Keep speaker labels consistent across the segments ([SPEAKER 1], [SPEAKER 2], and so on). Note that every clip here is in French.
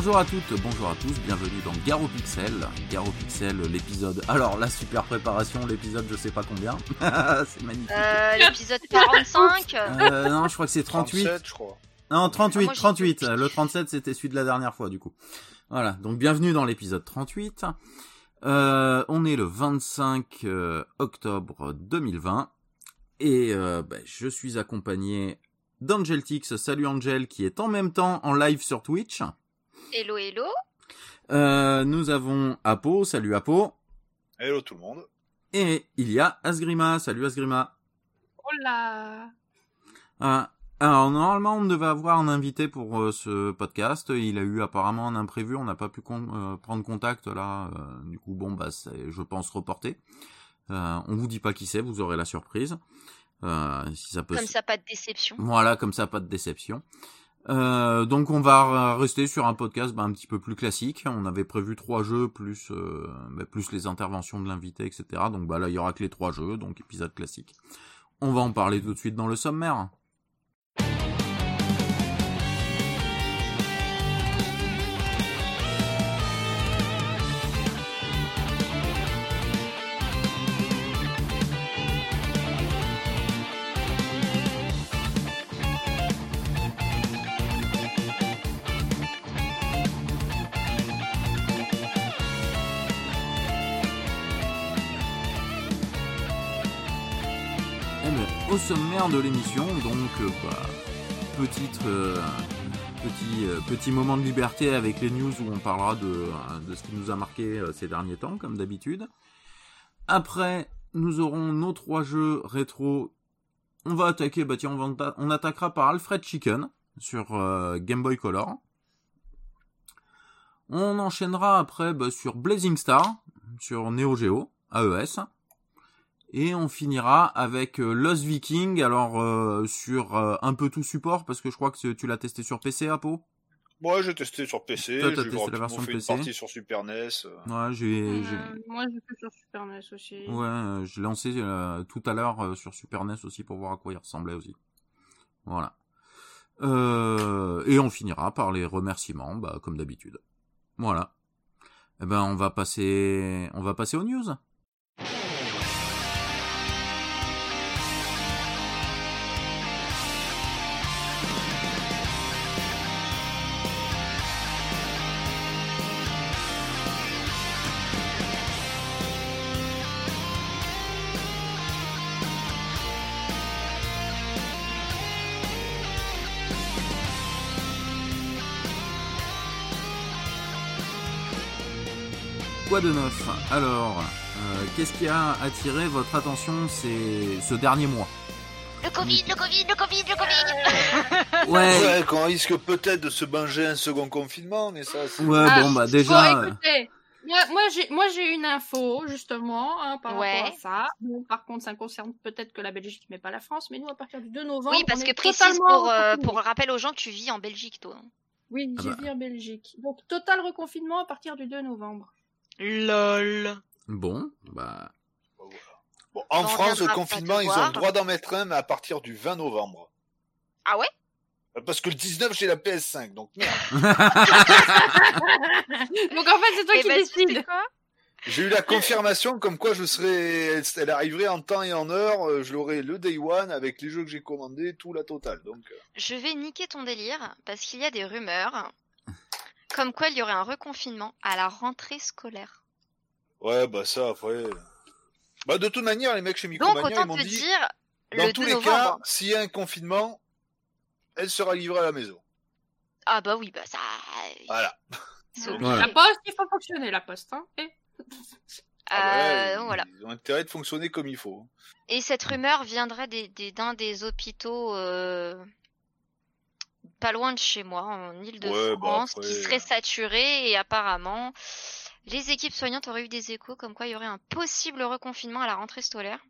[SPEAKER 1] Bonjour à toutes, bonjour à tous, bienvenue dans Garo Pixel. Garo Pixel, l'épisode. Alors, la super préparation, l'épisode je sais pas combien. c'est magnifique.
[SPEAKER 2] Euh, l'épisode 45
[SPEAKER 1] Euh, non, je crois que c'est 38.
[SPEAKER 3] 37, je crois.
[SPEAKER 1] Non, 38,
[SPEAKER 2] Ah, moi, j'ai
[SPEAKER 1] 38.
[SPEAKER 2] fait-
[SPEAKER 1] Le 37, c'était celui de la dernière fois, du coup. Voilà, donc bienvenue dans l'épisode 38. Euh, on est le 25 euh, octobre 2020. Et euh, bah, je suis accompagné d'Angeltix. Salut Angel, qui est en même temps en live sur Twitch.
[SPEAKER 2] Hello, hello
[SPEAKER 1] Euh, nous avons Apo. Salut Apo.
[SPEAKER 3] Hello tout le monde.
[SPEAKER 1] Et il y a Asgrima. Salut Asgrima.
[SPEAKER 4] Là
[SPEAKER 1] Ah, alors normalement on devait avoir un invité pour euh, ce podcast. Il a eu apparemment un imprévu, on n'a pas pu con- euh, prendre contact là. euh, du coup bon bah c'est je pense reporté. Euh, on vous dit pas qui c'est, vous aurez la surprise. Euh, si ça peut.
[SPEAKER 2] Comme ça, pas de déception.
[SPEAKER 1] Voilà, comme ça pas de déception. Euh, donc on va rester sur un podcast bah, un petit peu plus classique. On avait prévu trois jeux plus euh, bah, plus les interventions de l'invité, etc. Donc bah là il y aura que les trois jeux, donc épisode classique. On va en parler tout de suite dans le sommaire. Sommaire de l'émission, donc euh, bah, petite, euh, petit, euh, petit moment de liberté avec les news où on parlera de, de ce qui nous a marqué ces derniers temps, comme d'habitude. Après, nous aurons nos trois jeux rétro. On va attaquer, bah tiens, on, va on attaquera par Alfred Chicken sur Game Boy Color. On enchaînera après bah, sur Blazing Star sur Neo Geo AES. Et on finira avec euh, Lost Viking, alors euh, sur euh, un peu tout support, parce que je crois que tu l'as testé sur PC, Apo?
[SPEAKER 3] Moi j'ai testé sur PC,
[SPEAKER 1] Toi, t'as
[SPEAKER 3] j'ai
[SPEAKER 1] testé la version
[SPEAKER 3] fait
[SPEAKER 1] PC.
[SPEAKER 3] une partie sur Super NES. euh.
[SPEAKER 1] Ouais, j'ai... j'ai-
[SPEAKER 4] Euh, Moi j'ai fait sur Super NES aussi.
[SPEAKER 1] Ouais, euh, je l'ai lancé euh, tout à l'heure euh, sur Super NES aussi pour voir à quoi il ressemblait aussi. Voilà. Euh, et on finira par les remerciements, bah, comme d'habitude. Voilà. Eh ben, on va passer, on va passer aux news. Quoi de neuf Alors, euh, qu'est-ce qui a attiré votre attention ces, ce dernier mois
[SPEAKER 2] Le Covid, le Covid, le Covid, le Covid
[SPEAKER 1] Ouais,
[SPEAKER 3] Ouais, qu'on risque peut-être de se manger un second confinement, mais ça c'est...
[SPEAKER 1] ouais,
[SPEAKER 4] Ah,
[SPEAKER 1] bon, bah déjà...
[SPEAKER 4] Bon, écoutez, moi, moi, j'ai moi j'ai une info justement hein, par
[SPEAKER 2] Ouais.
[SPEAKER 4] rapport à ça. Bon, par contre, ça concerne peut-être que la Belgique mais pas la France. Mais nous, à partir du 2 novembre,
[SPEAKER 2] Oui, parce
[SPEAKER 4] on
[SPEAKER 2] que
[SPEAKER 4] est
[SPEAKER 2] précise
[SPEAKER 4] totalement
[SPEAKER 2] pour, euh, pour rappel aux gens tu vis en Belgique, toi.
[SPEAKER 4] Oui,
[SPEAKER 1] Ah
[SPEAKER 4] j'ai
[SPEAKER 1] bah.
[SPEAKER 4] vu en Belgique. Donc total reconfinement à partir du 2 novembre.
[SPEAKER 2] LOL
[SPEAKER 1] Bon, bah...
[SPEAKER 3] Bon, en
[SPEAKER 2] On
[SPEAKER 3] France, le confinement, ils ont le droit d'en mettre un, mais à partir du 20 novembre.
[SPEAKER 2] Ah ouais?
[SPEAKER 3] Euh, Parce que le 19, j'ai la PS5, donc merde.
[SPEAKER 4] Donc en fait, c'est toi
[SPEAKER 2] Eh
[SPEAKER 4] qui
[SPEAKER 2] ben,
[SPEAKER 4] décides.
[SPEAKER 2] quoi?
[SPEAKER 3] J'ai eu la confirmation comme quoi je serais, elle arriverait en temps et en heure, euh, je l'aurai le day one avec les jeux que j'ai commandés, tout la totale. Donc, euh,
[SPEAKER 2] Je vais niquer ton délire, parce qu'il y a des rumeurs comme quoi il y aurait un reconfinement à la rentrée scolaire.
[SPEAKER 3] ouais, bah ça, après. Bah, de toute manière, les mecs chez Micromania, ils m'ont
[SPEAKER 2] te
[SPEAKER 3] dit,
[SPEAKER 2] dire,
[SPEAKER 3] dans
[SPEAKER 2] le
[SPEAKER 3] tous
[SPEAKER 2] 2
[SPEAKER 3] les
[SPEAKER 2] novembre.
[SPEAKER 3] cas, s'il y a un confinement, elle sera livrée à la maison.
[SPEAKER 2] Ah bah oui, bah ça...
[SPEAKER 3] Voilà.
[SPEAKER 4] Ouais. La poste, il faut fonctionner la poste. Hein. Et-
[SPEAKER 3] Ah bah ouais,
[SPEAKER 2] Euh, voilà.
[SPEAKER 3] Ils ont intérêt de fonctionner comme il faut.
[SPEAKER 2] Et cette rumeur viendrait des, des- d'un des hôpitaux euh, pas loin de chez moi, en Ile-de-France,
[SPEAKER 3] Ouais, bah après,
[SPEAKER 2] qui serait saturé et apparemment les équipes soignantes auraient eu des échos comme quoi il y aurait un possible reconfinement à la rentrée scolaire.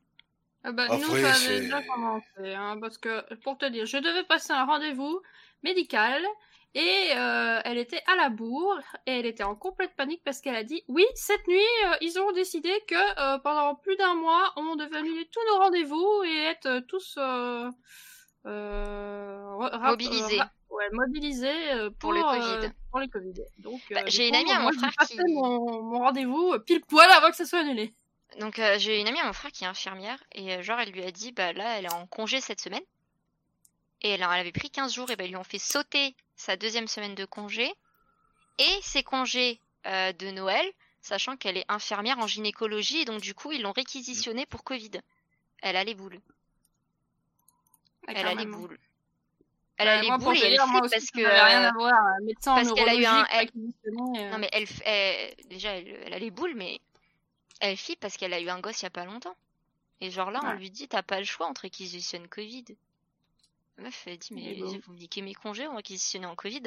[SPEAKER 4] Ah bah,
[SPEAKER 3] Après,
[SPEAKER 4] nous, ça avait déjà commencé, hein, parce que, pour te dire, je devais passer un rendez-vous médical, et euh, elle était à la bourre, et elle était en complète panique parce qu'elle a dit, oui, cette nuit, euh, ils ont décidé que euh, pendant plus d'un mois, on devait annuler tous nos rendez-vous et être tous... Euh, euh,
[SPEAKER 2] Mobilisés.
[SPEAKER 4] ra- ouais, mobilisés euh, pour,
[SPEAKER 2] Pour le
[SPEAKER 4] euh,
[SPEAKER 2] Covid.
[SPEAKER 4] pour les Covid. Donc,
[SPEAKER 2] Bah,
[SPEAKER 4] euh,
[SPEAKER 2] j'ai une amie à mon frère qui-
[SPEAKER 4] mon, mon rendez-vous euh, pile poil avant que ça soit annulé.
[SPEAKER 2] Donc euh, j'ai une amie à mon frère qui est infirmière et euh, genre elle lui a dit bah là elle est en congé cette semaine et elle, elle avait pris 15 jours et bah ils lui ont fait sauter sa deuxième semaine de congé et ses congés euh, de Noël sachant qu'elle est infirmière en gynécologie et donc du coup ils l'ont réquisitionnée pour Covid. Elle a les boules.
[SPEAKER 4] Ah,
[SPEAKER 2] Elle a les boules. Elle
[SPEAKER 4] Bah,
[SPEAKER 2] a les boules et elle
[SPEAKER 4] aussi,
[SPEAKER 2] parce que
[SPEAKER 4] rien
[SPEAKER 2] euh,
[SPEAKER 4] à voir. Un médecin
[SPEAKER 2] parce qu'elle a eu un-
[SPEAKER 4] euh,
[SPEAKER 2] Non mais elle, déjà elle, elle a les boules mais elle flippe parce qu'elle a eu un gosse il y a pas longtemps. Et genre là on lui dit t'as pas le choix on te réquisitionne Covid. La meuf elle dit mais vous me niquez mes congés on va réquisitionner en Covid.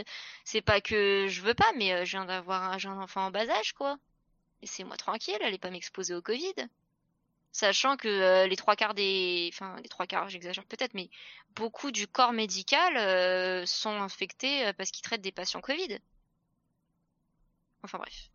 [SPEAKER 2] C'est pas que je veux pas mais euh, je viens d'avoir un, j'ai un enfant en bas âge quoi. Laissez-moi tranquille allez pas m'exposer au Covid. Sachant que euh, les trois quarts des, enfin les trois quarts j'exagère peut-être mais beaucoup du corps médical euh, sont infectés euh, parce qu'ils traitent des patients Covid. Enfin bref.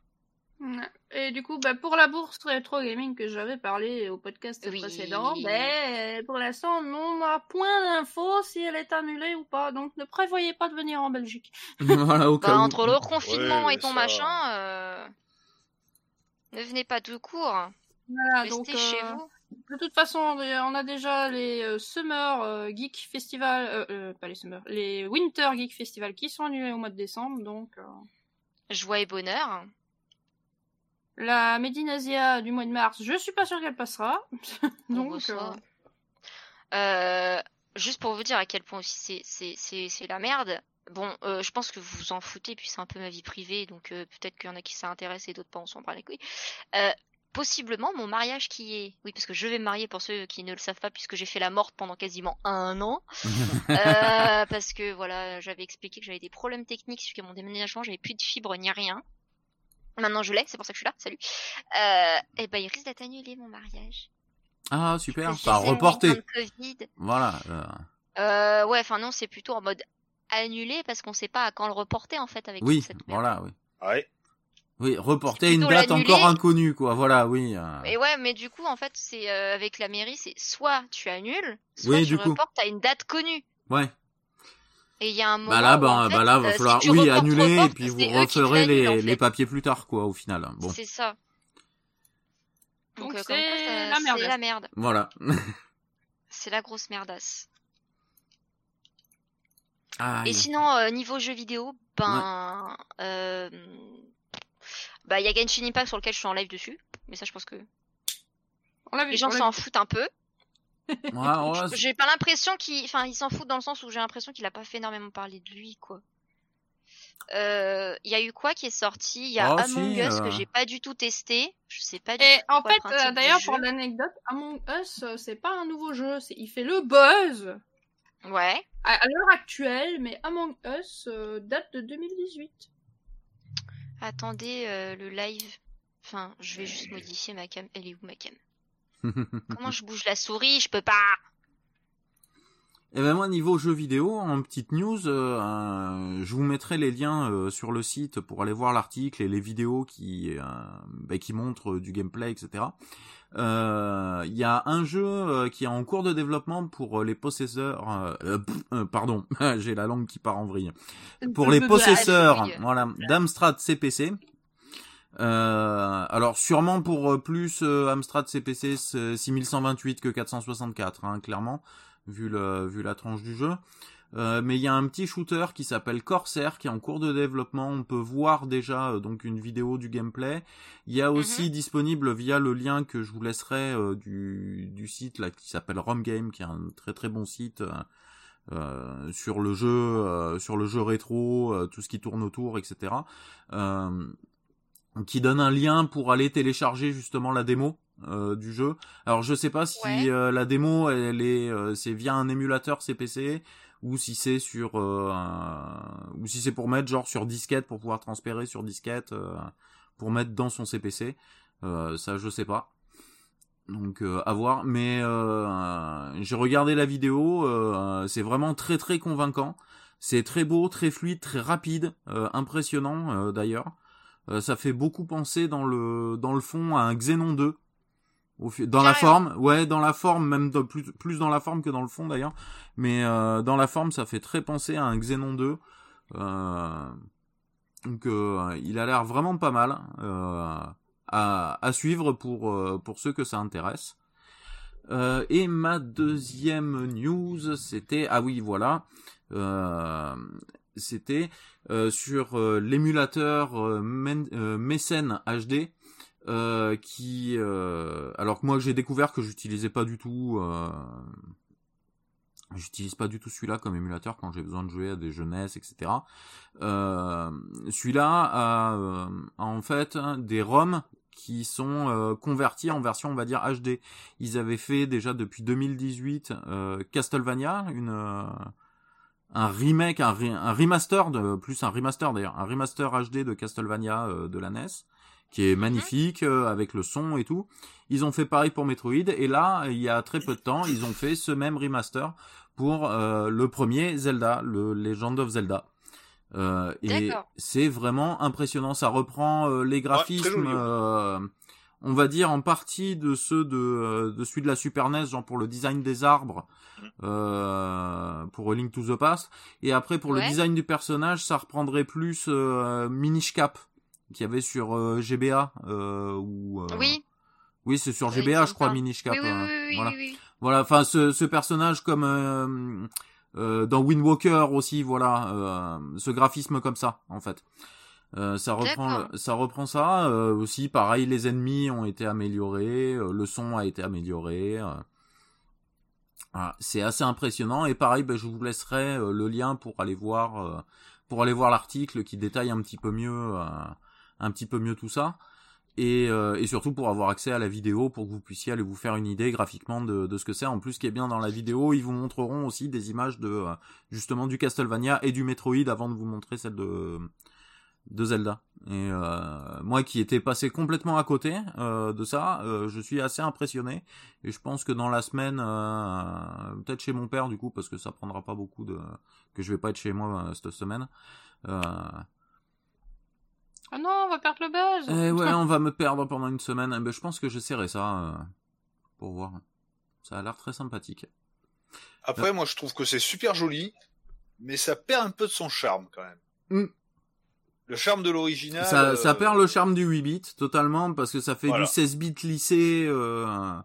[SPEAKER 4] Et du coup, bah, pour la bourse rétro gaming que j'avais parlé au podcast
[SPEAKER 2] Oui.
[SPEAKER 4] précédent, ben, pour l'instant, on n'a point d'infos si elle est annulée ou pas. Donc, ne prévoyez pas de venir en Belgique.
[SPEAKER 1] voilà, au cas
[SPEAKER 2] Bah,
[SPEAKER 1] où.
[SPEAKER 2] entre le confinement
[SPEAKER 3] Ouais,
[SPEAKER 2] et ton
[SPEAKER 3] ça-
[SPEAKER 2] machin, euh, ne venez pas tout court.
[SPEAKER 4] Voilà,
[SPEAKER 2] Restez
[SPEAKER 4] donc,
[SPEAKER 2] chez
[SPEAKER 4] euh,
[SPEAKER 2] vous.
[SPEAKER 4] de toute façon, on a déjà les euh, Summer euh, Geek Festival, euh, pas les Summer, les Winter Geek Festival qui sont annulés au mois de décembre. Donc, euh,
[SPEAKER 2] Joie et bonheur.
[SPEAKER 4] la Medinasia du mois de mars, je suis pas sûre qu'elle passera.
[SPEAKER 2] On
[SPEAKER 4] donc, euh,
[SPEAKER 2] juste pour vous dire à quel point aussi c'est c'est c'est c'est la merde. Bon, je pense que vous vous en foutez, puis c'est un peu ma vie privée, donc peut-être qu'il y en a qui ça intéresse et d'autres pas, on s'en bat les couilles. Possiblement mon mariage qui est, oui, parce que je vais me marier pour ceux qui ne le savent pas, puisque j'ai fait la morte pendant quasiment un an. Euh, parce que voilà, j'avais expliqué que j'avais des problèmes techniques suite à mon déménagement, j'avais plus de fibres ni rien. Maintenant je l'ai, c'est pour ça que je suis là, salut. Euh, et ben il risque d'être annulé mon mariage.
[SPEAKER 1] Ah, super.
[SPEAKER 2] Fait
[SPEAKER 1] reporté.
[SPEAKER 2] Covid.
[SPEAKER 1] Voilà. euh,
[SPEAKER 2] Euh, ouais, enfin non, c'est plutôt en mode annulé parce qu'on sait pas à quand le reporter en fait avec
[SPEAKER 1] Oui,
[SPEAKER 2] cette merde.
[SPEAKER 1] voilà, oui.
[SPEAKER 3] Ouais.
[SPEAKER 1] Oui, reporter une date encore inconnue, quoi. Voilà, oui. euh.
[SPEAKER 2] Et ouais, mais du coup en fait c'est euh, avec la mairie, c'est soit tu annules, soit
[SPEAKER 1] Oui,
[SPEAKER 2] tu
[SPEAKER 1] du coup.
[SPEAKER 2] reportes à une date connue.
[SPEAKER 1] Ouais.
[SPEAKER 2] Et il y a un moment
[SPEAKER 1] Bah là,
[SPEAKER 2] où,
[SPEAKER 1] bah,
[SPEAKER 2] en
[SPEAKER 1] bah là, va
[SPEAKER 2] euh, si
[SPEAKER 1] falloir, oui,
[SPEAKER 2] reportes,
[SPEAKER 1] annuler, et puis vous referez les,
[SPEAKER 2] en
[SPEAKER 1] les
[SPEAKER 2] fait.
[SPEAKER 1] papiers plus tard, quoi, au final. Bon,
[SPEAKER 2] C'est ça.
[SPEAKER 4] Donc,
[SPEAKER 2] euh,
[SPEAKER 4] c'est la merdasse.
[SPEAKER 2] C'est la merde.
[SPEAKER 1] voilà.
[SPEAKER 2] C'est la grosse merdasse.
[SPEAKER 1] Aïe.
[SPEAKER 2] Et sinon, euh, niveau jeux vidéo, ben, euh, bah il y a Genshin Impact sur lequel je suis en live dessus, mais ça je pense que
[SPEAKER 4] on l'a vu.
[SPEAKER 2] les gens s'en foutent un peu.
[SPEAKER 1] Ouais,
[SPEAKER 2] J'ai pas l'impression qu'il, enfin, ils s'en foutent dans le sens où j'ai l'impression qu'il a pas fait énormément parler de lui, quoi. Euh, Il y a eu quoi qui est sorti? Il y a
[SPEAKER 1] Oh,
[SPEAKER 2] Among
[SPEAKER 1] si,
[SPEAKER 2] Us
[SPEAKER 1] euh.
[SPEAKER 2] que j'ai pas du tout testé. Je sais pas du
[SPEAKER 4] Et
[SPEAKER 2] tout.
[SPEAKER 4] en fait, euh, d'ailleurs, pour l'anecdote, Among Us, euh, c'est pas un nouveau jeu, c'est il fait le buzz
[SPEAKER 2] Ouais.
[SPEAKER 4] à, à l'heure actuelle, mais Among Us euh, date de 2018.
[SPEAKER 2] Attendez euh, le live. Enfin, je vais juste modifier ma cam. Elle est où ma cam? Comment je bouge la souris? Je peux pas.
[SPEAKER 1] Et ben moi niveau jeux vidéo, en petite news, euh, euh, je vous mettrai les liens euh, sur le site pour aller voir l'article et les vidéos qui euh, bah, qui montrent du gameplay, etc. Euh, Il y a un jeu euh, qui est en cours de développement pour euh, les possesseurs. euh, euh, euh, pardon, j'ai la langue qui part en vrille. Pour les possesseurs, voilà, d'Amstrad CPC. Euh, alors sûrement pour euh, plus euh, Amstrad CPC c'est 6128 que 464, hein, clairement vu le vu la tranche du jeu. Euh, mais il y a un petit shooter qui s'appelle Corsair qui est en cours de développement. On peut voir déjà euh, donc une vidéo du gameplay. Il y a aussi disponible via le lien que je vous laisserai euh, du, du site là qui s'appelle Rom Game, qui est un très très bon site sur le jeu euh, sur le jeu rétro, euh, tout ce qui tourne autour, etc. Euh, qui donne un lien pour aller télécharger justement la démo euh, du jeu. Alors je sais pas si
[SPEAKER 2] Ouais.
[SPEAKER 1] euh, la démo elle est euh, c'est via un émulateur CPC ou si c'est sur euh, ou si c'est pour mettre genre sur disquette pour pouvoir transférer sur disquette euh, pour mettre dans son CPC. Euh, ça je sais pas. Donc euh, à voir. Mais euh, j'ai regardé la vidéo, euh, c'est vraiment très très convaincant. C'est très beau, très fluide, très rapide, impressionnant d'ailleurs. Ça fait beaucoup penser dans le dans le fond à un Xenon 2. Dans la forme, ouais, dans la forme, même dans- plus, plus dans la forme que dans le fond d'ailleurs. Mais euh, dans la forme, ça fait très penser à un Xenon 2. Euh, donc, euh, il a l'air vraiment pas mal euh, à, à suivre pour euh, pour ceux que ça intéresse. Euh, et ma deuxième news, c'était ah oui voilà, euh, c'était euh, sur l'émulateur Mécène HD. Euh, qui euh, alors que moi j'ai découvert que j'utilisais pas du tout euh, j'utilise pas du tout celui-là comme émulateur quand j'ai besoin de jouer à des jeunesses etc euh, celui-là a, euh, a en fait des ROM qui sont convertis en version on va dire HD ils avaient fait déjà depuis 2018 euh, Castlevania une euh, un remake un, un remaster de plus un remaster d'ailleurs un remaster HD de Castlevania de la NES qui est magnifique euh, avec le son et tout. Ils ont fait pareil pour Metroid et là il y a très peu de temps ils ont fait ce même remaster pour euh, le premier Zelda, le Legend of Zelda. Euh, et c'est vraiment impressionnant. Ça reprend euh, les graphismes,
[SPEAKER 3] ouais.
[SPEAKER 1] euh, on va dire en partie de ceux de, euh, de celui de la Super NES, genre pour le design des arbres, euh, pour A Link to the Past. Et après pour le design du personnage, ça reprendrait plus euh, Minish Cap qu'il y avait sur euh, GBA euh, ou euh,
[SPEAKER 2] Oui,
[SPEAKER 1] oui c'est sur GBA je crois. Minish Cap
[SPEAKER 2] oui, oui, oui, oui,
[SPEAKER 1] voilà. voilà enfin ce, ce personnage comme euh, euh, dans Wind Walker aussi voilà euh, ce graphisme comme ça en fait. Euh, ça reprend ça reprend ça euh, aussi pareil les ennemis ont été améliorés euh, le son a été amélioré euh. Voilà, c'est assez impressionnant. Et pareil ben, je vous laisserai le lien pour aller voir euh, pour aller voir l'article qui détaille un petit peu mieux euh, un petit peu mieux tout ça et, euh, et surtout pour avoir accès à la vidéo pour que vous puissiez aller vous faire une idée graphiquement de, de ce que c'est. En plus, ce qui est bien dans la vidéo, ils vous montreront aussi des images de euh, justement du Castlevania et du Metroid avant de vous montrer celle de de Zelda. Et euh, moi qui étais passé complètement à côté euh, de ça, euh, je suis assez impressionné. Et je pense que dans la semaine, euh, peut-être chez mon père du coup, parce que ça prendra pas beaucoup de que je vais pas être chez moi cette semaine. Euh,
[SPEAKER 4] Oh non, on va perdre le buzz.
[SPEAKER 1] eh ouais, on va me perdre pendant une semaine. Eh ben, je pense que j'essaierai ça euh, pour voir. Ça a l'air très sympathique.
[SPEAKER 3] Après, moi, je trouve que c'est super joli, mais ça perd un peu de son charme quand même.
[SPEAKER 1] Mm.
[SPEAKER 3] Le charme de l'original.
[SPEAKER 1] Ça,
[SPEAKER 3] euh,
[SPEAKER 1] ça perd le charme du 8 bits totalement parce que ça fait
[SPEAKER 3] Voilà.
[SPEAKER 1] du 16 bits lissé. euh,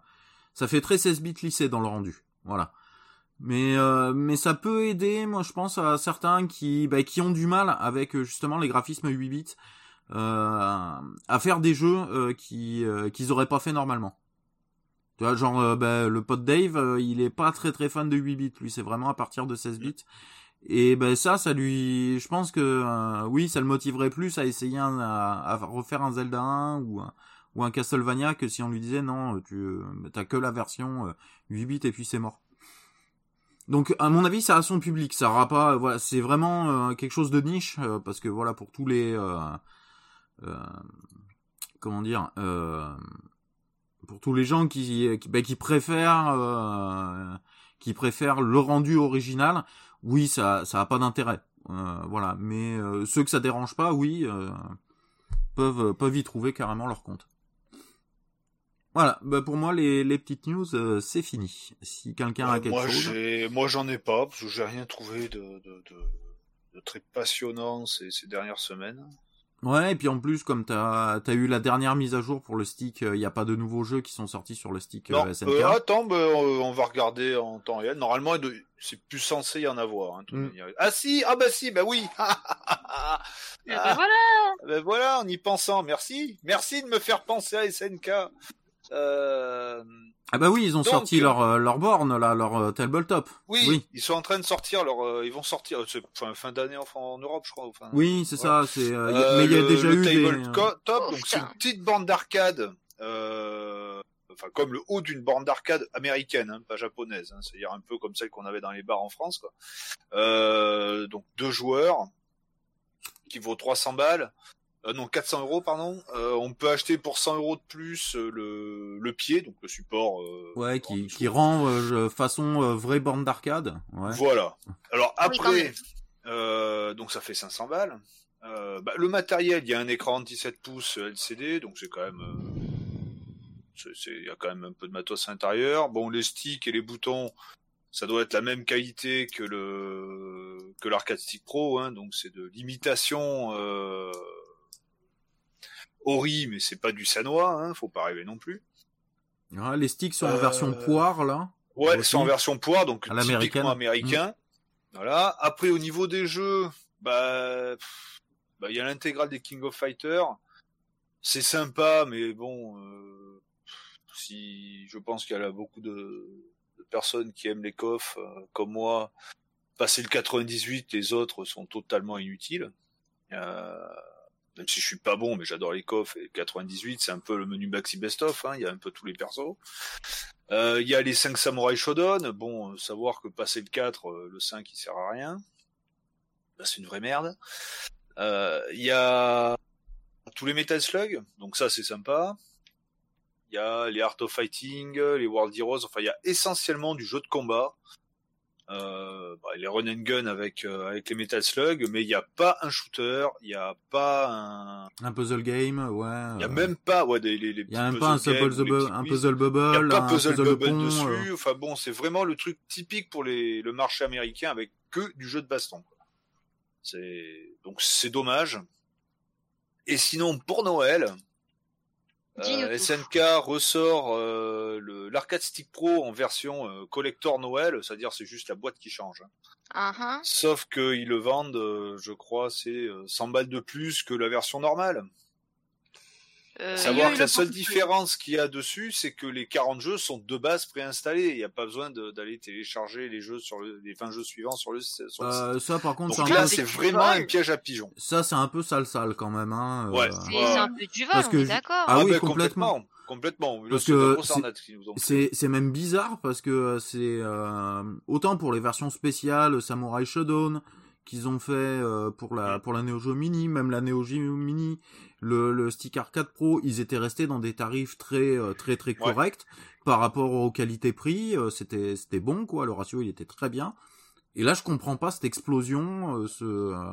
[SPEAKER 1] ça fait très 16 bits lissé dans le rendu. Voilà. Mais euh, mais ça peut aider, moi je pense à certains qui bah, qui ont du mal avec euh, justement les graphismes 8 bits euh, à faire des jeux euh, qui euh, qu'ils auraient pas fait normalement. Tu vois, genre euh, bah, le pote Dave, euh, il est pas très très fan de 8 bits, lui c'est vraiment à partir de 16 bits. Et ben ça, ça lui, je pense que euh, oui, ça le motiverait plus à essayer un- à, refaire un Zelda 1 ou un, Castlevania que si on lui disait non, tu euh, t'as que la version euh, 8 bits et puis c'est mort. Donc à mon avis, ça a son public, ça aura pas, voilà, c'est vraiment euh, quelque chose de niche euh, parce que voilà pour tous les, euh, euh, comment dire, euh, pour tous les gens qui qui, bah, qui préfèrent euh, qui préfèrent le rendu original, oui, ça ça a pas d'intérêt. Euh, voilà, mais euh, ceux que ça dérange pas, oui, euh, peuvent peuvent y trouver carrément leur compte. Voilà, bah pour moi les, les petites news euh, c'est fini. Si quelqu'un a quelque
[SPEAKER 3] moi,
[SPEAKER 1] chose.
[SPEAKER 3] moi, j'en ai pas, parce que j'ai rien trouvé de, de, de, de très passionnant ces, ces dernières semaines.
[SPEAKER 1] Ouais, et puis en plus comme t'as as eu la dernière mise à jour pour le stick, il y a pas de nouveaux jeux qui sont sortis sur le stick euh,
[SPEAKER 3] Non,
[SPEAKER 1] SNK.
[SPEAKER 3] euh, attends, bah, euh, on va regarder en temps réel. Normalement, c'est plus censé y en avoir. Hein,
[SPEAKER 1] Mm.
[SPEAKER 3] Ah si, ah bah si, bah oui.
[SPEAKER 4] Et ben
[SPEAKER 3] Ah,
[SPEAKER 4] voilà.
[SPEAKER 3] ben voilà, en y pensant, merci, merci de me faire penser à SNK. Euh,
[SPEAKER 1] Ah bah oui, ils ont
[SPEAKER 3] Donc,
[SPEAKER 1] sorti leur euh, leur borne là, leur euh, tabletop.
[SPEAKER 3] oui,
[SPEAKER 1] Oui.
[SPEAKER 3] ils sont en train de sortir leur, euh, ils vont sortir, euh, c'est fin, fin d'année en, en Europe, je crois. Enfin,
[SPEAKER 1] Oui, c'est
[SPEAKER 3] voilà.
[SPEAKER 1] ça, c'est euh,
[SPEAKER 3] Euh,
[SPEAKER 1] mais il y a
[SPEAKER 3] le-
[SPEAKER 1] déjà
[SPEAKER 3] le
[SPEAKER 1] eu des
[SPEAKER 3] tabletop,
[SPEAKER 2] Oh,
[SPEAKER 3] donc c'est une
[SPEAKER 2] putain.
[SPEAKER 3] petite bande d'arcade, euh, enfin comme le haut d'une borne d'arcade américaine, hein, pas japonaise, hein, c'est-à-dire un peu comme celle qu'on avait dans les bars en France, quoi. Euh, donc deux joueurs qui vaut 300 balles, euh, non 400 euros pardon. Euh, on peut acheter pour 100 euros de plus euh, le, le pied, donc le support. euh,
[SPEAKER 1] Ouais, qui, qui rend euh, façon euh, vraie borne d'arcade. Ouais.
[SPEAKER 3] Voilà. Alors après, euh, donc ça fait 500 balles. Euh, bah, le matériel, il y a un écran de 17 pouces LCD, donc c'est quand même, euh, c'est- c'est- Il y a quand même un peu de matos à l'intérieur. Bon, les sticks et les boutons, ça doit être la même qualité que le que l'arcade stick pro, hein, donc c'est de l'imitation euh... Ori, mais c'est pas du sanois, hein, faut pas rêver non plus.
[SPEAKER 1] Ah, les sticks sont en
[SPEAKER 3] Euh,
[SPEAKER 1] version poire là.
[SPEAKER 3] Ouais,
[SPEAKER 1] Aussi.
[SPEAKER 3] c'est en version poire, donc typiquement américain. Voilà. Après, au niveau des jeux, bah, bah, il y a l'intégrale des King of Fighters. C'est sympa, mais bon, euh, si je pense qu'il y a beaucoup de, de personnes qui aiment les coffres, euh, comme moi. Passer le 98, les autres sont totalement inutiles. Euh, même si je suis pas bon, mais j'adore les coffres. Et le 98, c'est un peu le menu maxi best-of. Hein, il y a un peu tous les persos. Euh, Il y a les 5 samouraïs Shodown. Bon, euh, savoir que passer le 4, euh, le 5, il sert à rien. Bah, c'est une vraie merde. Il y a tous les Metal Slug, donc ça c'est sympa. Il y a les Art of Fighting, les World Heroes, enfin il y a essentiellement du jeu de combat. Euh, bah, les run and gun avec euh, avec les Metal Slug, mais il n'y a pas un shooter, il n'y a pas un,
[SPEAKER 1] Un puzzle game, ouais.
[SPEAKER 3] il y a
[SPEAKER 1] euh,
[SPEAKER 3] même pas ouais des les, les
[SPEAKER 1] Il y a même pas un
[SPEAKER 3] puzzle games
[SPEAKER 1] puzzle, bu- un puzzle
[SPEAKER 3] Il n'y a
[SPEAKER 1] bubble,
[SPEAKER 3] pas
[SPEAKER 1] un
[SPEAKER 3] puzzle,
[SPEAKER 1] puzzle
[SPEAKER 3] bubble
[SPEAKER 1] pont.
[SPEAKER 3] dessus.
[SPEAKER 1] euh,
[SPEAKER 3] Enfin bon, c'est vraiment le truc typique pour les, le marché américain avec que du jeu de baston. quoi. C'est donc c'est dommage. Et sinon pour Noël, euh. SNK ressort euh, le l'arcade stick pro en version euh, collector Noël, c'est-à-dire c'est juste la boîte qui change. hein.
[SPEAKER 2] Ah, ah.
[SPEAKER 3] Sauf qu'ils le vendent, euh, je crois, c'est euh, 100 balles de plus que la version normale.
[SPEAKER 2] Euh,
[SPEAKER 3] Savoir que la
[SPEAKER 4] le
[SPEAKER 3] seule différence qu'il y a dessus, c'est que les 40 jeux sont de base préinstallés. Il n'y a pas besoin d'aller télécharger les jeux sur le, les 20 jeux suivants sur le, sur le site.
[SPEAKER 1] euh, ça par contre,
[SPEAKER 3] Donc
[SPEAKER 1] c'est
[SPEAKER 3] là,
[SPEAKER 2] c'est
[SPEAKER 3] c'est vraiment un piège à pigeons.
[SPEAKER 1] ça c'est un peu sale sale quand même. Hein, euh,
[SPEAKER 3] Ouais.
[SPEAKER 2] C'est
[SPEAKER 3] Ouais.
[SPEAKER 2] c'est un peu du vol,
[SPEAKER 1] Parce
[SPEAKER 2] on
[SPEAKER 1] que
[SPEAKER 2] est d'accord.
[SPEAKER 1] Ah oui,
[SPEAKER 3] ben,
[SPEAKER 1] complètement.
[SPEAKER 3] Complètement. Là,
[SPEAKER 1] Parce
[SPEAKER 3] c'est
[SPEAKER 1] que c'est-. C'est c'est même bizarre parce que c'est euh, autant pour les versions spéciales Samurai Shodown qu'ils ont fait euh, pour la pour la Neo Geo Mini, même la Neo Geo Mini, le, le stick arcade Pro, ils étaient restés dans des tarifs très euh, très très
[SPEAKER 3] Ouais.
[SPEAKER 1] corrects par rapport aux qualités prix, euh, c'était c'était bon quoi, le ratio il était très bien. Et là je comprends pas cette explosion, euh, ce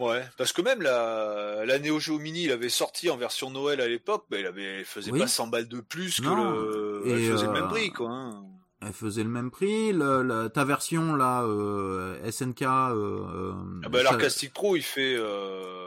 [SPEAKER 3] Ouais, parce que même la, la Neo Geo Mini, il avait sorti en version Noël à l'époque, ben, il avait, elle faisait
[SPEAKER 1] Oui.
[SPEAKER 3] pas 100 balles de plus que
[SPEAKER 1] Non.
[SPEAKER 3] le,
[SPEAKER 1] Et,
[SPEAKER 3] elle faisait le même prix, quoi. hein.
[SPEAKER 1] elle faisait le même prix, le, la- ta version là euh, SNK euh,
[SPEAKER 3] Ah ben,
[SPEAKER 1] ça-
[SPEAKER 3] pro, il fait, euh,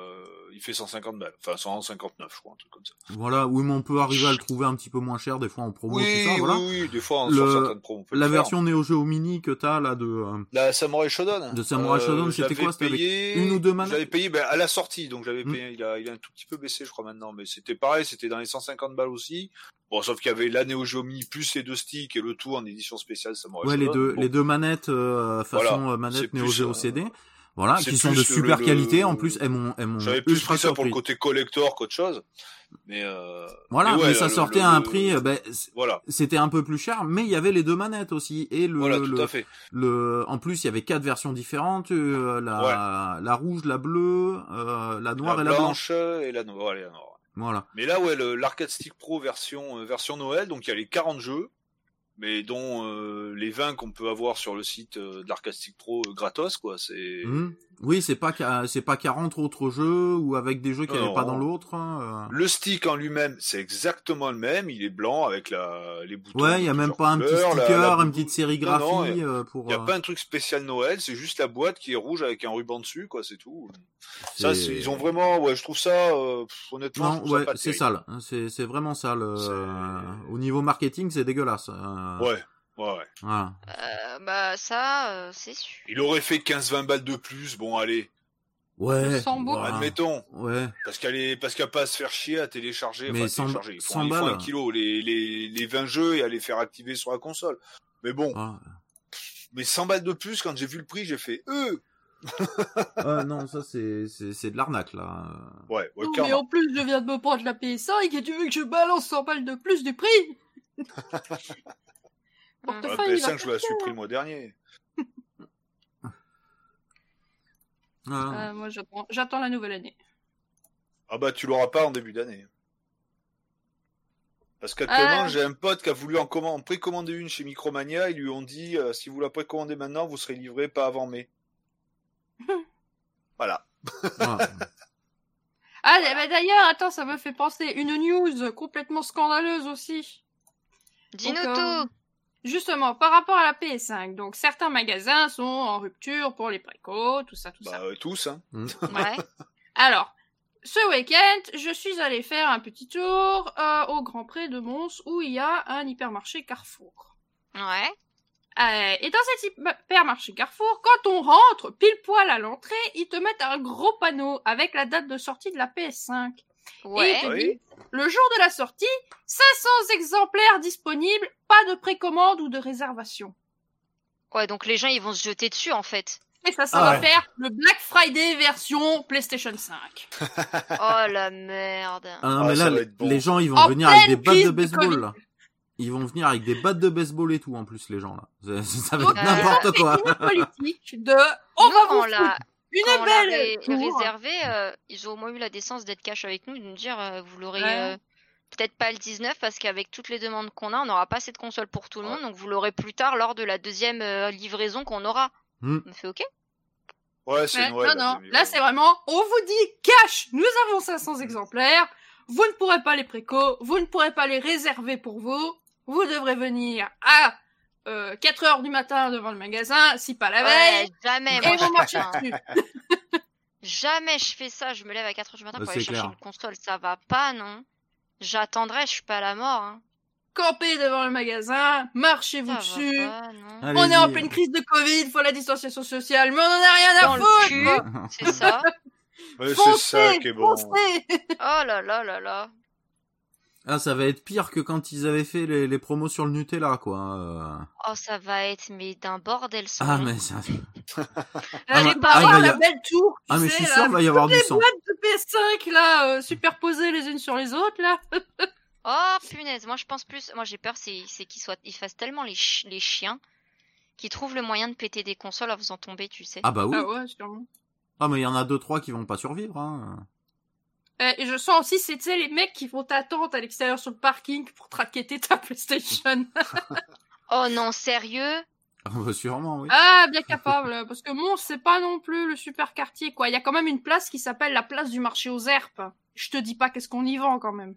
[SPEAKER 3] il fait 150 balles. Enfin, 159, je crois, un truc comme ça.
[SPEAKER 1] Voilà, oui, mais on peut arriver à le trouver un petit peu moins cher des fois en promo,
[SPEAKER 3] Oui,
[SPEAKER 1] tout ça, voilà.
[SPEAKER 3] oui, oui, des fois,
[SPEAKER 1] Le-
[SPEAKER 3] sur certaines promos, on peut
[SPEAKER 1] La
[SPEAKER 3] le faire.
[SPEAKER 1] version Neo Geo Mini que t'as là de, euh,
[SPEAKER 3] La Samurai Shodown.
[SPEAKER 1] De Samurai Shodown,
[SPEAKER 3] je
[SPEAKER 1] c'était quoi C'était avec
[SPEAKER 3] payé-
[SPEAKER 1] une ou deux manettes
[SPEAKER 3] Je l'avais payé ben, à la sortie, donc j'avais
[SPEAKER 1] Hmm.
[SPEAKER 3] payé. Il a, il a un tout petit peu baissé, je crois maintenant, mais c'était pareil, c'était dans les 150 balles aussi. Bon, sauf qu'il y avait la Neo Geo Mini plus les deux sticks et le tout en édition spéciale Samurai
[SPEAKER 1] ouais, les
[SPEAKER 3] Shodown.
[SPEAKER 1] deux,
[SPEAKER 3] Bon,
[SPEAKER 1] les deux manettes euh, façon
[SPEAKER 3] Voilà,
[SPEAKER 1] euh, manette Neo Geo
[SPEAKER 3] euh,
[SPEAKER 1] CD, voilà, qui sont de super
[SPEAKER 3] le-
[SPEAKER 1] qualité. En plus, elles m'ont, elles m'ont
[SPEAKER 3] J'avais plus pris ça pour le côté collector qu'autre chose, mais euh,
[SPEAKER 1] Voilà, mais,
[SPEAKER 3] ouais,
[SPEAKER 1] ça
[SPEAKER 3] le-
[SPEAKER 1] sortait
[SPEAKER 3] le-
[SPEAKER 1] à un prix, euh, ben,
[SPEAKER 3] voilà,
[SPEAKER 1] c'était un peu plus cher, mais il y avait les deux manettes aussi et le,
[SPEAKER 3] voilà, tout
[SPEAKER 1] le,
[SPEAKER 3] à fait.
[SPEAKER 1] le- en plus il y avait quatre versions différentes, euh, la, la rouge, la bleue, euh, la noire
[SPEAKER 3] la
[SPEAKER 1] et la blanche.
[SPEAKER 3] blanche et la noire. voilà. Mais là, ouais, le- l'arcade stick pro version euh, version Noël, donc il y a les 40 jeux, mais dont euh, les 20 qu'on peut avoir sur le site euh, de l'arcade stick pro euh, gratos, quoi. C'est
[SPEAKER 1] Mhm. Oui, c'est pas c'est pas 40 autres jeux ou avec des jeux qui
[SPEAKER 3] Non,
[SPEAKER 1] n'avaient pas dans l'autre. hein,
[SPEAKER 3] le stick en lui-même, c'est exactement le même. Il est blanc avec la les
[SPEAKER 1] euh.
[SPEAKER 3] boutons.
[SPEAKER 1] Ouais, il y a même pas un petit
[SPEAKER 3] couleurs, la-
[SPEAKER 1] sticker,
[SPEAKER 3] la-
[SPEAKER 1] une petite sérigraphie
[SPEAKER 3] Non, non,
[SPEAKER 1] euh, pour.
[SPEAKER 3] Il n'y a
[SPEAKER 1] euh,
[SPEAKER 3] pas un truc spécial Noël, c'est juste la boîte qui est rouge avec un ruban dessus, quoi, c'est tout. Ça, ils ont vraiment, ouais, je trouve ça, euh, pff, honnêtement,
[SPEAKER 1] ouais, c'est sale. hein, C'est c'est vraiment sale. euh, Au niveau marketing, c'est dégueulasse. Euh,
[SPEAKER 3] Ouais, ouais, ouais.
[SPEAKER 1] Voilà.
[SPEAKER 2] Euh, bah ça, euh, c'est sûr.
[SPEAKER 3] Il aurait fait 15-20 balles de plus, bon, allez,
[SPEAKER 1] Ouais.
[SPEAKER 3] Admettons.
[SPEAKER 1] Ouais.
[SPEAKER 3] Parce qu'elle est, parce qu'elle a pas à se faire chier à télécharger,
[SPEAKER 1] Mais
[SPEAKER 3] enfin,
[SPEAKER 1] 100
[SPEAKER 3] télécharger. Ils font,
[SPEAKER 1] 100
[SPEAKER 3] ils font
[SPEAKER 1] balles.
[SPEAKER 3] un kilo, les, les, les 20 jeux et à les faire activer sur la console. Mais bon,
[SPEAKER 1] Ah.
[SPEAKER 3] mais 100 balles de plus, quand j'ai vu le prix, j'ai fait, euh,
[SPEAKER 1] Ah, non, ça c'est c'est c'est de l'arnaque là.
[SPEAKER 3] ouais, ouais,
[SPEAKER 4] Non, mais en plus, je viens de me prendre la PS5 et tu veux que je balance 100 balles de plus du prix?
[SPEAKER 3] La
[SPEAKER 4] Portefeuille, il va
[SPEAKER 3] PS5, je la suis pris le mois dernier.
[SPEAKER 1] Ah.
[SPEAKER 4] Euh, moi, j'attends, la nouvelle année.
[SPEAKER 3] Ah bah, tu l'auras pas en début d'année. Parce qu'actuellement,
[SPEAKER 4] Ah.
[SPEAKER 3] j'ai un pote qui a voulu en, comman- en précommander une chez Micromania. Ils lui ont dit, euh, si vous la précommandez maintenant, vous serez livré pas avant mai. voilà.
[SPEAKER 1] Ah.
[SPEAKER 4] Ah, bah, d'ailleurs, attends, ça me fait penser une news complètement scandaleuse aussi.
[SPEAKER 2] Dis-nous
[SPEAKER 4] Donc, euh,
[SPEAKER 2] tout.
[SPEAKER 4] Justement, par rapport à la PS5, donc certains magasins sont en rupture pour les précos, tout ça, tout
[SPEAKER 3] Bah
[SPEAKER 4] ça.
[SPEAKER 3] euh, tous, hein.
[SPEAKER 2] Ouais.
[SPEAKER 4] Alors, ce week-end, je suis allée faire un petit tour euh, au Grand Pré de Mons où il y a un hypermarché Carrefour.
[SPEAKER 2] Ouais.
[SPEAKER 4] Euh, et dans cet hypermarché Carrefour, quand on rentre pile poil à l'entrée, ils te mettent un gros panneau avec la date de sortie de la PS5.
[SPEAKER 2] Ouais.
[SPEAKER 4] Et il te
[SPEAKER 3] Oui.
[SPEAKER 4] dit, le jour de la sortie, 500 exemplaires disponibles, pas de précommande ou de réservation.
[SPEAKER 2] Ouais, donc les gens ils vont se jeter dessus en fait.
[SPEAKER 4] Et ça, ça
[SPEAKER 1] Ah
[SPEAKER 4] va
[SPEAKER 1] ouais.
[SPEAKER 4] faire le Black Friday version PlayStation 5.
[SPEAKER 2] Oh la merde.
[SPEAKER 1] Ah non,
[SPEAKER 3] Ah,
[SPEAKER 1] mais là, les,
[SPEAKER 3] être bon.
[SPEAKER 1] les gens, ils vont
[SPEAKER 4] En
[SPEAKER 1] venir avec des battes de baseball, là. Ils vont venir avec des battes de baseball et tout, en plus, les gens, là. Ça, ça va être n'importe quoi.
[SPEAKER 4] Une politique de, on va vous une
[SPEAKER 2] quand on l'a
[SPEAKER 4] belle
[SPEAKER 2] ré-
[SPEAKER 4] tour.
[SPEAKER 2] réservé, euh, ils ont au moins eu la décence d'être cash avec nous, de nous dire euh, vous l'aurez
[SPEAKER 4] Ouais.
[SPEAKER 2] euh, peut-être pas le 19 parce qu'avec toutes les demandes qu'on a, on n'aura pas assez de consoles pour tout le
[SPEAKER 3] Ouais.
[SPEAKER 2] monde, donc vous l'aurez plus tard lors de la deuxième euh, livraison qu'on aura.
[SPEAKER 1] Hmm.
[SPEAKER 2] On fait ok?
[SPEAKER 3] Ouais, c'est Noël.
[SPEAKER 4] non, non, là c'est vraiment, on vous dit cash, nous avons 500 exemplaires, vous ne pourrez pas les préco, vous ne pourrez pas les réserver pour vous, vous devrez venir à euh, 4 heures du matin devant le magasin, si pas la veille,
[SPEAKER 2] Ouais, jamais
[SPEAKER 4] et
[SPEAKER 2] moi je
[SPEAKER 4] vous marchez
[SPEAKER 2] fais ça.
[SPEAKER 4] dessus.
[SPEAKER 2] Jamais je fais ça, je me lève à 4h du matin
[SPEAKER 1] Bah,
[SPEAKER 2] pour aller chercher
[SPEAKER 1] clair.
[SPEAKER 2] une console, ça va pas non J'attendrai, je suis pas à la mort. Hein.
[SPEAKER 4] Campez devant le magasin, marchez-vous dessus.
[SPEAKER 2] pas.
[SPEAKER 4] On est en pleine crise de Covid, faut la distanciation sociale, mais on en a rien
[SPEAKER 2] Dans
[SPEAKER 4] à foutre.
[SPEAKER 2] c'est ça.
[SPEAKER 3] Ouais, c'est ça qui est bon.
[SPEAKER 4] foncez.
[SPEAKER 2] Oh là là là là.
[SPEAKER 1] Ah, ça va être pire que quand ils avaient fait les, les promos sur le Nutella, quoi. euh.
[SPEAKER 2] Oh ça va être mais d'un bordel sans
[SPEAKER 1] Ah, mais ça... Ah, bah,
[SPEAKER 4] pas
[SPEAKER 1] ah,
[SPEAKER 4] la
[SPEAKER 1] a-
[SPEAKER 4] belle tour.
[SPEAKER 1] Ah, mais je suis sûr qu'il va y avoir du
[SPEAKER 4] les
[SPEAKER 1] sang.
[SPEAKER 4] boîtes de PS5 là, euh, superposées les unes sur les autres là.
[SPEAKER 2] Oh punaise, moi je pense plus, moi j'ai peur c'est c'est qu'ils soient ils fassent tellement les, chi- les chiens qu'ils trouvent le moyen de péter des consoles en faisant tomber, tu sais.
[SPEAKER 1] Ah, bah oui.
[SPEAKER 4] Ah ouais, sûrement.
[SPEAKER 1] Ah, mais il y en a deux, trois qui vont pas survivre, hein.
[SPEAKER 4] Euh, et je sens aussi, c'est les mecs qui font t'attendre à l'extérieur sur le parking pour traqueter ta PlayStation.
[SPEAKER 2] Oh non, sérieux?
[SPEAKER 1] Ah, bah, sûrement, oui.
[SPEAKER 4] ah, bien capable, parce que Mons, c'est pas non plus le super quartier, quoi. Il y a quand même une place qui s'appelle la place du marché aux herbes. Je te dis pas qu'est-ce qu'on y vend quand même.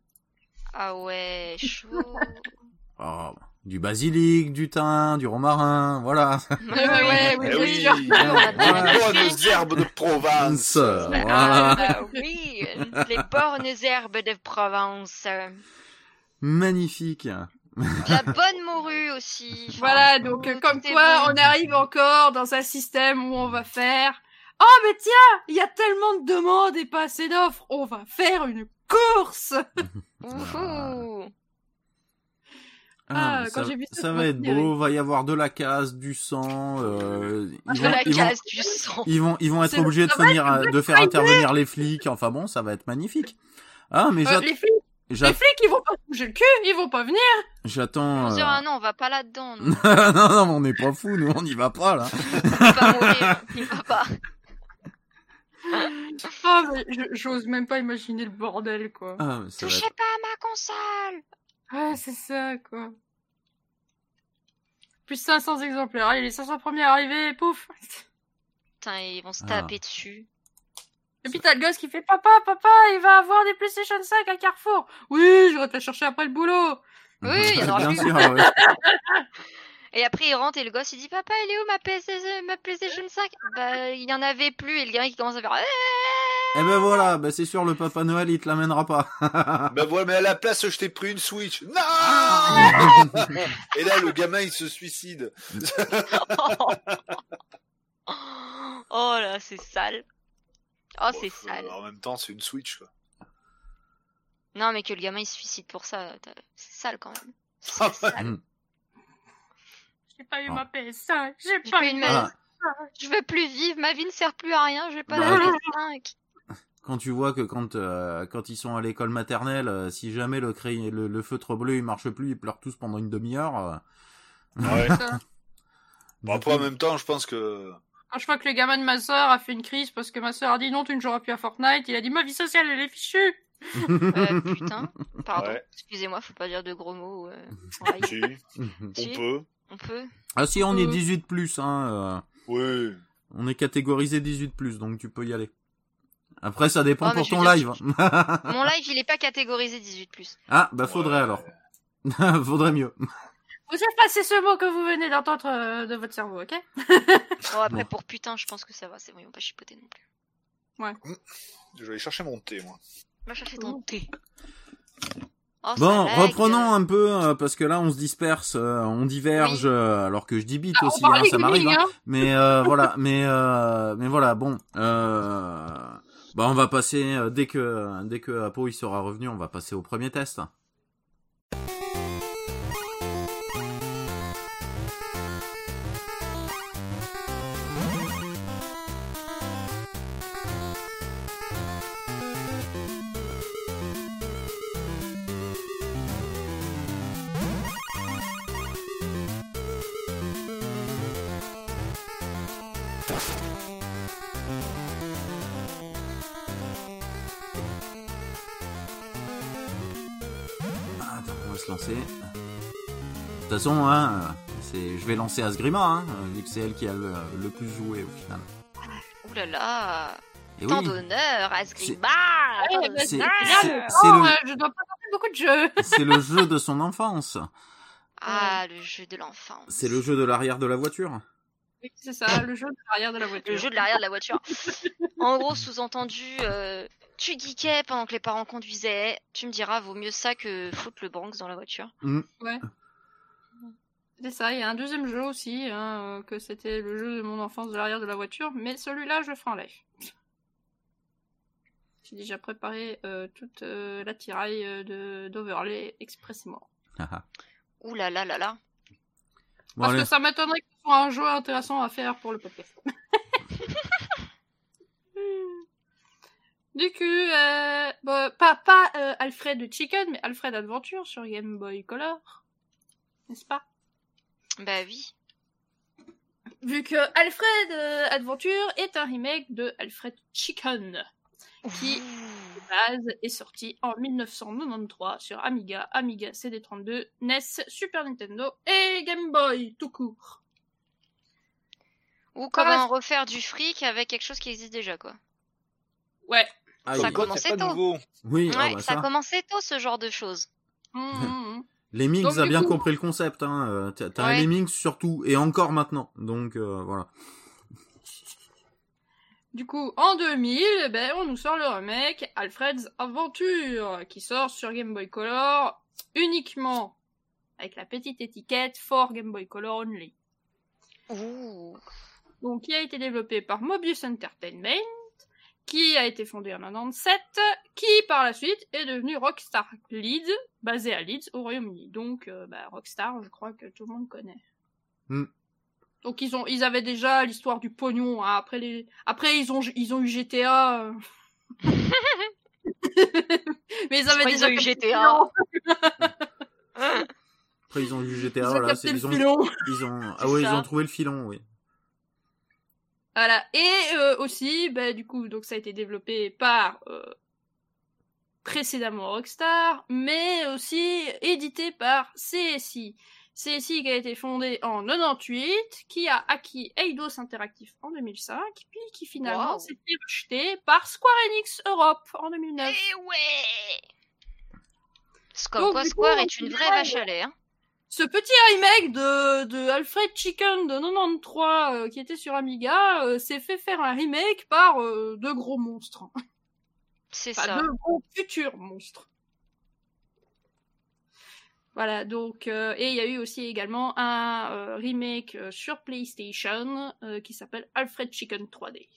[SPEAKER 2] Ah ouais, chaud.
[SPEAKER 1] Oh, du basilic, du thym, du romarin, voilà.
[SPEAKER 4] Ouais, ouais, ouais, oui,
[SPEAKER 3] Eh
[SPEAKER 4] bien
[SPEAKER 3] oui,
[SPEAKER 4] sûr.
[SPEAKER 3] les bonnes herbes de Provence.
[SPEAKER 1] Voilà.
[SPEAKER 2] Ah bah oui, les bornes herbes de Provence.
[SPEAKER 1] Magnifique.
[SPEAKER 2] La bonne morue aussi. Enfin,
[SPEAKER 4] Voilà, donc euh, comme quoi
[SPEAKER 2] bon.
[SPEAKER 4] on arrive encore dans un système où on va faire Oh mais tiens, il y a tellement de demandes et pas assez d'offres, on va faire une course
[SPEAKER 2] Wouhou.
[SPEAKER 4] Ah, quand
[SPEAKER 1] ça,
[SPEAKER 4] j'ai vu ça,
[SPEAKER 1] ça
[SPEAKER 4] ça
[SPEAKER 1] va être beau, va y avoir de la casse, du sang. Euh, ils,
[SPEAKER 2] De
[SPEAKER 1] vont,
[SPEAKER 2] la
[SPEAKER 1] ils, vont,
[SPEAKER 2] case du sang.
[SPEAKER 1] ils vont ils vont être obligés de venir à- de faire intervenir les flics. Enfin bon, ça va être magnifique. Ah mais
[SPEAKER 4] Euh, les, flics, les flics, ils vont pas bouger le cul, ils vont pas venir
[SPEAKER 2] On
[SPEAKER 1] j'attends.
[SPEAKER 2] se
[SPEAKER 1] euh,
[SPEAKER 2] ah non, on va pas là-dedans.
[SPEAKER 1] non non, on n'est pas fous, nous on n'y va pas là.
[SPEAKER 2] On va pas mourir. Il va pas.
[SPEAKER 4] Ah mais je- j'ose même pas imaginer le bordel quoi.
[SPEAKER 1] Ah,
[SPEAKER 2] Touchez
[SPEAKER 1] être-
[SPEAKER 2] pas à ma console.
[SPEAKER 4] Ah c'est ça quoi. Plus 500 exemplaires, allez les 500 premiers arrivés, pouf
[SPEAKER 2] Putain, ils vont se
[SPEAKER 1] Ah.
[SPEAKER 2] taper dessus.
[SPEAKER 4] Et puis t'as le gosse qui fait Papa, papa, il va avoir des PlayStation 5 à Carrefour. Oui, je vais te la chercher après le boulot.
[SPEAKER 2] Oui, il y en aura
[SPEAKER 1] Bien
[SPEAKER 2] plus.
[SPEAKER 1] sûr, ouais.
[SPEAKER 2] Et après, il rentre et le gosse, il dit Papa, elle est où ma, PS ma PlayStation 5 Bah, il y en avait plus. Et le gars, il commence à faire Eh
[SPEAKER 1] ben voilà, ben c'est sûr, le Papa Noël, il te l'amènera pas.
[SPEAKER 3] Ben voilà, mais à la place, je t'ai pris une Switch. Non Et là, le gamin, il se suicide.
[SPEAKER 2] Oh là, c'est sale. Oh,
[SPEAKER 3] Bon,
[SPEAKER 2] c'est sale.
[SPEAKER 3] En même temps, c'est une Switch, quoi.
[SPEAKER 2] Non, mais que le gamin il se suicide pour ça, c'est sale quand même. C'est
[SPEAKER 3] Ah ouais.
[SPEAKER 2] sale.
[SPEAKER 4] J'ai pas eu
[SPEAKER 1] Ah.
[SPEAKER 4] ma PS5, j'ai
[SPEAKER 2] J'ai
[SPEAKER 4] pas eu
[SPEAKER 2] une
[SPEAKER 4] ma
[SPEAKER 2] maison.
[SPEAKER 1] Ah,
[SPEAKER 2] Je veux plus vivre, ma vie ne sert plus à rien, je vais pas
[SPEAKER 1] Bah,
[SPEAKER 2] la
[SPEAKER 1] ouais.
[SPEAKER 2] PS5.
[SPEAKER 1] quand tu vois que quand euh, quand ils sont à l'école maternelle, euh, si jamais le, crayon- le le feutre bleu il marche plus, ils pleurent tous pendant une demi-heure. euh.
[SPEAKER 3] Ouais. Bon, après, en même temps, je pense que...
[SPEAKER 4] Quand je vois que le gamin de ma soeur a fait une crise parce que ma soeur a dit non, tu ne joueras plus à Fortnite, il a dit ma vie sociale elle est fichue.
[SPEAKER 2] Euh, putain, pardon,
[SPEAKER 3] Ouais.
[SPEAKER 2] excusez-moi, faut pas dire de gros mots. euh.
[SPEAKER 3] Si, on peut.
[SPEAKER 2] On peut
[SPEAKER 1] ah si, on est
[SPEAKER 4] Euh.
[SPEAKER 1] 18 plus, hein. euh,
[SPEAKER 3] Oui.
[SPEAKER 1] on est catégorisé 18 plus, donc tu peux y aller. Après, ça dépend pour ton live.
[SPEAKER 2] Mon live il est pas catégorisé 18.
[SPEAKER 1] ah, bah faudrait
[SPEAKER 3] Ouais.
[SPEAKER 1] alors. Faudrait mieux.
[SPEAKER 4] Vous effacez ce mot que vous venez d'entendre euh, de votre cerveau, ok?
[SPEAKER 2] Bon, après,
[SPEAKER 1] Bon.
[SPEAKER 2] pour putain, je pense que ça va, c'est bon, ils vont pas chipoter non plus.
[SPEAKER 3] Je vais aller chercher mon thé, moi.
[SPEAKER 2] Va chercher ton thé. Oh,
[SPEAKER 1] Bon, reprenons un peu, euh, parce que là, on se disperse, euh, on diverge,
[SPEAKER 2] Oui.
[SPEAKER 1] euh, alors que je dis bite
[SPEAKER 4] Ah,
[SPEAKER 1] aussi, hein, ça m'arrive. hein.
[SPEAKER 4] hein.
[SPEAKER 1] Mais euh, voilà, mais euh, mais voilà, bon. Euh, bah, on va passer euh, dès que dès que Apo il sera revenu, on va passer au premier test. Toute façon, hein, c'est, je vais lancer Asgrima, hein, vu que c'est elle qui a le, le plus joué au final.
[SPEAKER 2] Ouh là là.
[SPEAKER 1] Et
[SPEAKER 2] Tant
[SPEAKER 1] oui,
[SPEAKER 2] d'honneur
[SPEAKER 4] bah,
[SPEAKER 1] c'est-
[SPEAKER 4] Oh,
[SPEAKER 1] c'est le-
[SPEAKER 4] euh, je dois pas beaucoup de jeux.
[SPEAKER 1] c'est le jeu de son enfance.
[SPEAKER 2] Ah, le jeu de l'enfance.
[SPEAKER 1] C'est le jeu de l'arrière de la voiture.
[SPEAKER 4] Oui, c'est ça, le jeu de l'arrière de la voiture.
[SPEAKER 2] Le jeu de l'arrière de la voiture. en gros, sous-entendu, euh, tu geekais pendant que les parents conduisaient. Tu me diras, vaut mieux ça que foutre le Bronx dans la voiture.
[SPEAKER 4] Ouais. C'est ça, il y a un deuxième jeu aussi, hein, euh, que c'était le jeu de mon enfance de l'arrière de la voiture, mais celui-là, je ferai en live. J'ai déjà préparé euh, toute euh, l'attirail euh, de d'Overlay expressément.
[SPEAKER 2] Ouh là là là là.
[SPEAKER 1] Bon,
[SPEAKER 4] Parce
[SPEAKER 1] allez.
[SPEAKER 4] que ça m'étonnerait que ce soit un jeu intéressant à faire pour le podcast. du coup, euh, bon, pas, pas euh, Alfred Chicken, mais Alfred Adventure sur Game Boy Color. N'est-ce pas?
[SPEAKER 2] Bah oui.
[SPEAKER 4] Vu que Alfred euh, Adventure est un remake de Alfred Chicken. Qui-
[SPEAKER 2] Ouh.
[SPEAKER 4] base est sorti en 1993 sur Amiga, Amiga CD32, NES, Super Nintendo et Game Boy tout court.
[SPEAKER 2] Ou
[SPEAKER 4] la
[SPEAKER 2] comment refaire du fric avec quelque chose qui existe déjà, quoi.
[SPEAKER 4] Ouais.
[SPEAKER 1] Ah,
[SPEAKER 2] Ça commence
[SPEAKER 3] c'est pas
[SPEAKER 2] tôt.
[SPEAKER 1] Oui, ah bah
[SPEAKER 2] ça
[SPEAKER 1] ça.
[SPEAKER 2] a commencé tôt, ce genre de choses.
[SPEAKER 4] Hum, hum, Donc,
[SPEAKER 1] a bien
[SPEAKER 4] coup-
[SPEAKER 1] compris le concept. Hein. euh, T'as
[SPEAKER 2] Ouais.
[SPEAKER 1] Lemmings surtout, et encore maintenant. Donc euh, voilà.
[SPEAKER 4] Du coup, en 2000, ben, on nous sort le remake Alfred's Adventure, qui sort sur Game Boy Color uniquement avec la petite étiquette for Game Boy Color only.
[SPEAKER 2] Ouh.
[SPEAKER 4] Donc, qui a été développé par Mobius Entertainment, qui a été fondé en 97, qui par la suite est devenu Rockstar Leeds, basé à Leeds au Royaume-Uni. Donc, euh, bah, Rockstar, je crois que tout le monde connaît.
[SPEAKER 1] Hmm.
[SPEAKER 4] Donc ils ont, ils avaient déjà l'histoire du pognon. hein. Après les, après ils ont, ils ont eu GTA. euh. Mais ils avaient déjà
[SPEAKER 2] ont eu GTA.
[SPEAKER 1] Après ils ont eu
[SPEAKER 4] Ils
[SPEAKER 1] GTA,
[SPEAKER 4] ont
[SPEAKER 1] voilà.
[SPEAKER 4] le
[SPEAKER 1] Ils ont,
[SPEAKER 4] filon.
[SPEAKER 1] ils ont, ah ouais, ils ont trouvé le filon, oui.
[SPEAKER 4] Voilà. Et euh, aussi, bah, du coup, donc ça a été développé par euh, précédemment Rockstar, mais aussi édité par CSI. CSI qui a été fondé en 98, qui a acquis Eidos Interactive en 2005, puis qui finalement
[SPEAKER 2] Wow.
[SPEAKER 4] s'est fait racheter par Square Enix Europe en 2009.
[SPEAKER 2] Eh ouais Comme
[SPEAKER 4] Donc,
[SPEAKER 2] quoi Square
[SPEAKER 4] coup,
[SPEAKER 2] est une vraie vache à lait.
[SPEAKER 4] Ce petit remake de, de Alfred Chicken de 93 euh, qui était sur Amiga euh, s'est fait faire un remake par euh, deux gros monstres.
[SPEAKER 2] C'est
[SPEAKER 4] Enfin,
[SPEAKER 2] ça.
[SPEAKER 4] deux gros futurs monstres. Voilà, donc, euh, et il y a eu aussi également un euh, remake euh, sur PlayStation euh, qui s'appelle Alfred Chicken 3D.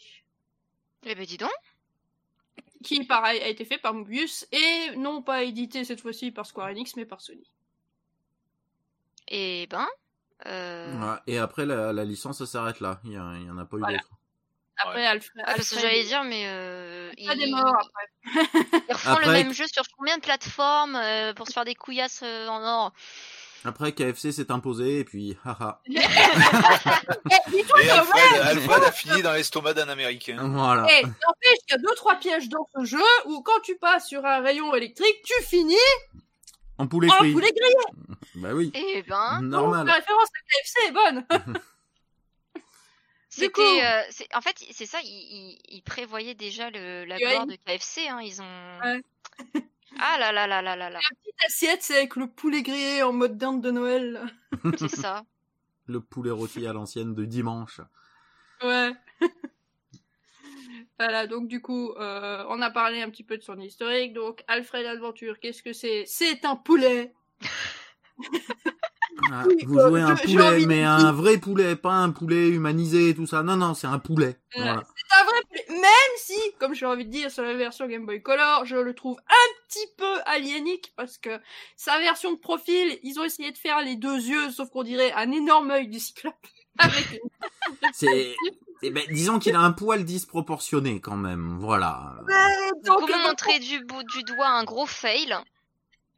[SPEAKER 2] Eh ben dis donc.
[SPEAKER 4] Qui, pareil, a été fait par Mobius et non pas édité cette fois-ci par Square Enix mais par Sony.
[SPEAKER 2] Eh ben. Euh...
[SPEAKER 1] Et après la, la licence, ça s'arrête là. Il y, a- il y en a pas eu
[SPEAKER 4] Voilà.
[SPEAKER 1] d'autres.
[SPEAKER 4] Après, Alfred.
[SPEAKER 2] Ah, parce que j'allais dire, mais euh,
[SPEAKER 4] Pas des morts après.
[SPEAKER 2] ils refont le même jeu sur combien de plateformes euh, pour se faire des couillasses euh, en or?
[SPEAKER 1] Après KFC s'est imposé et puis haha.
[SPEAKER 4] Eh,
[SPEAKER 3] Et Alfred, Alfred a fini dans l'estomac d'un Américain.
[SPEAKER 1] Voilà.
[SPEAKER 4] Eh, n'empêche qu'il y a deux trois pièges dans ce jeu où quand tu passes sur un rayon électrique, tu finis
[SPEAKER 1] En poulet
[SPEAKER 4] en poulet grillé.
[SPEAKER 1] Bah oui.
[SPEAKER 2] Eh ben.
[SPEAKER 4] Donc,
[SPEAKER 1] Normal.
[SPEAKER 4] la référence à KFC est bonne.
[SPEAKER 2] C'était, euh, c'est- en fait, c'est ça, ils, ils- ils prévoyaient déjà le, la gloire de KFC. Hein, ils ont.
[SPEAKER 4] Ouais.
[SPEAKER 2] Ah là là là là là là.
[SPEAKER 4] La petite assiette, c'est avec le poulet grillé en mode dinde de Noël.
[SPEAKER 2] C'est ça.
[SPEAKER 1] Le poulet rôti à l'ancienne de dimanche.
[SPEAKER 4] Ouais. voilà, donc du coup, euh, on a parlé un petit peu de son historique. Donc, Alfred Adventure, qu'est-ce que c'est? C'est un poulet.
[SPEAKER 1] Ah, vous jouez un
[SPEAKER 4] je-
[SPEAKER 1] poulet, mais un vrai poulet, pas un poulet humanisé et tout ça. Non, non, c'est un poulet.
[SPEAKER 4] Euh,
[SPEAKER 1] Voilà.
[SPEAKER 4] C'est un vrai poulet. Même si, comme j'ai envie de dire sur la version Game Boy Color, je le trouve un petit peu aliénique parce que sa version de profil, ils ont essayé de faire les deux yeux, sauf qu'on dirait un énorme œil du cyclope. Avec.
[SPEAKER 1] C'est, eh ben, disons qu'il a un poil disproportionné quand même. Voilà.
[SPEAKER 4] Donc,
[SPEAKER 2] Comment
[SPEAKER 4] euh,
[SPEAKER 2] montrer du bout du doigt un gros fail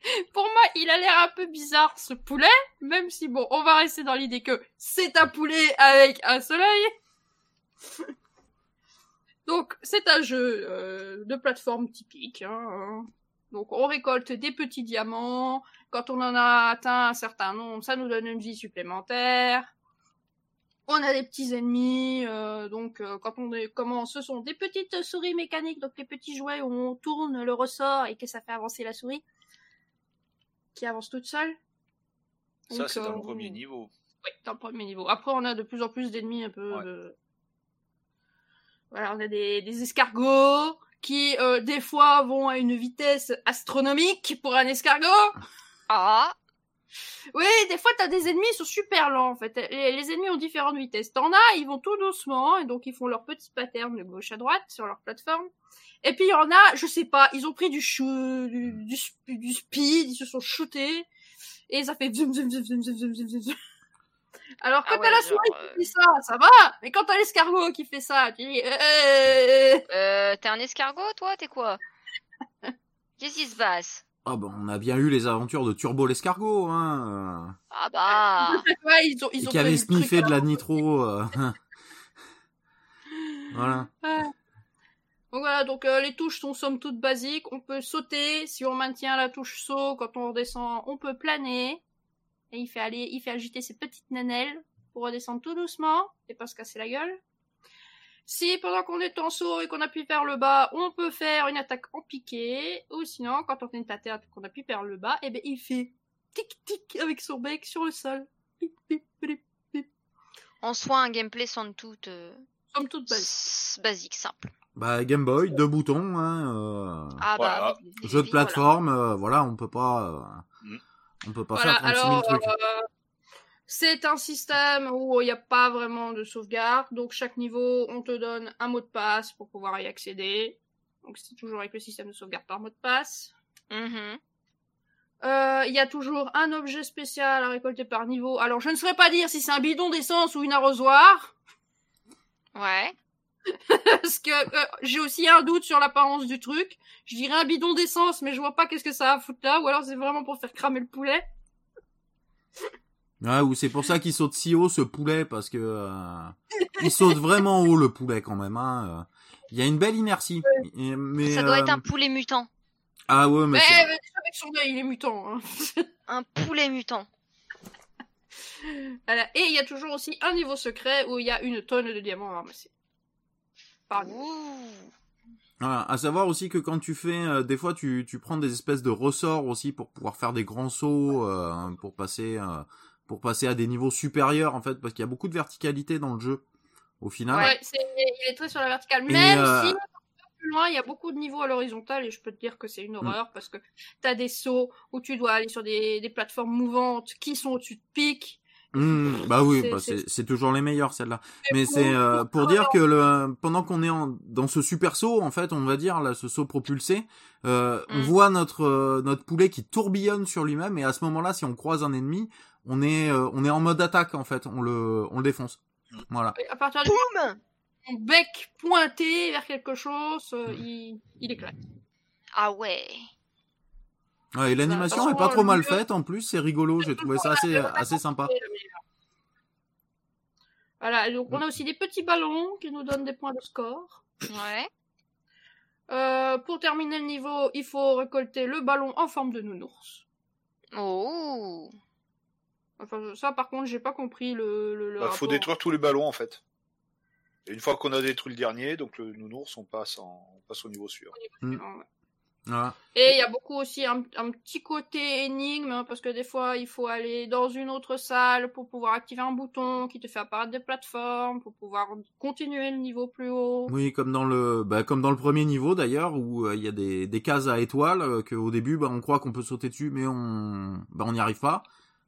[SPEAKER 4] Pour moi, il a l'air un peu bizarre ce poulet, même si bon, on va rester dans l'idée que c'est un poulet avec un seul œil. Donc, c'est un jeu euh, de plateforme typique. hein, hein. Donc, on récolte des petits diamants. Quand on en a atteint un certain nombre, ça nous donne une vie supplémentaire. On a des petits ennemis. euh, donc, euh, quand on est- commence, ce sont des petites souris mécaniques, donc les petits jouets où on tourne le ressort et que ça fait avancer la souris qui avance toute seule.
[SPEAKER 3] Ça, c'est dans
[SPEAKER 4] euh,
[SPEAKER 3] le premier niveau.
[SPEAKER 4] Oui, dans le premier niveau. Après, on a de plus en plus d'ennemis un peu.
[SPEAKER 3] Ouais.
[SPEAKER 4] de- Voilà, on a des, des escargots qui, euh, des fois, vont à une vitesse astronomique pour un escargot.
[SPEAKER 2] Ah
[SPEAKER 4] oui, des fois, t'as des ennemis, ils sont super lents, en fait. Les, ennemis ont différentes vitesses. T'en as, ils vont tout doucement, et donc ils font leur petit pattern de gauche à droite sur leur plateforme. Et puis, il y en a, je sais pas, ils ont pris du, chou, du, speed, ils se sont shootés, et ça fait zoom, zoom, zoom, zoom, zoom, zoom, zoom. Alors, quand
[SPEAKER 2] ah
[SPEAKER 4] t'as la souris qui euh, fait ça, ça va, mais quand t'as l'escargot qui fait ça, tu dis, euh,
[SPEAKER 2] euh, t'es un escargot, toi, t'es quoi? Qu'est-ce qui se passe?
[SPEAKER 1] Ah ben, on a bien eu les aventures de Turbo l'escargot, hein.
[SPEAKER 2] Ah bah
[SPEAKER 4] ouais, ils ont, ils ont
[SPEAKER 1] qui avait sniffé de la nitro. euh, voilà.
[SPEAKER 4] Donc voilà, donc euh, les touches sont somme toute basiques. On peut sauter si on maintient la touche saut. Quand on redescend, on peut planer. Et il fait aller, il fait agiter ses petites nanelles pour redescendre tout doucement et pas se casser la gueule. Si pendant qu'on est en saut et qu'on appuie vers le bas, on peut faire une attaque en piqué, ou sinon quand on est à terre et qu'on appuie vers le bas, et ben il fait tic tic avec son bec sur le sol. Pip, pip, pip, pip.
[SPEAKER 2] En soi, un gameplay somme toute euh,
[SPEAKER 4] Somme toute basique.
[SPEAKER 2] basique, simple.
[SPEAKER 1] Bah, Game Boy, deux boutons, hein. euh,
[SPEAKER 2] Ah bah
[SPEAKER 1] jeu de
[SPEAKER 2] voilà.
[SPEAKER 1] plateforme, euh, voilà, on peut pas, euh,
[SPEAKER 3] Mm.
[SPEAKER 1] on peut pas
[SPEAKER 4] Voilà,
[SPEAKER 1] faire 36 000
[SPEAKER 4] alors
[SPEAKER 1] trucs.
[SPEAKER 4] C'est un système où il n'y a pas vraiment de sauvegarde, donc chaque niveau on te donne un mot de passe pour pouvoir y accéder. Donc c'est toujours avec le système de sauvegarde par mot de passe.
[SPEAKER 2] Mhm.
[SPEAKER 4] Euh, Il y a toujours un objet spécial à récolter par niveau. Alors je ne saurais pas dire si c'est un bidon d'essence ou une arrosoir,
[SPEAKER 2] Ouais.
[SPEAKER 4] parce que euh, j'ai aussi un doute sur l'apparence du truc. Je dirais un bidon d'essence, mais je vois pas qu'est-ce que ça a à foutre là, ou alors c'est vraiment pour faire cramer le poulet.
[SPEAKER 1] Ouais, ou c'est pour ça qu'il saute si haut ce poulet parce que euh, il saute vraiment haut le poulet quand même. Hein. euh. Il y a une belle inertie. Mais,
[SPEAKER 2] Ça doit être
[SPEAKER 1] euh,
[SPEAKER 2] un poulet mutant.
[SPEAKER 1] Ah ouais, mais
[SPEAKER 4] Mais,
[SPEAKER 1] c'est-
[SPEAKER 4] mais avec son œil, il est mutant. Hein.
[SPEAKER 2] Un poulet mutant.
[SPEAKER 4] Voilà. Et il y a toujours aussi un niveau secret où il y a une tonne de diamants à ramasser.
[SPEAKER 2] Ouh.
[SPEAKER 1] Voilà, à savoir aussi que quand tu fais, euh, des fois tu, tu prends des espèces de ressorts aussi pour pouvoir faire des grands sauts, euh, pour passer, euh, pour passer à des niveaux supérieurs en fait, parce qu'il y a beaucoup de verticalité dans le jeu, au final.
[SPEAKER 4] Ouais, c'est- il est très sur la verticale. Même
[SPEAKER 1] euh,
[SPEAKER 4] si, plus loin, il y a beaucoup de niveaux à l'horizontale et je peux te dire que c'est une
[SPEAKER 1] Mm.
[SPEAKER 4] horreur parce que t'as des sauts où tu dois aller sur des, des plateformes mouvantes qui sont au-dessus de pics.
[SPEAKER 1] Mmh, bah oui,
[SPEAKER 4] C'est-
[SPEAKER 1] bah toujours les meilleurs celles-là. Mais c'est euh,
[SPEAKER 4] pour
[SPEAKER 1] pour dire que le pendant qu'on est en, dans ce super saut, en fait, on va dire là, ce saut propulsé, euh, on
[SPEAKER 2] Mm.
[SPEAKER 1] voit notre euh, notre poulet qui tourbillonne sur lui-même et à ce moment-là, si on croise un ennemi, on est euh, on est en mode attaque en fait, on le on le défonce. Voilà.
[SPEAKER 4] Et à partir du
[SPEAKER 2] Boum
[SPEAKER 4] son bec pointé vers quelque chose, euh, il, il éclate.
[SPEAKER 2] Ah ouais.
[SPEAKER 1] Ouais, et l'animation
[SPEAKER 4] Bah,
[SPEAKER 1] est pas trop mal faite en plus, c'est rigolo, j'ai trouvé ça assez assez sympa.
[SPEAKER 4] Voilà, donc on a aussi des petits ballons qui nous donnent des points de score.
[SPEAKER 2] Ouais.
[SPEAKER 4] Euh, pour terminer le niveau, il faut récolter le ballon en forme de nounours.
[SPEAKER 2] Oh.
[SPEAKER 4] Enfin, ça, par contre, j'ai pas compris le. le, le
[SPEAKER 3] Bah, faut détruire tous les ballons en fait. Et une fois qu'on a détruit le dernier, donc le nounours, on passe, en... on passe au niveau suivant.
[SPEAKER 1] Mm.
[SPEAKER 4] Ouais.
[SPEAKER 1] Voilà.
[SPEAKER 4] Et il y a beaucoup aussi un, un petit côté énigme, hein, parce que des fois, il faut aller dans une autre salle pour pouvoir activer un bouton qui te fait apparaître des plateformes, pour pouvoir continuer le niveau plus haut.
[SPEAKER 1] Oui, comme dans le, bah, comme dans le premier niveau d'ailleurs, où euh, il y a des, des cases à étoiles, euh, qu'au début, bah, on croit qu'on peut sauter dessus, mais on, bah, on n'y arrive pas.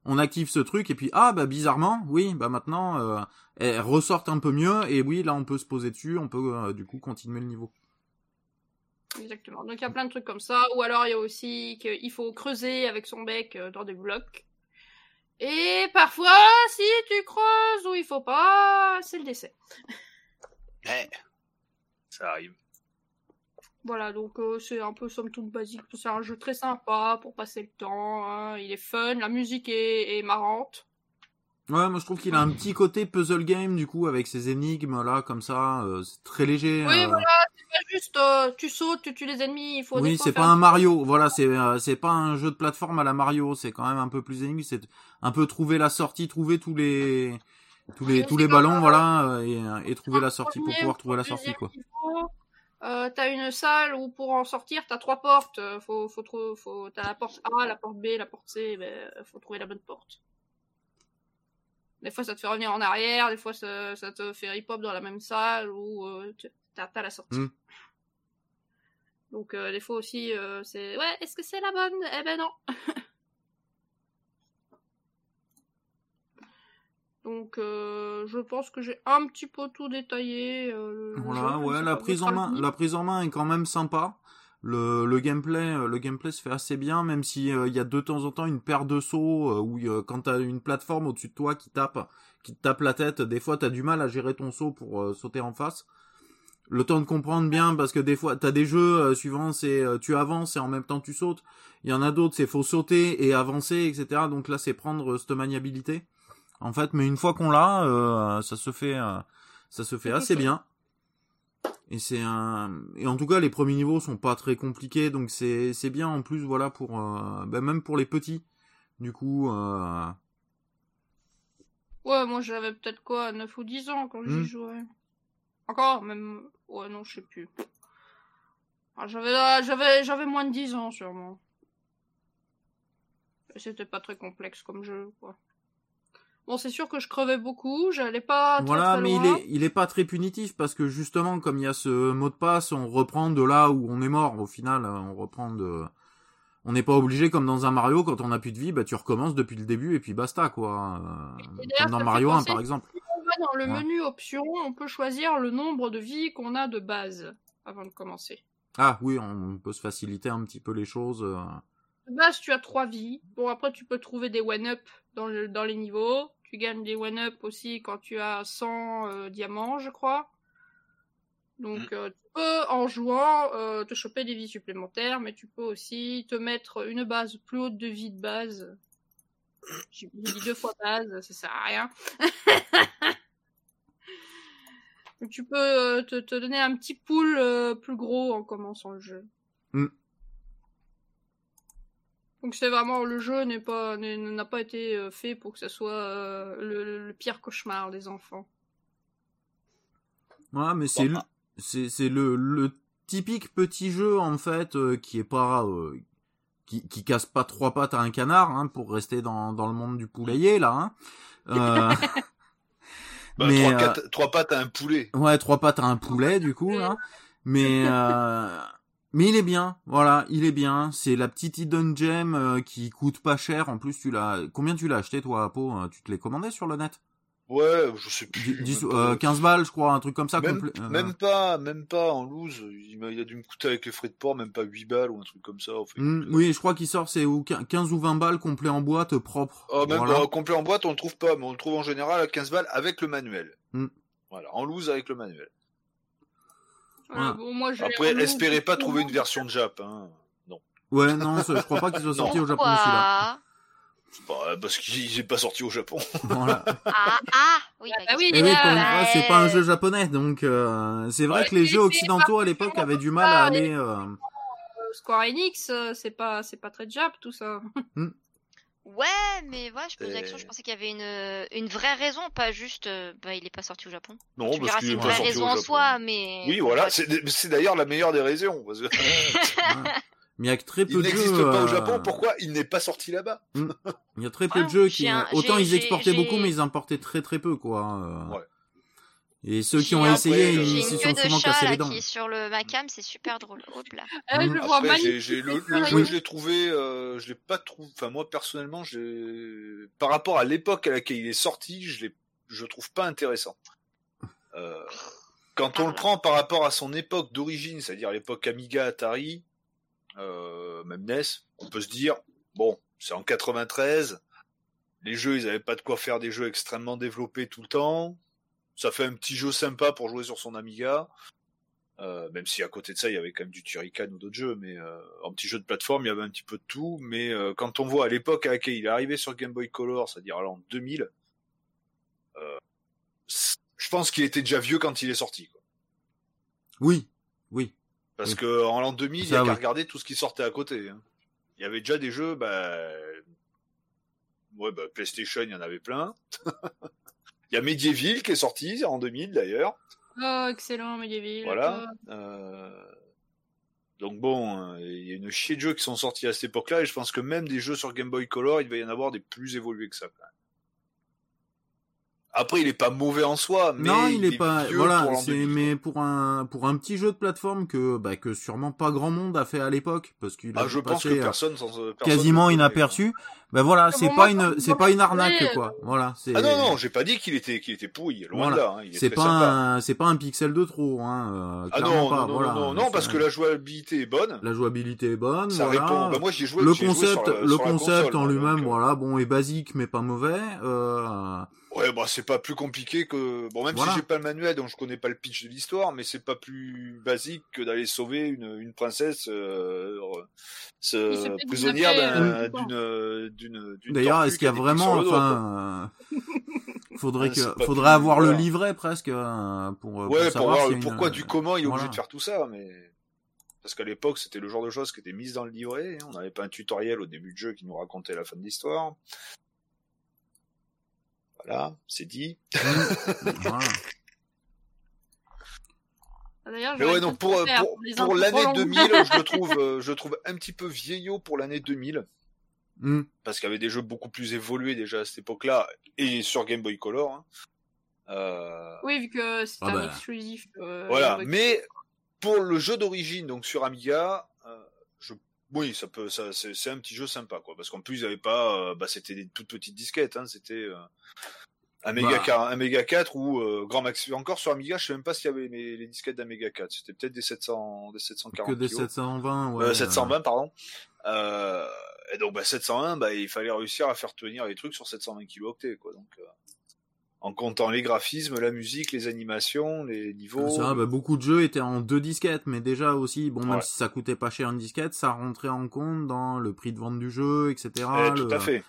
[SPEAKER 1] On active ce truc, et puis, ah, bah, bizarrement, oui, bah, maintenant, euh, elles ressortent un peu mieux, et oui, là, on peut se poser dessus, on peut, euh, du coup, continuer le niveau.
[SPEAKER 4] Exactement. Donc il y a plein de trucs comme ça. Ou alors il y a aussi qu'il faut creuser avec son bec euh, dans des blocs. Et parfois, si tu creuses où il faut pas, c'est le décès.
[SPEAKER 3] Eh, ça arrive.
[SPEAKER 4] Voilà, donc euh, c'est un peu somme toute basique. C'est un jeu très sympa pour passer le temps. hein. Il est fun, la musique est, est marrante.
[SPEAKER 1] Ouais, moi je trouve qu'il a un petit côté puzzle game du coup avec ses énigmes là comme ça, euh, c'est très léger.
[SPEAKER 4] Oui,
[SPEAKER 1] euh.
[SPEAKER 4] voilà, c'est pas juste tu sautes, tu tues les ennemis, il faut
[SPEAKER 1] Oui, c'est pas un Mario, voilà, c'est c'est pas un jeu de plateforme à la Mario, c'est quand même un peu plus énigme, c'est un peu trouver la sortie, trouver tous les tous les tous les ballons, voilà, et, et trouver la sortie pour pouvoir
[SPEAKER 4] ou
[SPEAKER 1] trouver la sortie quoi.
[SPEAKER 4] niveau, Euh, t'as une salle où pour en sortir, t'as trois portes. Euh, Faut, faut, trou- faut, t'as la porte A, la porte B, la porte C. Ben, faut trouver la bonne porte. Des fois, ça te fait revenir en arrière. Des fois, ça, ça te fait hip-hop dans la même salle où euh, t'as, t'as la sortie.
[SPEAKER 1] Mm.
[SPEAKER 4] Donc, euh, des fois aussi, euh, c'est ouais. Est-ce que c'est la bonne? Eh ben non. Donc, euh, je pense que j'ai un petit peu tout détaillé. euh,
[SPEAKER 1] Voilà,
[SPEAKER 4] jeu,
[SPEAKER 1] ouais, la prise en main, la prise en main est quand même sympa. Le, le gameplay, euh, le gameplay se fait assez bien, même si euh, il y a de temps en temps une paire de sauts euh, où euh, quand t'as une plateforme au-dessus de toi qui tape, qui te tape la tête, des fois t'as du mal à gérer ton saut pour euh, sauter en face. Le temps de comprendre bien, parce que des fois t'as des jeux euh, suivants, c'est euh, tu avances et en même temps tu sautes. Il y en a d'autres, c'est faut sauter et avancer, etc. Donc là c'est prendre cette maniabilité. En fait, mais une fois qu'on l'a, euh, ça se fait, euh, ça se fait assez bien. Et c'est un et en tout cas les premiers niveaux sont pas très compliqués donc c'est c'est bien en plus voilà pour euh, ben, même pour les petits du coup
[SPEAKER 4] Ouais, moi j'avais peut-être quoi, 9 ou 10 ans quand j'y
[SPEAKER 1] Hmm.
[SPEAKER 4] jouais. Encore, même. Ouais, non, je sais plus. Ah, j'avais, j'avais, j'avais moins de 10 ans sûrement. Et C'était pas très complexe comme jeu, quoi. Bon, c'est sûr que je crevais beaucoup, j'allais pas très,
[SPEAKER 1] voilà
[SPEAKER 4] très
[SPEAKER 1] mais il est il est pas très punitif parce que justement comme il y a ce mot de passe on reprend de là où on est mort au final euh, on reprend de on n'est pas obligé comme dans un Mario quand on a plus de vie bah tu recommences depuis le début et puis basta quoi comme dans Mario
[SPEAKER 4] fait
[SPEAKER 1] 1
[SPEAKER 4] penser-
[SPEAKER 1] par exemple
[SPEAKER 4] On va dans le
[SPEAKER 1] Ouais.
[SPEAKER 4] menu options, on peut choisir le nombre de vies qu'on a de base avant de commencer.
[SPEAKER 1] ah oui on peut se faciliter un petit peu les choses euh.
[SPEAKER 4] De base, tu as trois vies. Bon, après, tu peux trouver des one-up dans, le, dans les niveaux. Tu gagnes des one-up aussi quand tu as 100 euh, diamants, je crois. Donc, euh, tu peux, en jouant, euh, te choper des vies supplémentaires, mais tu peux aussi te mettre une base plus haute de vie de base. J'ai dit deux fois base, ça sert à rien. Tu peux euh, te, te donner un petit pool euh, plus gros en commençant le jeu.
[SPEAKER 1] Mm.
[SPEAKER 4] Donc c'est vraiment le jeu n'est pas n'a pas été euh, fait pour que ça soit euh, le, le- le pire cauchemar des enfants.
[SPEAKER 1] Ouais, mais c'est
[SPEAKER 3] Bon,
[SPEAKER 1] le, c'est c'est le, le typique petit jeu en fait euh, qui est pas euh, qui qui casse pas trois pattes à un canard hein, pour rester dans dans le monde du poulailler là. Hein. Euh,
[SPEAKER 3] Bah,
[SPEAKER 1] mais
[SPEAKER 3] trois,
[SPEAKER 1] euh,
[SPEAKER 3] quatre- trois pattes à un poulet.
[SPEAKER 1] ouais, trois pattes à un poulet du coup là. Mais euh, mais il est bien, voilà, il est bien. C'est la petite hidden gem euh, qui coûte pas cher. En plus, tu l'as. Combien tu l'as acheté toi, Apo Euh, Tu te l'es commandé sur le net?
[SPEAKER 3] Ouais, je sais plus.
[SPEAKER 1] Dix- dix-
[SPEAKER 3] même
[SPEAKER 1] euh,
[SPEAKER 3] pas.
[SPEAKER 1] 15 balles, je crois, un truc comme ça.
[SPEAKER 3] Même,
[SPEAKER 1] euh,
[SPEAKER 3] même pas, même pas en loose. Il, il a dû me coûter avec les frais de port, même pas 8 balles ou un truc comme ça.
[SPEAKER 1] Hmm, oui, je crois qu'il sort, c'est ou 15 ou 20 balles complet en boîte propre.
[SPEAKER 3] Oh, même
[SPEAKER 1] Voilà.
[SPEAKER 3] euh, complet en boîte, on le trouve pas, mais on le trouve en général à 15 balles avec le manuel.
[SPEAKER 1] Hmm.
[SPEAKER 3] Voilà, en loose avec le manuel.
[SPEAKER 4] Voilà,
[SPEAKER 1] Ouais.
[SPEAKER 4] bon, moi, j'ai
[SPEAKER 3] Après, espérez pas trouver une version de Jap. Hein.
[SPEAKER 1] Ouais, non, ça, je crois pas qu'il soit sorti au Japon celui-là.
[SPEAKER 3] Bah, parce qu'il n'est pas sorti au Japon.
[SPEAKER 1] Voilà.
[SPEAKER 2] Ah, ah Oui,
[SPEAKER 4] Ah,
[SPEAKER 2] bah,
[SPEAKER 4] oui,
[SPEAKER 1] Et oui,
[SPEAKER 2] Ouais.
[SPEAKER 1] fois, c'est pas un jeu japonais, donc euh, c'est vrai
[SPEAKER 3] Ouais.
[SPEAKER 1] que les jeux occidentaux à l'époque avaient du mal à aller. euh,
[SPEAKER 4] Euh, Square Enix, euh, c'est pas c'est pas très Jap tout ça.
[SPEAKER 2] Ouais, mais voilà, je pose la question. Je
[SPEAKER 3] Euh.
[SPEAKER 2] pensais qu'il y avait une, une vraie raison, pas juste. euh, bah, il est pas sorti au Japon.
[SPEAKER 3] Non,
[SPEAKER 2] tu
[SPEAKER 3] parce qu'il
[SPEAKER 2] c'est
[SPEAKER 3] est
[SPEAKER 2] une
[SPEAKER 3] pas
[SPEAKER 2] vraie
[SPEAKER 3] sorti
[SPEAKER 2] raison
[SPEAKER 3] au
[SPEAKER 2] en
[SPEAKER 3] Japon.
[SPEAKER 2] soi, mais.
[SPEAKER 3] Oui, voilà, c'est c'est d'ailleurs la meilleure des raisons. Parce que...
[SPEAKER 1] ouais. Mais il y a que très peu
[SPEAKER 3] Il
[SPEAKER 1] de
[SPEAKER 3] n'existe
[SPEAKER 1] jeux.
[SPEAKER 3] pas au
[SPEAKER 1] euh,
[SPEAKER 3] Japon, pourquoi il n'est pas sorti là-bas?
[SPEAKER 1] Il y a très peu
[SPEAKER 2] Ouais,
[SPEAKER 1] de jeux qui.
[SPEAKER 2] un-
[SPEAKER 1] Autant
[SPEAKER 2] j'ai-
[SPEAKER 1] ils
[SPEAKER 2] j'ai-
[SPEAKER 1] exportaient
[SPEAKER 2] j'ai-
[SPEAKER 1] beaucoup, mais ils importaient très très peu, quoi. euh.
[SPEAKER 3] Ouais.
[SPEAKER 1] Et ceux qui ont essayé, ils se sont
[SPEAKER 2] de
[SPEAKER 1] souvent
[SPEAKER 2] chat
[SPEAKER 1] cassé
[SPEAKER 2] là
[SPEAKER 1] les dents.
[SPEAKER 2] qui est sur le Macam, c'est super drôle. Hop là.
[SPEAKER 4] Euh, je le vois
[SPEAKER 3] Après, j'ai, j'ai- le, le
[SPEAKER 4] Oui.
[SPEAKER 3] jeu, je l'ai trouvé, euh, je l'ai pas trouvé. Enfin, moi personnellement, j'ai, par rapport à l'époque à laquelle il est sorti, je l'ai, je le trouve pas intéressant. Euh, quand on le prend par rapport à son époque d'origine, c'est-à-dire l'époque Amiga, Atari, euh, même NES, on peut se dire, bon, c'est en 93, les jeux, ils avaient pas de quoi faire des jeux extrêmement développés tout le temps. Ça fait un petit jeu sympa pour jouer sur son Amiga. Euh, même si à côté de ça, il y avait quand même du Turrican ou d'autres jeux, mais euh, en petit jeu de plateforme, il y avait un petit peu de tout. Mais euh, quand on voit à l'époque à laquelle il est arrivé sur Game Boy Color, c'est-à-dire en 2000, euh, je pense qu'il était déjà vieux quand il est sorti. Quoi.
[SPEAKER 1] Oui, oui.
[SPEAKER 3] Parce
[SPEAKER 1] Oui.
[SPEAKER 3] que en l'an 2000, il y a qu'à regarder tout ce qui sortait à côté. hein. Il y avait déjà des jeux, bah... Ouais, bah, PlayStation, il y en avait plein. il y a Medieval qui est sorti en 2000 d'ailleurs.
[SPEAKER 4] Oh, excellent, Medieval.
[SPEAKER 3] Voilà. Euh, Donc bon, euh, il y a une chier de jeux qui sont sortis à cette époque-là, et je pense que même des jeux sur Game Boy Color, il va y en avoir des plus évolués que ça. quand même. Après, il est pas mauvais en soi, mais
[SPEAKER 1] non, il est pas.
[SPEAKER 3] vieux
[SPEAKER 1] Voilà,
[SPEAKER 3] pour
[SPEAKER 1] c'est
[SPEAKER 3] 2000, quoi.
[SPEAKER 1] mais pour un pour un petit jeu de plateforme que bah que sûrement pas grand monde a fait à l'époque parce qu'il a
[SPEAKER 3] Ah, je pense que
[SPEAKER 1] euh,
[SPEAKER 3] personne sans personne
[SPEAKER 1] quasiment inaperçu. Ben voilà, c'est
[SPEAKER 4] bon,
[SPEAKER 1] pas
[SPEAKER 4] moi,
[SPEAKER 1] une c'est pas une arnaque quoi. Voilà, c'est
[SPEAKER 3] Ah non, non, j'ai pas dit qu'il était, qu'il était pourri, loin
[SPEAKER 1] Voilà.
[SPEAKER 3] de là. hein, il est
[SPEAKER 1] c'est pas
[SPEAKER 3] sympa.
[SPEAKER 1] un c'est pas un pixel de trop hein. euh,
[SPEAKER 3] Ah non,
[SPEAKER 1] pas,
[SPEAKER 3] non, non,
[SPEAKER 1] voilà.
[SPEAKER 3] non, non, parce que la jouabilité est bonne.
[SPEAKER 1] la jouabilité est bonne,
[SPEAKER 3] Ça
[SPEAKER 1] voilà.
[SPEAKER 3] répond. Bah, moi, j'ai joué.
[SPEAKER 1] le
[SPEAKER 3] joué
[SPEAKER 1] concept,
[SPEAKER 3] sur la-
[SPEAKER 1] le
[SPEAKER 3] sur
[SPEAKER 1] concept
[SPEAKER 3] console,
[SPEAKER 1] en lui-même,
[SPEAKER 3] euh,
[SPEAKER 1] voilà, bon, est basique mais pas mauvais. Euh,
[SPEAKER 3] Ouais, bah c'est pas plus compliqué que bon même
[SPEAKER 1] Voilà.
[SPEAKER 3] si j'ai pas le manuel donc je connais pas le pitch de l'histoire, mais c'est pas plus basique que d'aller sauver une, une princesse euh,
[SPEAKER 4] fait
[SPEAKER 3] prisonnière
[SPEAKER 4] euh,
[SPEAKER 3] d'une euh, d'une d'une
[SPEAKER 1] D'ailleurs, est-ce qu'il y a vraiment, enfin, euh, faudrait
[SPEAKER 3] Ouais, c'est
[SPEAKER 1] que, faudrait
[SPEAKER 3] plus-
[SPEAKER 1] avoir le livret presque euh, pour, euh,
[SPEAKER 3] Ouais, pour
[SPEAKER 1] savoir
[SPEAKER 3] voir
[SPEAKER 1] s'il y
[SPEAKER 3] le
[SPEAKER 1] a une-
[SPEAKER 3] pourquoi du comment il est obligé
[SPEAKER 1] voilà.
[SPEAKER 3] de faire tout ça, mais parce qu'à l'époque c'était le genre de choses qui étaient mises dans le livret. On n'avait pas un tutoriel au début de jeu qui nous racontait la fin de l'histoire. Voilà, c'est dit.
[SPEAKER 1] Voilà.
[SPEAKER 4] D'ailleurs,
[SPEAKER 3] Mais ouais, non,
[SPEAKER 4] le
[SPEAKER 3] pour,
[SPEAKER 4] faire
[SPEAKER 3] pour,
[SPEAKER 4] les
[SPEAKER 3] pour
[SPEAKER 4] infos
[SPEAKER 3] l'année
[SPEAKER 4] trop longues.
[SPEAKER 3] 2000, je le trouve, euh, je le trouve un petit peu vieillot pour l'année 2000.
[SPEAKER 1] Hmm.
[SPEAKER 3] Parce qu'il y avait des jeux beaucoup plus évolués déjà à cette époque-là, et sur Game Boy Color. hein. Euh,
[SPEAKER 4] Oui, vu que c'est
[SPEAKER 1] Ah
[SPEAKER 4] un
[SPEAKER 1] bah.
[SPEAKER 4] exclusif. euh,
[SPEAKER 3] voilà, mais pour le jeu d'origine, donc sur Amiga, euh, je... oui, ça peut, ça, c'est, un petit jeu sympa, quoi. Parce qu'en plus, ils avaient pas, euh, bah, c'était des toutes petites disquettes, hein, c'était euh, un Mega,
[SPEAKER 1] Bah.
[SPEAKER 3] 4, un Mega 4 ou euh, Grand Max. Encore sur Amiga, je sais même pas s'il y avait les, les disquettes d'Amiga 4. C'était peut-être des 700, des 740
[SPEAKER 1] Que des
[SPEAKER 3] kilos.
[SPEAKER 1] 720, ouais.
[SPEAKER 3] Euh, 720 pardon. Et donc bah 701, bah il fallait réussir à faire tenir les trucs sur 720 kilooctets quoi. Donc euh, en comptant les graphismes, la musique, les animations, les niveaux.
[SPEAKER 1] Ça, bah, beaucoup de jeux étaient en deux disquettes, mais déjà aussi, bon, même
[SPEAKER 3] Ouais.
[SPEAKER 1] si ça coûtait pas cher une disquette, ça rentrait en compte dans le prix de vente du jeu, etc.
[SPEAKER 3] Eh, tout
[SPEAKER 1] le-
[SPEAKER 3] à fait.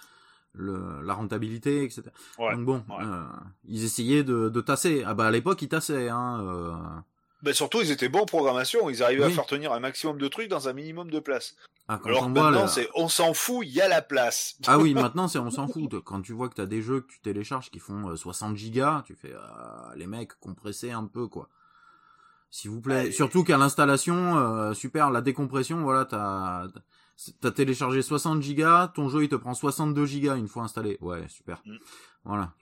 [SPEAKER 1] le- la rentabilité, etc.
[SPEAKER 3] Ouais.
[SPEAKER 1] Donc bon,
[SPEAKER 3] Ouais.
[SPEAKER 1] euh, ils essayaient de, de tasser. Ah bah à l'époque ils tassaient, hein. Euh,
[SPEAKER 3] Ben surtout ils étaient bons en programmation, ils arrivaient
[SPEAKER 1] Oui.
[SPEAKER 3] à faire tenir un maximum de trucs dans un minimum de place.
[SPEAKER 1] Ah, quand
[SPEAKER 3] Alors maintenant c'est on s'en fout, il y a la place.
[SPEAKER 1] Ah oui, maintenant c'est on s'en fout. Quand tu vois que t'as des jeux que tu télécharges qui font euh, 60 gigas, tu fais ah, les mecs compressez un peu quoi. S'il vous plaît. Surtout qu'à l'installation, euh, super, la décompression, voilà, t'as t'as téléchargé 60 gigas, ton jeu il te prend 62 gigas une fois installé. Ouais, super.
[SPEAKER 3] Mm.
[SPEAKER 1] Voilà.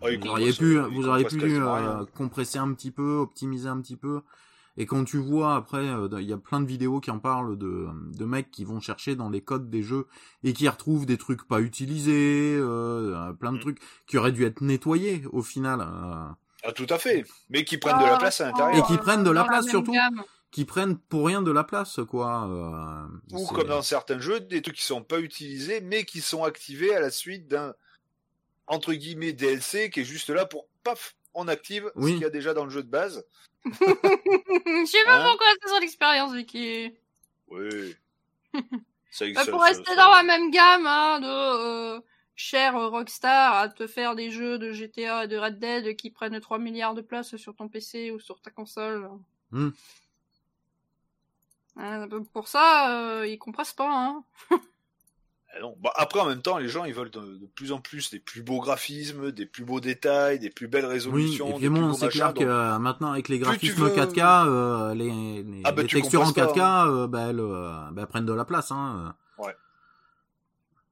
[SPEAKER 1] Vous auriez pu,
[SPEAKER 3] euh,
[SPEAKER 1] vous auriez pu euh, compresser un petit peu, optimiser un petit peu. Et quand tu vois après, euh, il y a plein de vidéos qui en parlent de, de mecs qui vont chercher dans les codes des jeux et qui retrouvent des trucs pas utilisés, euh, plein de
[SPEAKER 3] Mm.
[SPEAKER 1] trucs qui auraient dû être nettoyés au final, euh,
[SPEAKER 3] Ah tout à fait. Mais qui prennent de la
[SPEAKER 4] Ah,
[SPEAKER 3] place à
[SPEAKER 1] Et
[SPEAKER 3] l'intérieur.
[SPEAKER 1] qui prennent de la place, surtout.
[SPEAKER 4] gamme.
[SPEAKER 1] qui prennent pour rien de la place, quoi. euh,
[SPEAKER 3] Ou comme dans certains jeux, des trucs qui sont pas utilisés, mais qui sont activés à la suite d'un entre guillemets DLC qui est juste là pour paf, on active
[SPEAKER 1] Oui.
[SPEAKER 3] ce qu'il y a déjà dans le jeu de base.
[SPEAKER 4] Je sais pas
[SPEAKER 3] Hein
[SPEAKER 4] pourquoi c'est son expérience, Vicky.
[SPEAKER 3] Oui. Ça,
[SPEAKER 4] Bah,
[SPEAKER 3] ça-
[SPEAKER 4] pour
[SPEAKER 3] ça-
[SPEAKER 4] rester
[SPEAKER 3] ça-
[SPEAKER 4] dans la même gamme hein, de euh, cher Rockstar à te faire des jeux de GTA et de Red Dead qui prennent 3 milliards de place sur ton PC ou sur ta console.
[SPEAKER 1] Hmm.
[SPEAKER 4] Euh, pour ça, euh, ils compressent pas. Hein.
[SPEAKER 3] Eh non. Bah, après, en même temps, les gens, ils veulent de, de plus en plus des plus beaux graphismes, des plus beaux détails, des plus belles
[SPEAKER 1] Oui,
[SPEAKER 3] résolutions.
[SPEAKER 1] puis
[SPEAKER 3] plus
[SPEAKER 1] bon, c'est clair
[SPEAKER 3] donc-
[SPEAKER 1] que euh, maintenant avec les graphismes
[SPEAKER 3] veux-
[SPEAKER 1] 4K, euh, les, les,
[SPEAKER 3] Ah bah,
[SPEAKER 1] les
[SPEAKER 3] tu
[SPEAKER 1] textures en
[SPEAKER 3] compresses
[SPEAKER 1] 4K,
[SPEAKER 3] pas,
[SPEAKER 1] euh, bah, elles, euh, bah, prennent de la place. Hein.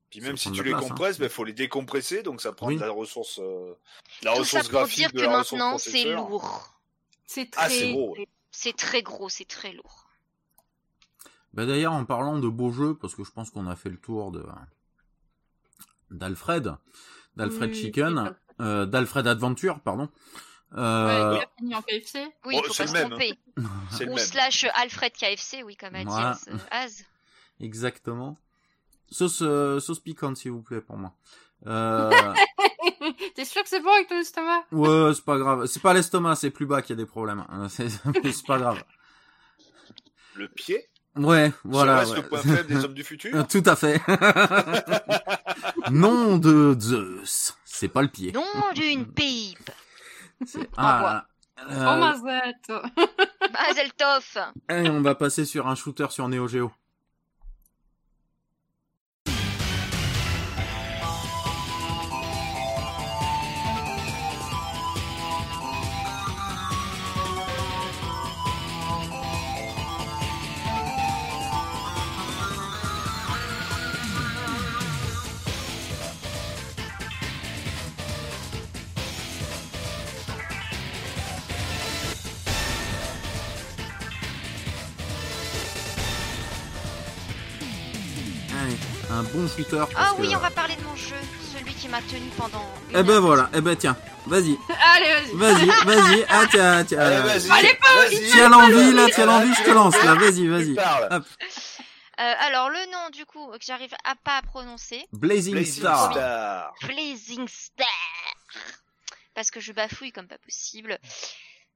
[SPEAKER 3] Puis
[SPEAKER 1] Ça
[SPEAKER 3] même si tu les
[SPEAKER 1] place, hein.
[SPEAKER 3] compresses, il faut les décompresser, donc ça prend
[SPEAKER 1] Oui.
[SPEAKER 3] de la ressource, euh, de la
[SPEAKER 2] Tout ça
[SPEAKER 3] ressource
[SPEAKER 2] pour
[SPEAKER 3] graphique,
[SPEAKER 2] dire que
[SPEAKER 3] ressource
[SPEAKER 2] maintenant c'est lourd.
[SPEAKER 4] C'est
[SPEAKER 3] Ah,
[SPEAKER 4] très.
[SPEAKER 3] c'est gros.
[SPEAKER 2] C'est très gros, c'est très lourd.
[SPEAKER 1] Bah, D'ailleurs, en parlant de beaux jeux, parce que je pense qu'on a fait le tour de d'Alfred, d'Alfred
[SPEAKER 4] Oui,
[SPEAKER 1] Chicken, euh, d'Alfred Adventure, pardon.
[SPEAKER 4] Ouais,
[SPEAKER 1] Euh,
[SPEAKER 4] il a fini en KFC.
[SPEAKER 2] Oui,
[SPEAKER 3] Oh,
[SPEAKER 2] il faut pas se
[SPEAKER 3] même,
[SPEAKER 2] tromper. Ou
[SPEAKER 3] même.
[SPEAKER 2] slash Alfred KFC, oui, comme a dit
[SPEAKER 1] Voilà.
[SPEAKER 2] Az- Az.
[SPEAKER 1] Exactement. Sauce, euh, sauce piquante, s'il vous plaît, pour moi. Euh,
[SPEAKER 4] T'es sûr que c'est bon avec ton estomac?
[SPEAKER 1] Ouais, c'est pas grave. C'est pas l'estomac, c'est plus bas qu'il y a des problèmes. C'est pas grave.
[SPEAKER 3] Le pied,
[SPEAKER 1] Ouais, voilà.
[SPEAKER 3] ça reste
[SPEAKER 1] ouais.
[SPEAKER 3] le point faible des hommes du
[SPEAKER 1] Euh,
[SPEAKER 3] futur.
[SPEAKER 1] Tout à fait. Nom de Zeus. C'est pas le pied.
[SPEAKER 2] Nom d'une pipe.
[SPEAKER 1] C'est-
[SPEAKER 2] Envoie.
[SPEAKER 1] euh,
[SPEAKER 4] Oh mazette
[SPEAKER 2] Mazel Tov.
[SPEAKER 1] allez, on va passer sur un shooter sur Neo Geo. Un bon shooter.
[SPEAKER 2] Ah oui,
[SPEAKER 1] que-
[SPEAKER 2] on va parler de mon jeu. Celui qui m'a tenu pendant. une
[SPEAKER 1] Eh ben
[SPEAKER 2] heure.
[SPEAKER 1] voilà, eh ben tiens, vas-y,
[SPEAKER 4] Allez, vas-y
[SPEAKER 1] vas-y, vas-y, ah tiens, tiens,
[SPEAKER 3] Allez,
[SPEAKER 1] euh,
[SPEAKER 3] vas-y.
[SPEAKER 4] Allez,
[SPEAKER 3] vas-y.
[SPEAKER 1] tiens l'envie là, tiens l'envie, je te lance là, vas-y, vas-y. Hop.
[SPEAKER 2] Euh, alors, le nom, du coup, que j'arrive à pas à prononcer.
[SPEAKER 1] Blazing,
[SPEAKER 3] Blazing
[SPEAKER 1] Star.
[SPEAKER 3] Star.
[SPEAKER 2] Blazing Star. Parce que je bafouille comme pas possible.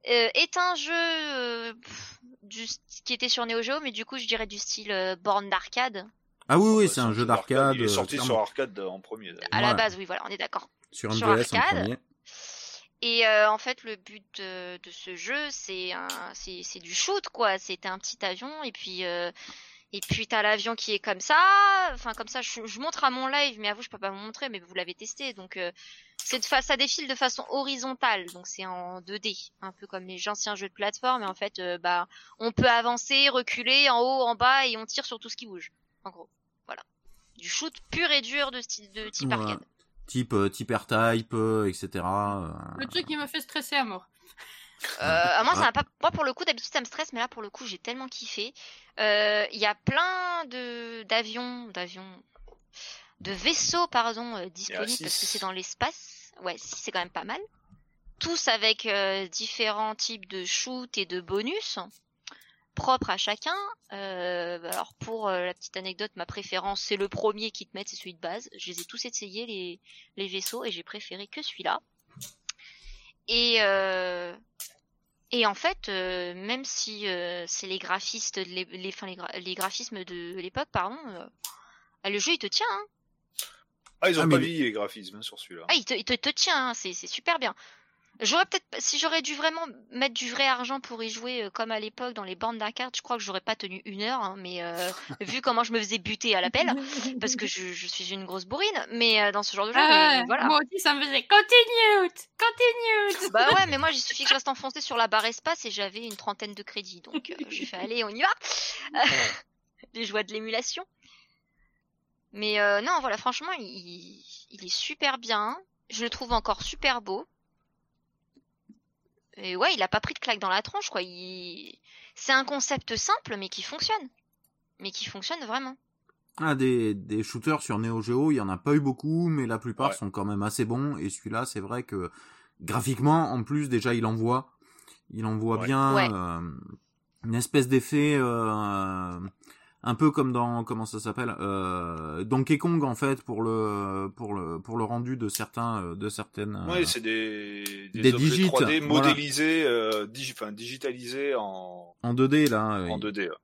[SPEAKER 2] Euh, est un jeu euh, pff, du, qui était sur Neo Geo, mais du coup, je dirais du style euh, borne d'arcade.
[SPEAKER 1] Ah oui, oui, c'est un jeu d'arcade.
[SPEAKER 3] Il est
[SPEAKER 1] euh,
[SPEAKER 3] sorti sur arcade euh, en premier.
[SPEAKER 2] À la base, oui, voilà, on est d'accord.
[SPEAKER 1] sur
[SPEAKER 2] sur
[SPEAKER 1] MVS en
[SPEAKER 2] arcade.
[SPEAKER 1] premier.
[SPEAKER 2] Et euh, en fait, le but de, de ce jeu, c'est un, c'est, c'est du shoot, quoi. C'était un petit avion, et puis, euh, et puis t'as l'avion qui est comme ça. Enfin, comme ça, je, je montre à mon live, mais à vous, je peux pas vous montrer, mais vous l'avez testé. Donc, euh, c'est de ça défile de façon horizontale, donc c'est en 2D, un peu comme les anciens jeux de plateforme. Et en fait, euh, bah, on peut avancer, reculer, en haut, en bas, et on tire sur tout ce qui bouge. En gros, du shoot pur et dur de, style, de type
[SPEAKER 1] Voilà.
[SPEAKER 2] arcade.
[SPEAKER 1] Type, euh, type R-Type, euh, etc. euh,
[SPEAKER 4] Le truc qui me fait stresser à mort.
[SPEAKER 2] Euh, moi, ça
[SPEAKER 1] Ah.
[SPEAKER 2] m'a pas. Moi, pour le coup, d'habitude, ça me stresse, mais là, pour le coup, j'ai tellement kiffé. Euh, Il y a plein de d'avions, d'avions, de vaisseaux, pardon, euh, disponibles
[SPEAKER 3] six.
[SPEAKER 2] parce que c'est dans l'espace. Ouais, si c'est quand même pas mal. Tous avec euh, différents types de shoot et de bonus propres à chacun. Euh, alors pour euh, la petite anecdote, ma préférence c'est le premier qui te met, c'est celui de base. Je les ai tous essayés les les vaisseaux et j'ai préféré que celui-là. Et euh, et en fait, euh, même si euh, c'est les graphistes, de l'é- les, enfin, les, gra- les graphismes de l'époque, pardon, euh, le jeu il te tient. Hein.
[SPEAKER 3] Ah, ils ont
[SPEAKER 1] Ah,
[SPEAKER 3] pas
[SPEAKER 1] mais-
[SPEAKER 3] vieilli les graphismes hein, sur celui-là.
[SPEAKER 2] Ah, il te, il te, te tient, hein, c'est super bien. J'aurais peut-être, si j'aurais dû vraiment mettre du vrai argent pour y jouer euh, comme à l'époque dans les bandes d'arcade, je crois que j'aurais pas tenu une heure, hein, mais euh, vu comment je me faisais buter à l'appel, parce que je, je suis une grosse bourrine, mais euh, dans ce genre de jeu,
[SPEAKER 4] Ah,
[SPEAKER 2] mais voilà.
[SPEAKER 4] Moi aussi, ça me faisait continue, continue.
[SPEAKER 2] Bah ouais, mais moi, il suffit que je reste enfoncé sur la barre espace et j'avais une trentaine de crédits. Donc, euh, j'ai fait aller, on y va. Les joies de l'émulation. Mais euh, non, voilà, franchement, il, il est super bien. Je le trouve encore super beau. Et ouais, il a pas pris de claque dans la tronche, quoi. Il... C'est un concept simple, mais qui fonctionne. Mais qui fonctionne vraiment.
[SPEAKER 1] Ah, des, des shooters sur Neo Geo, il y en a pas eu beaucoup, mais la plupart
[SPEAKER 3] Ouais.
[SPEAKER 1] sont quand même assez bons. Et celui-là, c'est vrai que graphiquement, en plus, déjà, il envoie, il envoie
[SPEAKER 3] Ouais.
[SPEAKER 1] bien
[SPEAKER 2] Ouais.
[SPEAKER 1] euh, une espèce d'effet, euh, un peu comme dans comment ça s'appelle, euh, Donkey Kong en fait pour le pour le pour le rendu de certains euh, de certaines. euh,
[SPEAKER 3] Ouais, c'est des, des,
[SPEAKER 1] des
[SPEAKER 3] objets
[SPEAKER 1] digits,
[SPEAKER 3] 3D
[SPEAKER 1] voilà.
[SPEAKER 3] modélisés, euh, digi- enfin, digitalisés en,
[SPEAKER 1] en 2D là.
[SPEAKER 3] en
[SPEAKER 1] euh,
[SPEAKER 3] 2D. ouais.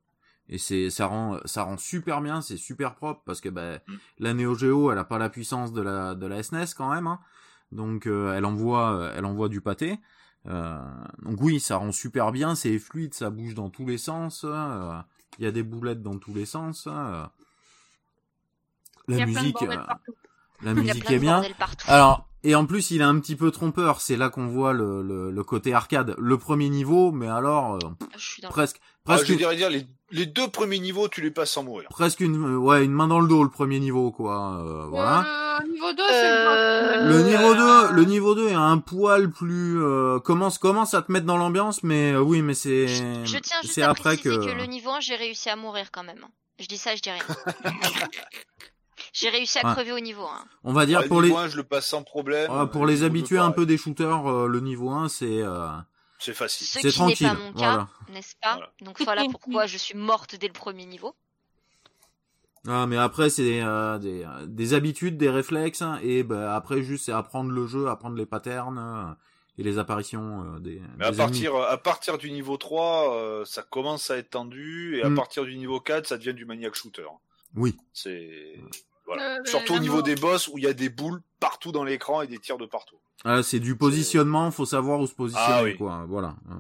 [SPEAKER 1] et c'est ça rend ça rend super bien c'est super propre parce que ben
[SPEAKER 3] Mm.
[SPEAKER 1] la Neo Geo elle a pas la puissance de la de la SNES quand même hein. donc euh, elle envoie elle envoie du pâté Euh, donc oui ça rend super bien c'est fluide ça bouge dans tous les sens euh, il y a des boulettes dans tous les sens euh.
[SPEAKER 4] Y
[SPEAKER 1] La musique, euh, la musique est bien. Alors, et en plus, il est un petit peu trompeur. C'est là qu'on voit le, le, le côté arcade. Le premier niveau, mais alors, euh,
[SPEAKER 2] Je suis dans le-
[SPEAKER 1] presque,
[SPEAKER 3] Ah,
[SPEAKER 1] presque,
[SPEAKER 3] je dirais dire, les, les deux premiers niveaux, tu les passes sans mourir.
[SPEAKER 1] presque une, euh, ouais, une main dans le dos, le premier niveau, quoi. euh, voilà.
[SPEAKER 4] Euh, niveau 2, c'est le
[SPEAKER 2] Euh,
[SPEAKER 4] boss.
[SPEAKER 1] Le niveau
[SPEAKER 2] Euh,
[SPEAKER 1] 2, le niveau 2 est un poil plus euh, commence commence à te mettre dans l'ambiance mais euh, oui mais c'est
[SPEAKER 2] Je tiens juste
[SPEAKER 1] c'est
[SPEAKER 2] à
[SPEAKER 1] après
[SPEAKER 2] préciser
[SPEAKER 1] que,
[SPEAKER 2] que... le niveau 1, j'ai réussi à mourir quand même. Je dis ça, je dis rien. j'ai réussi à
[SPEAKER 1] Ouais.
[SPEAKER 2] crever au niveau 1.
[SPEAKER 1] on va dire
[SPEAKER 3] Ouais,
[SPEAKER 1] pour les
[SPEAKER 3] niveau un, je le passe sans problème.
[SPEAKER 1] euh, pour les
[SPEAKER 3] Niveau
[SPEAKER 1] habitués un peu des shooters euh, le niveau 1 c'est euh,
[SPEAKER 3] C'est facile.
[SPEAKER 2] Ce
[SPEAKER 1] C'est
[SPEAKER 2] qui n'est pas
[SPEAKER 1] tranquille,
[SPEAKER 2] mon cas,
[SPEAKER 1] voilà.
[SPEAKER 2] n'est-ce pas
[SPEAKER 3] Voilà.
[SPEAKER 2] Donc voilà pourquoi je suis morte dès le premier niveau.
[SPEAKER 1] ah mais après c'est euh, des euh, des habitudes des réflexes hein, et bah, après juste c'est apprendre le jeu apprendre les patterns euh, et les apparitions euh, des,
[SPEAKER 3] Mais à
[SPEAKER 1] des ennemis.
[SPEAKER 3] partir, à partir du niveau 3, euh, ça commence à être tendu, et à
[SPEAKER 1] Mm.
[SPEAKER 3] partir du niveau 4, ça devient du maniac shooter.
[SPEAKER 1] oui
[SPEAKER 3] C'est, voilà.
[SPEAKER 4] Euh,
[SPEAKER 3] Surtout au niveau des boss où il y a des boules partout dans l'écran et des tirs de partout.
[SPEAKER 1] Ah, c'est du positionnement faut savoir où se positionner
[SPEAKER 3] Ah oui.
[SPEAKER 1] quoi voilà Euh,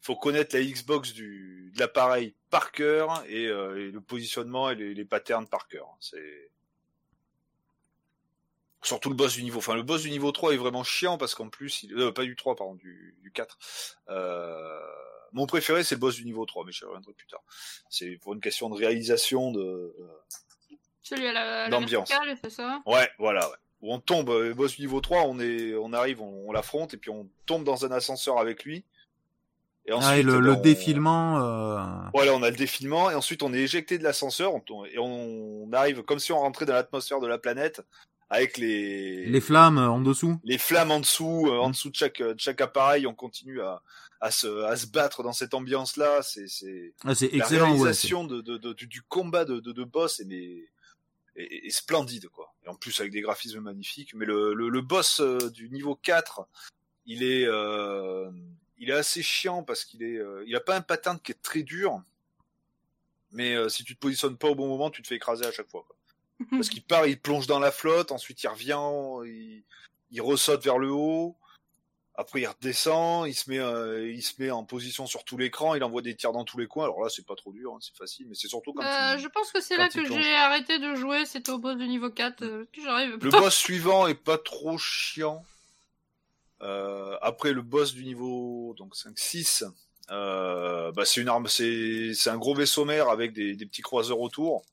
[SPEAKER 3] Faut connaître la Xbox du, de l'appareil par cœur et, euh, et le positionnement et les, les patterns par cœur. C'est surtout le boss du niveau. Enfin, le boss du niveau 3 est vraiment chiant parce qu'en plus, il... euh, pas du 3, pardon, du, du 4. Euh... Mon préféré, c'est le boss du niveau 3, mais j'y reviendrai plus tard. C'est pour une question de réalisation de.
[SPEAKER 4] Celui à la, la
[SPEAKER 3] D'ambiance.
[SPEAKER 4] verticale, c'est ça?
[SPEAKER 3] Ouais, voilà. Ouais. Où on tombe, euh, boss niveau 3, on est, on arrive, on, on l'affronte et puis on tombe dans un ascenseur avec lui. Et
[SPEAKER 1] ah, et le,
[SPEAKER 3] ben,
[SPEAKER 1] le
[SPEAKER 3] on-
[SPEAKER 1] défilement euh,
[SPEAKER 3] Voilà, on a le défilement et ensuite on est éjecté de l'ascenseur on tombe- et on arrive comme si on rentrait dans l'atmosphère de la planète avec les
[SPEAKER 1] les flammes en dessous
[SPEAKER 3] les flammes en dessous, euh, en dessous de chaque de chaque appareil. On continue à à se à se battre dans cette ambiance là. C'est c'est
[SPEAKER 1] ah, c'est
[SPEAKER 3] la
[SPEAKER 1] excellent ouais, c'est-
[SPEAKER 3] réalisation de, de, de- du, combat de, de, de boss est, mais, est, est splendide quoi. Et en plus avec des graphismes magnifiques. Mais le, le, le boss euh, du niveau 4, il est euh, il est assez chiant parce qu'il est euh, il a pas un pattern qui est très dur. Mais euh, si tu te positionnes pas au bon moment, tu te fais écraser à chaque fois. Quoi. Parce qu'il part, il plonge dans la flotte, ensuite il revient, il, il ressaute vers le haut. Après, il redescend, il se met, euh, il se met en position sur tout l'écran, il envoie des tirs dans tous les coins. Alors là, c'est pas trop dur, hein, c'est facile, mais c'est surtout quand
[SPEAKER 4] Euh, je pense que c'est là que j'ai arrêté de jouer, c'était au boss du niveau 4, euh, j'arrive
[SPEAKER 3] le boss suivant est pas trop chiant. Euh, après le boss du niveau donc 5-6, euh, bah c'est une arme, c'est un gros vaisseau mère avec des, des petits croiseurs autour.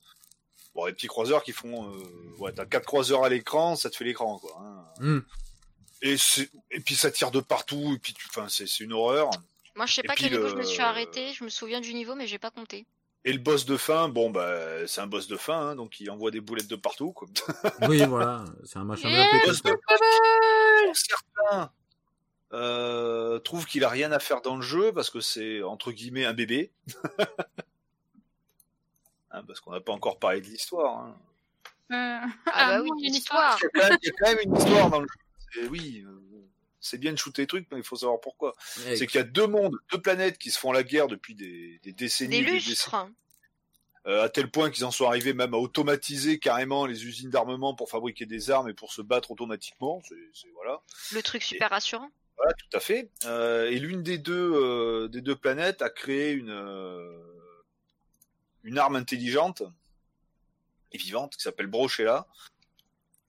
[SPEAKER 3] Bon, les petits croiseurs qui font, euh, ouais, t'as quatre croiseurs à l'écran, ça te fait l'écran quoi. hein.
[SPEAKER 1] Hmm.
[SPEAKER 3] Et puis ça tire de partout et puis tu, enfin c'est une horreur.
[SPEAKER 2] Moi, je sais
[SPEAKER 3] Et
[SPEAKER 2] pas quel niveau
[SPEAKER 3] le-
[SPEAKER 2] je me suis arrêté. Je me souviens du niveau, mais j'ai pas compté.
[SPEAKER 3] Et le boss de fin, bon bah c'est un boss de fin, hein, donc il envoie des boulettes de partout quoi.
[SPEAKER 1] oui voilà c'est un machin
[SPEAKER 4] Yeah.
[SPEAKER 1] bien pété.
[SPEAKER 4] Bubble
[SPEAKER 3] certains euh, trouvent qu'il a rien à faire dans le jeu parce que c'est entre guillemets un bébé. Hein, parce qu'on n'a pas encore parlé de l'histoire. hein.
[SPEAKER 4] Euh,
[SPEAKER 2] Ah bah
[SPEAKER 4] bon,
[SPEAKER 2] oui,
[SPEAKER 4] il y a une
[SPEAKER 2] l'histoire.
[SPEAKER 3] Il, y a quand même- il y a quand même une histoire dans le jeu. C'est- oui, euh, c'est bien de shooter des trucs, mais il faut savoir pourquoi.
[SPEAKER 1] Eh,
[SPEAKER 3] C'est qu'il y a deux mondes, deux planètes qui se font la guerre depuis des, des décennies.
[SPEAKER 2] Des
[SPEAKER 3] des
[SPEAKER 2] lustres.
[SPEAKER 3] décennies. Euh, à tel point qu'ils en sont arrivés même à automatiser carrément les usines d'armement pour fabriquer des armes et pour se battre automatiquement. C'est, c'est- voilà.
[SPEAKER 2] Le truc super rassurant.
[SPEAKER 3] Voilà, tout à fait. Euh, et l'une des deux euh, des deux planètes a créé une euh, une arme intelligente et vivante qui s'appelle Brochella.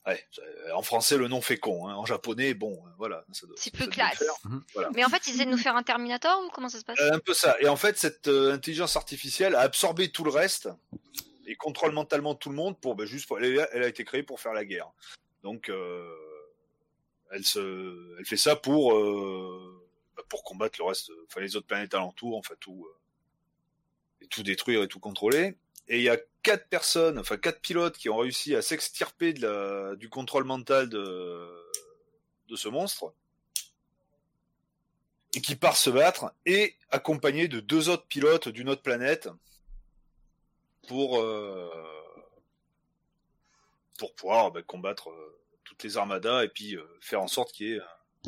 [SPEAKER 3] Ouais, euh, en français le nom fait con. Hein. En japonais, bon, euh, voilà. Ça doit,
[SPEAKER 2] C'est
[SPEAKER 3] ça le
[SPEAKER 2] classe.
[SPEAKER 3] faire.
[SPEAKER 1] Mhm.
[SPEAKER 3] Voilà.
[SPEAKER 2] Mais en fait, ils essaient de nous faire un Terminator ou comment ça se passe?
[SPEAKER 3] Euh, un peu ça. Et en fait, cette euh, intelligence artificielle a absorbé tout le reste et contrôle mentalement tout le monde pour ben, juste pour, elle, a- elle a été créée pour faire la guerre. Donc euh, elle se elle fait ça pour euh, bah, pour combattre le reste enfin les autres planètes alentours, enfin tout euh, et tout détruire et tout contrôler. Et il y a quatre personnes, enfin quatre pilotes qui ont réussi à s'extirper du contrôle mental de ce monstre et qui part se battre, et accompagné de deux autres pilotes d'une autre planète pour euh, pouvoir bah, combattre euh, toutes les armadas et puis euh, faire en sorte qu'il y ait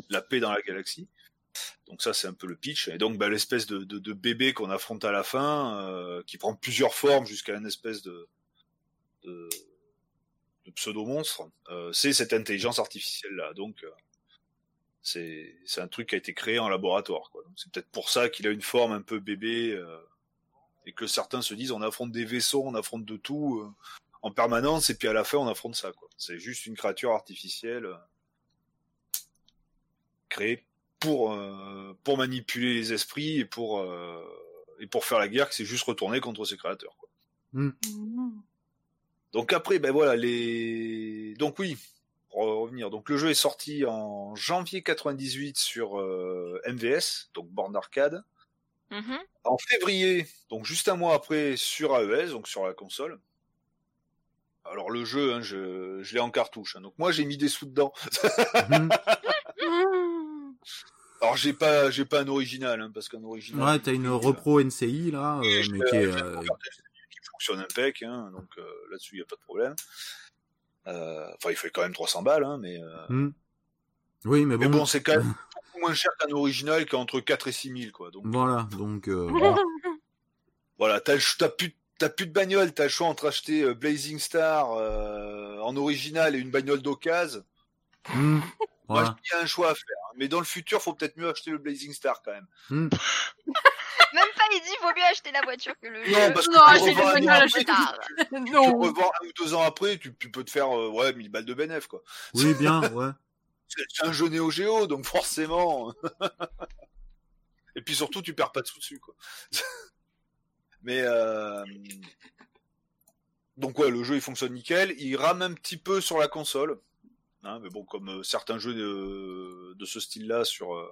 [SPEAKER 3] la paix dans la galaxie. Donc ça c'est un peu le pitch et donc bah, l'espèce de, bébé qu'on affronte à la fin euh, qui prend plusieurs formes jusqu'à une espèce de de, de pseudo monstre, euh, c'est cette intelligence artificielle là. Donc euh, c'est un truc qui a été créé en laboratoire. C'est peut-être pour ça qu'il a une forme un peu bébé euh, et que certains se disent on affronte des vaisseaux, on affronte de tout. euh, en permanence et puis à la fin on affronte ça. C'est juste une créature artificielle euh, créée pour euh, pour manipuler les esprits et pour euh, et pour faire la guerre, que c'est juste retourner contre ses créateurs. Quoi.
[SPEAKER 4] Mhm.
[SPEAKER 3] Donc après, ben voilà les. Donc oui, pour revenir. Donc le jeu est sorti en janvier 98 sur euh, MVS, donc borne arcade.
[SPEAKER 2] Mhm.
[SPEAKER 3] En février, donc juste un mois après, sur AES, donc sur la console. Alors le jeu, hein, je, je l'ai en cartouche. hein. donc moi j'ai mis des sous dedans.
[SPEAKER 1] Mhm.
[SPEAKER 4] Mhm.
[SPEAKER 3] Alors j'ai pas, j'ai pas un original, hein, parce qu'un original.
[SPEAKER 1] Ouais, t'as une repro NCI là, euh, mais qui est. euh,
[SPEAKER 3] qui fonctionne impec, hein, donc euh, là-dessus il y a pas de problème. Euh, Enfin, il fait quand même 300 balles, hein, mais. euh,
[SPEAKER 1] hmm. Oui, mais
[SPEAKER 3] Mais
[SPEAKER 1] bon.
[SPEAKER 3] bon, c'est quand même beaucoup moins cher qu'un original qui est entre 4 et 6 000, quoi. Donc
[SPEAKER 1] Voilà, donc. euh, bon.
[SPEAKER 3] voilà, t'as t'as plus, t'as plus de bagnole, t'as le choix entre acheter euh, Blazing Star euh, en original et une bagnole d'occasion. Moi, il y a un choix à faire. hein. Mais dans le futur, faut peut-être mieux acheter le Blazing Star quand même.
[SPEAKER 1] Hmm.
[SPEAKER 2] Même pas, il dit, vaut mieux acheter la voiture que le jeu.
[SPEAKER 3] Non, parce que
[SPEAKER 4] Non,
[SPEAKER 3] tu an après,
[SPEAKER 4] acheter
[SPEAKER 3] tu-
[SPEAKER 2] tard.
[SPEAKER 3] tu- tu
[SPEAKER 4] non.
[SPEAKER 3] revends un ou deux ans après, tu, tu peux te faire euh, ouais 1000 balles de bénéf quoi.
[SPEAKER 1] Oui, bien, ouais.
[SPEAKER 3] C'est c'est un jeu Neo Geo, donc forcément. Et puis surtout, tu perds pas de sous dessus, quoi. Mais euh... donc ouais, le jeu il fonctionne nickel. Il rame un petit peu sur la console, hein, mais bon, comme euh, certains jeux de, de ce style-là sur euh,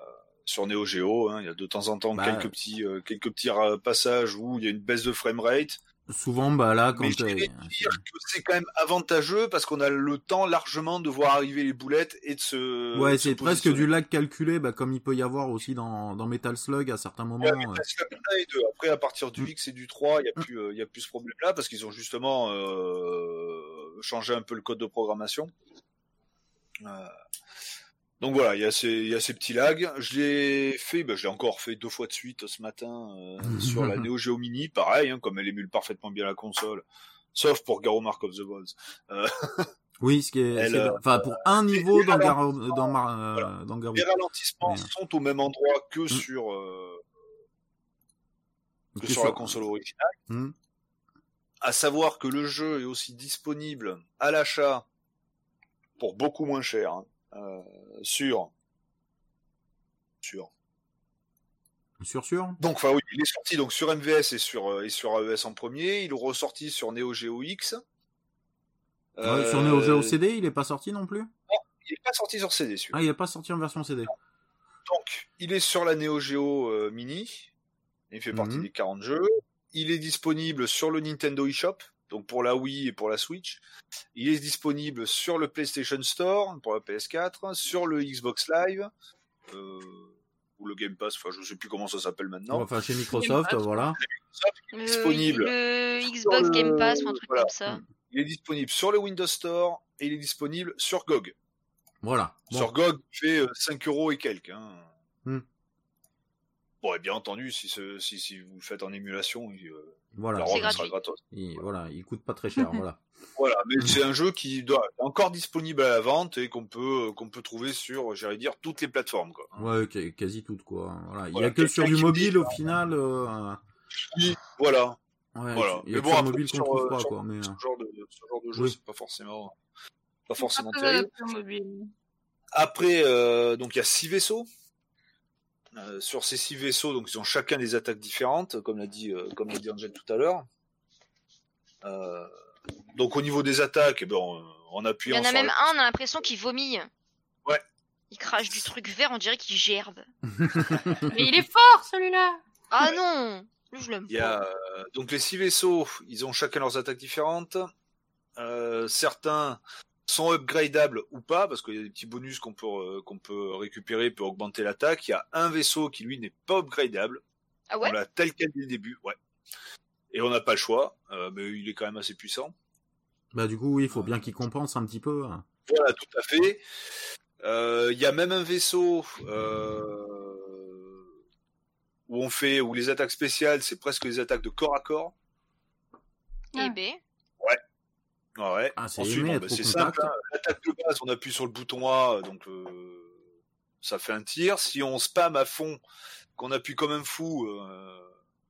[SPEAKER 3] euh, sur Neo Geo, hein, il y a de temps en temps
[SPEAKER 1] Bah.
[SPEAKER 3] quelques petits euh, quelques petits passages où il y a une baisse de framerate.
[SPEAKER 1] Souvent, bah là, quand.
[SPEAKER 3] Mais je dirais dire que c'est quand même avantageux parce qu'on a le temps largement de voir arriver les boulettes et de se.
[SPEAKER 1] Ouais, c'est presque du lag calculé, bah, comme il peut y avoir aussi dans, dans Metal Slug à certains moments.
[SPEAKER 3] Ouais, que le 1 et 2. Après, à partir du
[SPEAKER 1] Mm.
[SPEAKER 3] X et du 3, il y a plus, euh, il y a plus ce problème-là parce qu'ils ont justement euh, changé un peu le code de programmation. Euh, donc voilà, il y a ces, il y a ces petits lags. Je l'ai fait, ben, je l'ai encore fait deux fois de suite ce matin euh, sur la Neo Geo Mini, pareil, hein, comme elle émule parfaitement bien la console, sauf pour Garo Mark of the Balls.
[SPEAKER 1] Oui, ce qui est.
[SPEAKER 3] Elle, euh,
[SPEAKER 1] Enfin, pour un niveau dans,
[SPEAKER 3] ralentissements,
[SPEAKER 1] Gar... dans, Mar... euh,
[SPEAKER 3] voilà.
[SPEAKER 1] dans Garou.
[SPEAKER 3] Les ralentissements sont au même endroit que
[SPEAKER 1] Mm.
[SPEAKER 3] sur euh, que
[SPEAKER 1] Ok,
[SPEAKER 3] sur la console originale.
[SPEAKER 1] Hmm.
[SPEAKER 3] À savoir que le jeu est aussi disponible à l'achat pour beaucoup moins cher hein, euh, sur sur.
[SPEAKER 1] Sûr, sûr.
[SPEAKER 3] donc enfin oui il est sorti donc sur MVS et sur euh, et sur AES en premier. Il est ressorti sur Neo Geo X.
[SPEAKER 1] Ouais, sur
[SPEAKER 3] Euh,
[SPEAKER 1] Neo Geo CD, il est pas sorti non plus?
[SPEAKER 3] Il est pas sorti sur CD celui-là.
[SPEAKER 1] Ah, il est pas sorti en version CD.
[SPEAKER 3] donc il est sur la Neo Geo euh, Mini. Il fait partie
[SPEAKER 1] Mhm.
[SPEAKER 3] des 40 jeux il est disponible sur le Nintendo eShop donc pour la Wii et pour la Switch. Il est disponible sur le PlayStation Store pour la PS4, sur le Xbox Live, euh, ou le Game Pass, enfin je sais plus comment ça s'appelle maintenant.
[SPEAKER 1] Enfin, chez Microsoft, voilà.
[SPEAKER 2] Le,
[SPEAKER 3] disponible.
[SPEAKER 2] le Xbox
[SPEAKER 3] Sur le-
[SPEAKER 2] Game Pass ou un truc
[SPEAKER 3] voilà.
[SPEAKER 2] comme ça.
[SPEAKER 3] Il est disponible sur le Windows Store et il est disponible sur GOG.
[SPEAKER 1] Voilà. Bon.
[SPEAKER 3] Sur GOG, il fait euh, 5 euros et quelques. Hein.
[SPEAKER 1] Hmm.
[SPEAKER 3] Bon, et bien entendu, si, ce- si, si vous le faites en émulation, il, euh,
[SPEAKER 1] Voilà.
[SPEAKER 3] la ROM
[SPEAKER 2] gratuit.
[SPEAKER 3] sera gratos.
[SPEAKER 1] Il, voilà, il coûte pas très cher, voilà.
[SPEAKER 3] Voilà, mais c'est un jeu qui doit est encore disponible à la vente et qu'on peut qu'on peut trouver sur, j'allais dire, toutes les plateformes. Quoi.
[SPEAKER 1] Ouais, quasi- quasi toutes, quoi. Voilà. Il y
[SPEAKER 3] Voilà,
[SPEAKER 1] a que sur du mobile,
[SPEAKER 3] dit,
[SPEAKER 1] au final. euh,
[SPEAKER 3] Oui, voilà.
[SPEAKER 1] Ouais,
[SPEAKER 3] Voilà.
[SPEAKER 1] il y a
[SPEAKER 3] Mais bon,
[SPEAKER 1] sur
[SPEAKER 3] après,
[SPEAKER 1] mobile qu'on trouve
[SPEAKER 3] euh,
[SPEAKER 1] pas,
[SPEAKER 3] sur-
[SPEAKER 1] quoi. Mais,
[SPEAKER 3] Ce
[SPEAKER 1] euh,
[SPEAKER 3] genre de, ce genre de jeu,
[SPEAKER 1] Oui.
[SPEAKER 3] c'est pas forcément pas forcément
[SPEAKER 4] Après,
[SPEAKER 3] terrible. Après, euh, donc il y a six vaisseaux. Euh, sur ces six vaisseaux, donc ils ont chacun des attaques différentes, comme l'a dit, euh, comme l'a dit Angel tout à l'heure. Euh, donc au niveau des attaques, eh ben, on, en
[SPEAKER 2] Il y en a même
[SPEAKER 3] le-
[SPEAKER 2] un, on a l'impression qu'il vomit.
[SPEAKER 3] Ouais.
[SPEAKER 2] Il crache du truc vert, on dirait qu'il gerbe.
[SPEAKER 4] Mais il est fort celui-là
[SPEAKER 2] Ah non Lui, je l'aime
[SPEAKER 3] Il y a
[SPEAKER 2] pas.
[SPEAKER 3] euh, donc les six vaisseaux, ils ont chacun leurs attaques différentes. Euh, certains sont upgradables ou pas, parce qu'il y a des petits bonus qu'on peut euh, qu'on peut récupérer pour augmenter l'attaque. Il y a un vaisseau qui lui n'est pas upgradable.
[SPEAKER 2] Ah ouais
[SPEAKER 3] On l'a tel quel dès le début, ouais. Et on n'a pas le choix, euh, mais il est quand même assez puissant.
[SPEAKER 1] Bah, du coup, oui, il faut bien qu'il compense un petit peu. hein.
[SPEAKER 3] Voilà, tout à fait. Euh, Il y a même un vaisseau euh, où on fait où les attaques spéciales, c'est presque les attaques de corps à corps.
[SPEAKER 2] Eh ben.
[SPEAKER 3] Ouais.
[SPEAKER 1] Ah, c'est
[SPEAKER 3] bon, bah, simple. hein. L'attaque de base, on appuie sur le bouton A, donc euh, ça fait un tir. Si on spam à fond, qu'on appuie comme un fou, euh,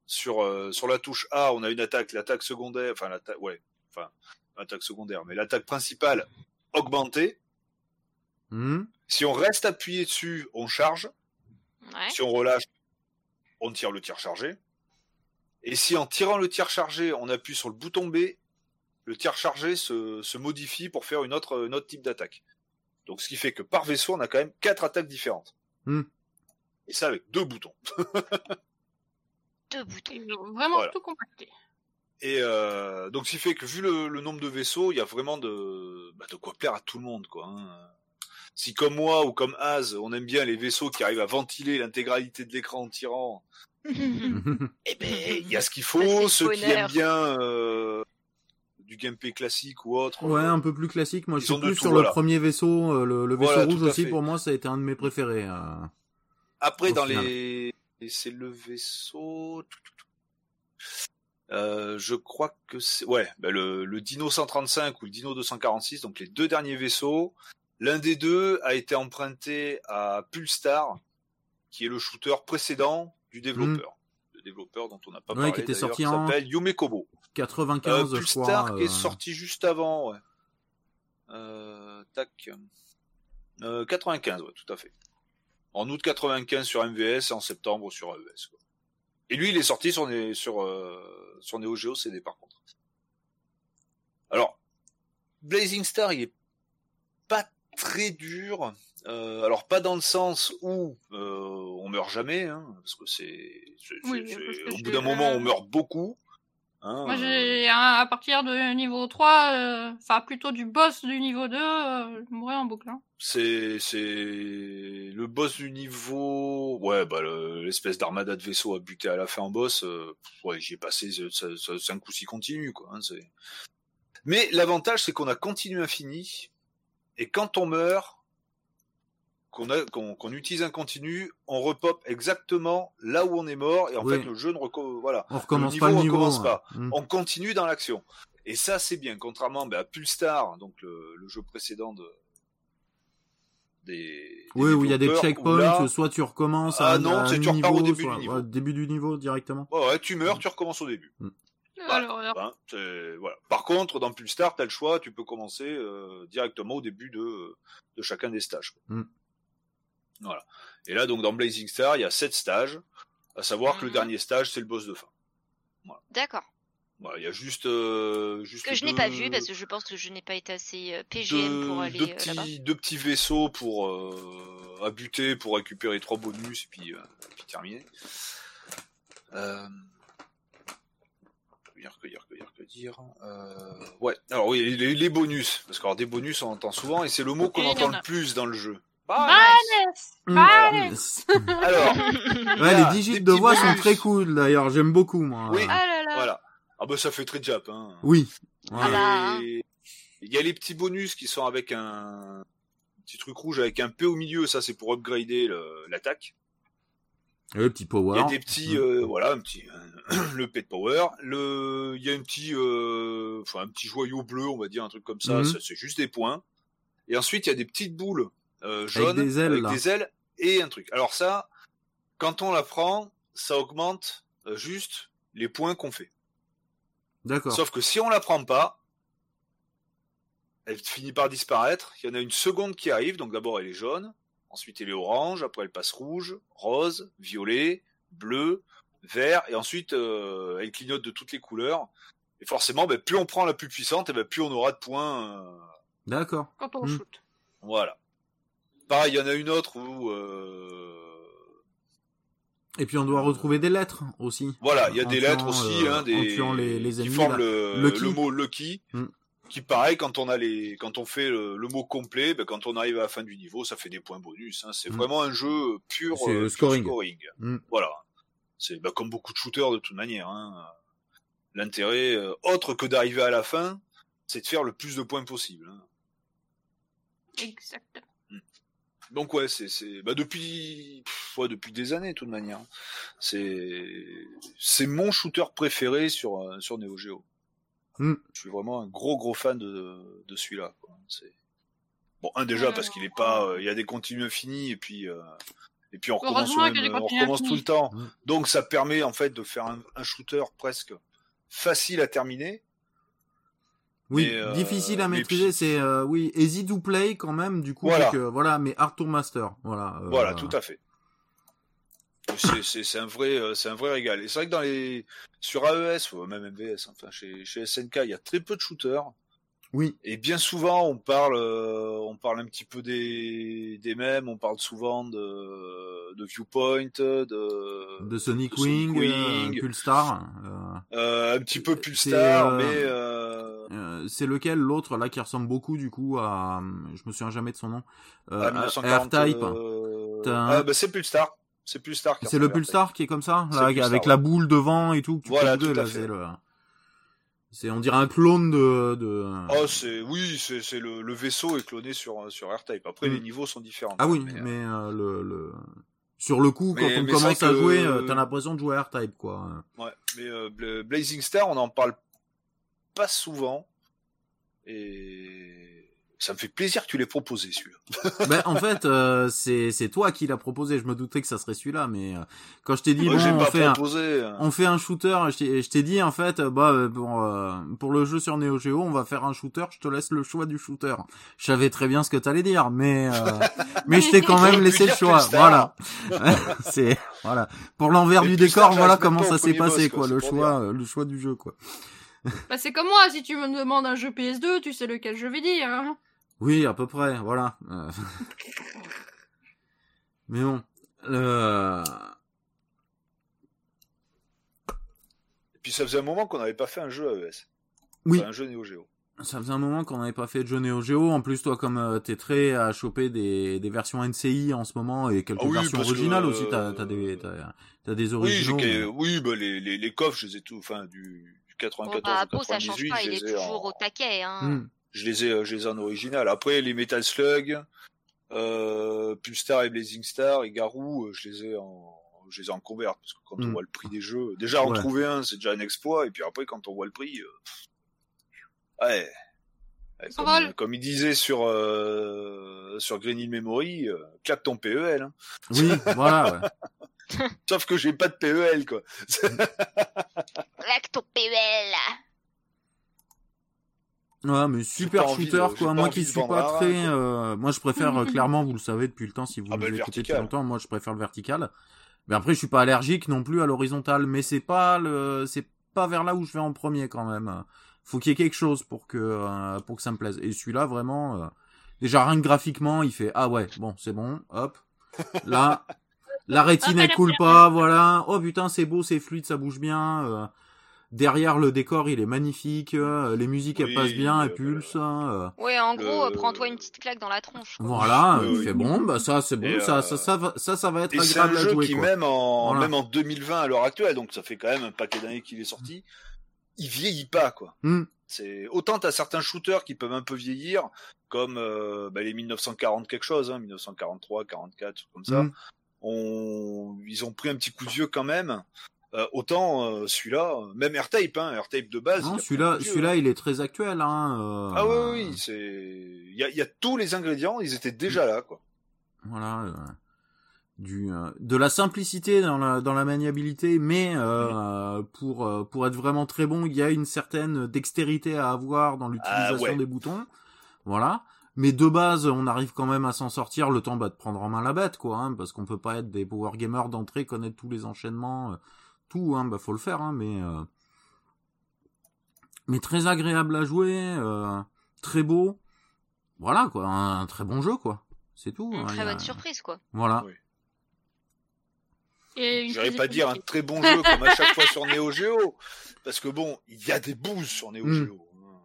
[SPEAKER 3] sur euh, sur la touche A, on a une attaque, l'attaque secondaire, enfin l'attaque, ouais, enfin l'attaque secondaire, mais l'attaque principale augmentée.
[SPEAKER 1] Hmm.
[SPEAKER 3] Si on reste appuyé dessus, on charge.
[SPEAKER 2] Ouais.
[SPEAKER 3] Si on relâche, on tire le tir chargé. Et si en tirant le tir chargé, on appuie sur le bouton B, le tir chargé se, se modifie pour faire une autre, un autre type d'attaque. Donc ce qui fait que par vaisseau, on a quand même quatre attaques différentes.
[SPEAKER 1] Hmm.
[SPEAKER 3] Et ça avec deux boutons.
[SPEAKER 2] Deux boutons.
[SPEAKER 4] Ont vraiment
[SPEAKER 3] Voilà.
[SPEAKER 4] tout compacté.
[SPEAKER 3] Et euh, donc ce qui fait que vu le, le nombre de vaisseaux, il y a vraiment de, bah, de quoi plaire à tout le monde. Quoi, hein. Si comme moi ou comme Az, on aime bien les vaisseaux qui arrivent à ventiler l'intégralité de l'écran en tirant, eh ben il y a ce qu'il faut. Ceux qui aiment bien euh, du gameplay classique ou autre.
[SPEAKER 1] Ouais, un peu plus classique. Moi, je suis plus
[SPEAKER 3] tout,
[SPEAKER 1] sur
[SPEAKER 3] voilà.
[SPEAKER 1] le premier vaisseau. euh, Le, le vaisseau
[SPEAKER 3] Voilà,
[SPEAKER 1] rouge aussi,
[SPEAKER 3] fait.
[SPEAKER 1] pour moi, ça a été un de mes préférés. euh.
[SPEAKER 3] Après dans
[SPEAKER 1] final.
[SPEAKER 3] les, c'est le vaisseau. Euh, je crois que c'est ouais, ben le, le Dino 135 ou le Dino 246, donc les deux derniers vaisseaux. L'un des deux a été emprunté à Pulstar, qui est le shooter précédent du développeur. Développeur dont on n'a pas.
[SPEAKER 1] Ouais,
[SPEAKER 3] parlé,
[SPEAKER 1] qui était sorti
[SPEAKER 3] qui
[SPEAKER 1] en-
[SPEAKER 3] s'appelle Yume Kobo.
[SPEAKER 1] 95,
[SPEAKER 3] Euh,
[SPEAKER 1] je crois.
[SPEAKER 3] qui est
[SPEAKER 1] euh,
[SPEAKER 3] sorti juste avant, ouais. Euh, tac. Euh, 95, ouais, tout à fait. En août 95 sur MVS et en septembre sur AES. Quoi. Et lui, il est sorti sur, Né- sur, euh, sur Neo Geo CD par contre. Alors, Blazing Star, il est pas très dur. Euh, alors pas dans le sens où euh, on meurt jamais, hein, parce que c'est,
[SPEAKER 4] Oui,
[SPEAKER 3] au bout d'un moment on meurt beaucoup. hein,
[SPEAKER 4] Moi, j'ai à partir de niveau 3, euh, enfin plutôt du boss du niveau 2, euh, je mourrais en boucle. hein.
[SPEAKER 3] C'est c'est le boss du niveau ouais bah le- l'espèce d'armada de vaisseaux à buter à la fin en boss ouais j'y ai passé 5 ou 6 continues quoi hein, mais l'avantage c'est qu'on a continu infini et quand on meurt qu'on utilise un continu on repop exactement là où on est mort et en
[SPEAKER 1] Oui.
[SPEAKER 3] fait le jeu ne reco- voilà
[SPEAKER 1] On recommence
[SPEAKER 3] le
[SPEAKER 1] pas le
[SPEAKER 3] niveau
[SPEAKER 1] niveau.
[SPEAKER 3] recommence
[SPEAKER 1] ouais.
[SPEAKER 3] pas.
[SPEAKER 1] Hmm.
[SPEAKER 3] on continue dans l'action. Et ça, c'est bien, contrairement ben, à Pulstar, donc le, le jeu précédent de des. des
[SPEAKER 1] Oui, où il y a des checkpoints,
[SPEAKER 3] là,
[SPEAKER 1] soit tu recommences
[SPEAKER 3] Ah
[SPEAKER 1] à,
[SPEAKER 3] non,
[SPEAKER 1] à
[SPEAKER 3] tu-
[SPEAKER 1] un
[SPEAKER 3] tu repars au
[SPEAKER 1] niveau,
[SPEAKER 3] début
[SPEAKER 1] soit-
[SPEAKER 3] du niveau.
[SPEAKER 1] ouais, début du niveau directement.
[SPEAKER 3] ouais, ouais, tu meurs, tu recommences au début.
[SPEAKER 4] Alors, alors,
[SPEAKER 3] Hein, c'est- voilà. Par contre, dans Pulstar, t'as le choix, tu peux commencer euh, directement au début de, de chacun des stages. quoi.
[SPEAKER 1] Mm.
[SPEAKER 3] Voilà. Et là, donc dans Blazing Star, il y a sept stages, à savoir que le
[SPEAKER 2] Mhm.
[SPEAKER 3] dernier stage, c'est le boss de fin.
[SPEAKER 2] D'accord.
[SPEAKER 3] Voilà, il y a juste, euh, juste
[SPEAKER 2] Que je n'ai pas vu parce que je pense que je n'ai pas été assez euh, PGM
[SPEAKER 3] deux,
[SPEAKER 2] pour aller
[SPEAKER 3] deux
[SPEAKER 2] euh, là-bas.
[SPEAKER 3] petits, deux petits vaisseaux pour euh, à buter pour récupérer trois bonus et puis, euh, puis terminer. Euh... Que dire, que dire, que dire, que dire. Euh... Ouais. Alors oui, les, les bonus, parce qu'alors des bonus on entend souvent et c'est le mot qu'on entend le plus dans le jeu.
[SPEAKER 4] Vanessa
[SPEAKER 3] Alors,
[SPEAKER 1] Ouais, les digits de voix sont très cool d'ailleurs, j'aime beaucoup moi.
[SPEAKER 3] Oui.
[SPEAKER 2] Ah là là.
[SPEAKER 3] Voilà. Ah bah ça fait très jap. Hein.
[SPEAKER 1] Oui.
[SPEAKER 2] Ah bah.
[SPEAKER 3] Et Il y a les petits bonus qui sont avec un petit truc rouge avec un P au milieu, ça c'est pour upgrader le- l'attaque.
[SPEAKER 1] Et le petit power.
[SPEAKER 3] Il y a des petits,
[SPEAKER 1] Mm.
[SPEAKER 3] euh, voilà, un petit, le pet power. Le, il y a un petit, euh, enfin un petit joyau bleu, on va dire un truc comme ça.
[SPEAKER 1] Mhm.
[SPEAKER 3] ça, C'est juste des points. Et ensuite il y a des petites boules euh, jaunes
[SPEAKER 1] des ailes, là.
[SPEAKER 3] des ailes et un truc. Alors ça, quand on la prend, ça augmente euh, juste les points qu'on fait.
[SPEAKER 1] D'accord.
[SPEAKER 3] Sauf que si on la prend pas, elle finit par disparaître. Il y en a une seconde qui arrive, donc d'abord elle est jaune, ensuite elle est orange, après elle passe rouge, rose, violet, bleu, vert, et ensuite euh, elle clignote de toutes les couleurs. Et forcément, ben, plus on prend la plus puissante, et ben, plus on aura de points. euh,
[SPEAKER 1] D'accord.
[SPEAKER 4] quand on
[SPEAKER 1] Hmm.
[SPEAKER 4] shoot.
[SPEAKER 3] voilà. Pareil, il y en a une autre où... euh,
[SPEAKER 1] Et puis on doit retrouver des lettres aussi.
[SPEAKER 3] Voilà, il y a des lettres aussi,
[SPEAKER 1] euh,
[SPEAKER 3] hein, des,
[SPEAKER 1] les- les
[SPEAKER 3] qui
[SPEAKER 1] ennemis,
[SPEAKER 3] forment le,
[SPEAKER 1] Lucky.
[SPEAKER 3] le mot Lucky.
[SPEAKER 1] Mm.
[SPEAKER 3] Qui pareil, quand on a les, quand on fait le, le mot complet, ben, quand on arrive à la fin du niveau, ça fait des points bonus. Hein. C'est
[SPEAKER 1] Mm.
[SPEAKER 3] vraiment un jeu pur,
[SPEAKER 1] C'est
[SPEAKER 3] euh, pur
[SPEAKER 1] scoring.
[SPEAKER 3] scoring.
[SPEAKER 1] Mm.
[SPEAKER 3] Voilà. C'est ben, comme beaucoup de shooters de toute manière. Hein. L'intérêt, euh, autre que d'arriver à la fin, c'est de faire le plus de points possible. hein.
[SPEAKER 4] Exactement.
[SPEAKER 3] Donc ouais, c'est c'est bah depuis pff, ouais, depuis des années de toute manière. C'est c'est mon shooter préféré sur euh, sur Neo Geo.
[SPEAKER 1] Hmm.
[SPEAKER 3] Je suis vraiment un gros gros fan de de celui-là. bon un déjà parce qu'il est pas euh, il y a des continues infinis et puis euh, Et puis on recommence, même, on recommence tout le temps.
[SPEAKER 1] Mm.
[SPEAKER 3] Donc ça permet en fait de faire un, un shooter presque facile à terminer.
[SPEAKER 1] Oui,
[SPEAKER 3] Mais, euh,
[SPEAKER 1] difficile à maîtriser, c'est euh, oui, easy to play quand même, du coup,
[SPEAKER 3] Voilà.
[SPEAKER 1] euh, voilà, mais hard to master, voilà.
[SPEAKER 3] Voilà, tout à fait. C'est- un vrai, c'est un vrai régal. Et c'est vrai que dans les, sur AES ou même MVS, enfin chez, chez SNK, il y a très peu de shooters.
[SPEAKER 1] Oui,
[SPEAKER 3] Et bien souvent, on parle, euh, on parle un petit peu des, des mêmes, on parle souvent de, de Viewpoint, de,
[SPEAKER 1] de Sonic
[SPEAKER 3] de Sonic
[SPEAKER 1] Wing,
[SPEAKER 3] Wing.
[SPEAKER 1] euh, Pulstar. euh,
[SPEAKER 3] euh, un petit peu
[SPEAKER 1] C'est,
[SPEAKER 3] Pulstar,
[SPEAKER 1] euh,
[SPEAKER 3] mais euh,
[SPEAKER 1] euh, c'est lequel l'autre là qui ressemble beaucoup du coup à, je me souviens jamais de son nom, euh,
[SPEAKER 3] à
[SPEAKER 1] à
[SPEAKER 3] 1940.
[SPEAKER 1] R-Type.
[SPEAKER 3] euh, Ah, bah, c'est Pulsar. C'est Pulsar. qui
[SPEAKER 1] C'est le. Pulsar qui est comme ça, là, avec la boule devant et tout.
[SPEAKER 3] Voilà, tout à fait.
[SPEAKER 1] c'est le- C'est, on dirait un clone de. de...
[SPEAKER 3] Oh, c'est oui, c'est c'est le, le vaisseau est cloné sur sur R-Type. Après,
[SPEAKER 1] Mm.
[SPEAKER 3] les niveaux sont différents.
[SPEAKER 1] Ah oui,
[SPEAKER 3] mais, euh,
[SPEAKER 1] mais euh, le, le sur le coup, quand on commence à jouer, euh, t'as l'impression de jouer à R-Type quoi.
[SPEAKER 3] ouais. Mais euh, Bla- Blazing Star, on en parle pas souvent, et ça me fait plaisir que tu l'aies proposé celui-là.
[SPEAKER 1] ben, en fait, euh, c'est c'est toi qui l'as proposé. Je me doutais que ça serait celui-là, mais euh, quand je t'ai dit bon, on fait un,
[SPEAKER 3] proposé. hein.
[SPEAKER 1] on fait un shooter, je t'ai- je t'ai dit en fait, euh, bah euh, pour euh, pour le jeu sur Neo Geo, on va faire un shooter. Je te laisse le choix du shooter. Je savais très bien ce que t'allais dire, mais euh, mais je t'ai quand même laissé le choix. Voilà, c'est voilà pour l'envers du décor. Voilà comment ça s'est passé
[SPEAKER 3] boss, quoi,
[SPEAKER 1] quoi, le choix, euh, le choix du jeu quoi.
[SPEAKER 4] Bah, c'est comme moi, si tu me demandes un jeu PS2, tu sais lequel je vais dire. Hein.
[SPEAKER 1] Oui, à peu près, voilà. Euh, Mais bon, euh,
[SPEAKER 3] Et puis ça faisait un moment qu'on n'avait pas fait un jeu AES.
[SPEAKER 1] oui,
[SPEAKER 3] Enfin, un jeu Neo Geo.
[SPEAKER 1] ça faisait un moment qu'on n'avait pas fait de jeu Neo Geo. En plus, toi, comme euh, t'es très à choper des, des versions NCI en ce moment et quelques
[SPEAKER 3] Ah oui,
[SPEAKER 1] versions
[SPEAKER 3] que,
[SPEAKER 1] originales
[SPEAKER 3] euh,
[SPEAKER 1] aussi, t'as as des,
[SPEAKER 3] j'ai
[SPEAKER 1] originaux.
[SPEAKER 3] oui, bah, les, les, les coffres, je les ai tous, enfin, du, du 94
[SPEAKER 2] Bon, bah,
[SPEAKER 3] au
[SPEAKER 2] Beau, ça change
[SPEAKER 3] 98,
[SPEAKER 2] pas, il est toujours
[SPEAKER 3] en,
[SPEAKER 2] au taquet. Hein.
[SPEAKER 3] Je les ai, euh, je les ai en original. Après, les Metal Slug, euh, Pulstar et Blazing Star et Garou, euh, je les ai en, je les ai en convert parce que quand on
[SPEAKER 1] Mm.
[SPEAKER 3] voit le prix des jeux, déjà en
[SPEAKER 1] Ouais.
[SPEAKER 3] trouver un, c'est déjà un exploit. Et puis après, quand on voit le prix, euh, ouais. Comme, il disait sur euh, sur Green Hill Memory, euh, claque ton PEL. Hein.
[SPEAKER 1] Oui, voilà. ouais.
[SPEAKER 3] Sauf que j'ai pas de PEL quoi.
[SPEAKER 2] Lacto PEL.
[SPEAKER 1] Ouais, mais super shooter
[SPEAKER 3] de-
[SPEAKER 1] quoi. Moi qui suis pas très, euh, moi je préfère euh, clairement, vous le savez depuis le temps si vous
[SPEAKER 3] Ah bah,
[SPEAKER 1] nous
[SPEAKER 3] le
[SPEAKER 1] écoutez depuis longtemps, moi je préfère le vertical. Mais après je suis pas allergique non plus à l'horizontal, mais c'est pas le, c'est pas vers là où je vais en premier quand même. Faut qu'il y ait quelque chose pour que euh, pour que ça me plaise. Et celui-là vraiment, euh, déjà rien que graphiquement, il fait ah ouais bon c'est bon, hop. Là, la rétine elle coule pas, voilà. Oh putain c'est beau, c'est fluide, ça bouge bien. Derrière le décor, il est magnifique. euh, les musiques, elles
[SPEAKER 3] Oui,
[SPEAKER 1] passent bien, elles
[SPEAKER 3] euh,
[SPEAKER 1] pulsent. euh,
[SPEAKER 2] Ouais, en gros, euh, prends-toi une petite claque dans la tronche. quoi.
[SPEAKER 1] voilà, il
[SPEAKER 3] oui.
[SPEAKER 1] fait bon, bah ça c'est bon, ça,
[SPEAKER 3] euh,
[SPEAKER 1] ça, ça, va, ça, ça va être
[SPEAKER 3] Et c'est un
[SPEAKER 1] agréable à
[SPEAKER 3] jeu
[SPEAKER 1] jouer.
[SPEAKER 3] qui
[SPEAKER 1] quoi.
[SPEAKER 3] même en
[SPEAKER 1] Voilà.
[SPEAKER 3] même en 2020 à l'heure actuelle, donc ça fait quand même un paquet d'années qu'il est sorti, il vieillit pas quoi.
[SPEAKER 1] Hmm.
[SPEAKER 3] C'est autant t'as certains shooters qui peuvent un peu vieillir, comme euh, bah, les 1940 quelque chose, hein, 1943, 44, comme ça.
[SPEAKER 1] Hmm.
[SPEAKER 3] On, ils ont pris un petit coup de vieux quand même. Euh, autant euh, celui-là, même AirTape, hein, AirTape de base. il
[SPEAKER 1] Non,
[SPEAKER 3] a pris un
[SPEAKER 1] celui-là, celui-là,
[SPEAKER 3] hein.
[SPEAKER 1] il est très actuel. Hein, euh,
[SPEAKER 3] Ah oui, oui, oui, c'est, il y a, y a tous les ingrédients, ils étaient déjà là quoi.
[SPEAKER 1] Voilà. euh, du, euh, de la simplicité dans la, dans la maniabilité, mais euh, pour, euh, pour être vraiment très bon, il y a une certaine dextérité à avoir dans l'utilisation
[SPEAKER 3] Ah ouais.
[SPEAKER 1] des boutons. Voilà. Mais de base, on arrive quand même à s'en sortir le temps bah, de prendre en main la bête, quoi, hein, parce qu'on peut pas être des power gamers d'entrée, connaître tous les enchaînements, euh, tout, hein, bah faut le faire, hein, mais euh, mais très agréable à jouer, euh, très beau, voilà quoi, un, un très bon jeu quoi, c'est tout.
[SPEAKER 2] Une
[SPEAKER 1] hein,
[SPEAKER 2] très
[SPEAKER 1] a-
[SPEAKER 2] bonne surprise, quoi.
[SPEAKER 1] Voilà.
[SPEAKER 3] Oui. J'aurais pas dire un très bon jeu comme à chaque fois sur Neo Geo, parce que bon, il y a des boosts sur Neo
[SPEAKER 1] Mm.
[SPEAKER 3] Geo. hein.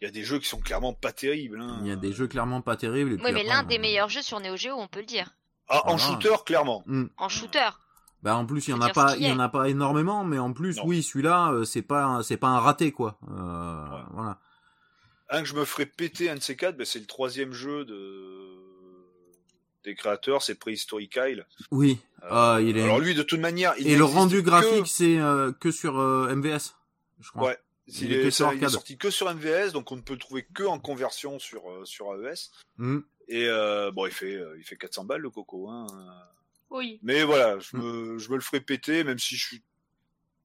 [SPEAKER 3] Il y a des jeux qui sont clairement pas terribles. hein.
[SPEAKER 1] Il y a des jeux clairement pas terribles.
[SPEAKER 2] Oui, mais l'un des meilleurs jeux sur Neo Geo, on peut le dire.
[SPEAKER 3] Ah, en shooter, clairement.
[SPEAKER 1] hmm.
[SPEAKER 2] En shooter.
[SPEAKER 1] Bah en plus il y en a pas, il y en a pas énormément, mais en plus
[SPEAKER 3] Non.
[SPEAKER 1] oui celui-là euh, c'est pas, un- c'est pas un raté quoi. Euh,
[SPEAKER 3] Ouais.
[SPEAKER 1] Voilà.
[SPEAKER 3] Un que je me ferais péter, un de ces quatre, ben, c'est le troisième jeu de des créateurs, c'est Prehistoric Kyle.
[SPEAKER 1] Oui.
[SPEAKER 3] Euh,
[SPEAKER 1] Ah, il est-
[SPEAKER 3] Alors lui, de toute manière, il
[SPEAKER 1] Et le rendu
[SPEAKER 3] que-
[SPEAKER 1] graphique c'est euh, que sur euh, MVS, je crois.
[SPEAKER 3] Ouais.
[SPEAKER 1] Il
[SPEAKER 3] Il,
[SPEAKER 1] est
[SPEAKER 3] ça, il est sorti que sur MVS, donc on ne peut le trouver que en conversion sur euh, sur AES.
[SPEAKER 1] Hmm.
[SPEAKER 3] Et euh, bon, il fait euh, il fait 400 balles le coco. Hein.
[SPEAKER 4] Oui.
[SPEAKER 3] Mais voilà, je me, je me le ferai péter, même si je suis,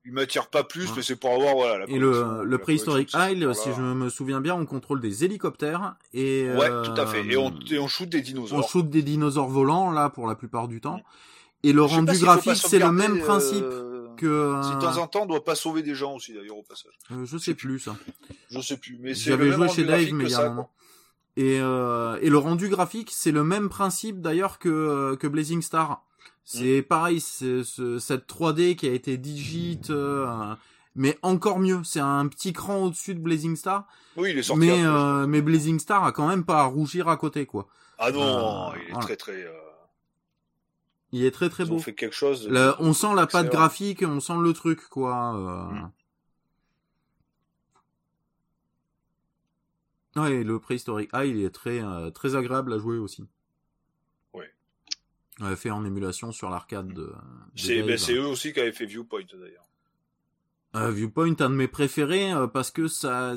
[SPEAKER 3] il m'attire pas plus,
[SPEAKER 1] Ouais.
[SPEAKER 3] mais c'est pour avoir voilà. La
[SPEAKER 1] Et le, le préhistorique Isle, si je me souviens bien, on contrôle des hélicoptères et
[SPEAKER 3] Ouais,
[SPEAKER 1] euh,
[SPEAKER 3] tout à fait. Et on, et on shoot des
[SPEAKER 1] on
[SPEAKER 3] dinosaures.
[SPEAKER 1] shoot des dinosaures volants là pour la plupart du temps. Et le
[SPEAKER 3] Je
[SPEAKER 1] rendu graphique, c'est le même principe
[SPEAKER 3] euh,
[SPEAKER 1] que.
[SPEAKER 3] Si de temps en temps, on doit pas sauver des gens aussi d'ailleurs au passage.
[SPEAKER 1] euh, je sais plus ça.
[SPEAKER 3] Je sais plus, mais c'est
[SPEAKER 1] J'avais
[SPEAKER 3] le même
[SPEAKER 1] joué chez Dave, mais il y a un moment. Et, euh, et le rendu graphique, c'est le même principe d'ailleurs que, que Blazing Star. C'est pareil, c'est ce- cette 3D qui a été digit, euh, mais encore mieux. C'est un petit cran au-dessus de Blazing Star,
[SPEAKER 3] Oui, il est sorti.
[SPEAKER 1] mais euh, mais Blazing Star a quand même pas à rougir à côté quoi.
[SPEAKER 3] Ah non,
[SPEAKER 1] euh,
[SPEAKER 3] il est
[SPEAKER 1] voilà.
[SPEAKER 3] très très. euh,
[SPEAKER 1] Il est très très
[SPEAKER 3] ils
[SPEAKER 1] beau.
[SPEAKER 3] fait quelque chose.
[SPEAKER 1] Le- on sent la patte graphique, on sent le truc quoi. euh.
[SPEAKER 3] Mm.
[SPEAKER 1] Ouais, le préhistorique Ah, il est très euh, très agréable à jouer aussi.
[SPEAKER 3] Ouais.
[SPEAKER 1] Fait en émulation sur l'arcade de.
[SPEAKER 3] C'est ben, c'est eux aussi qui avaient fait Viewpoint d'ailleurs.
[SPEAKER 1] Euh, Viewpoint, un de mes préférés euh, parce que ça,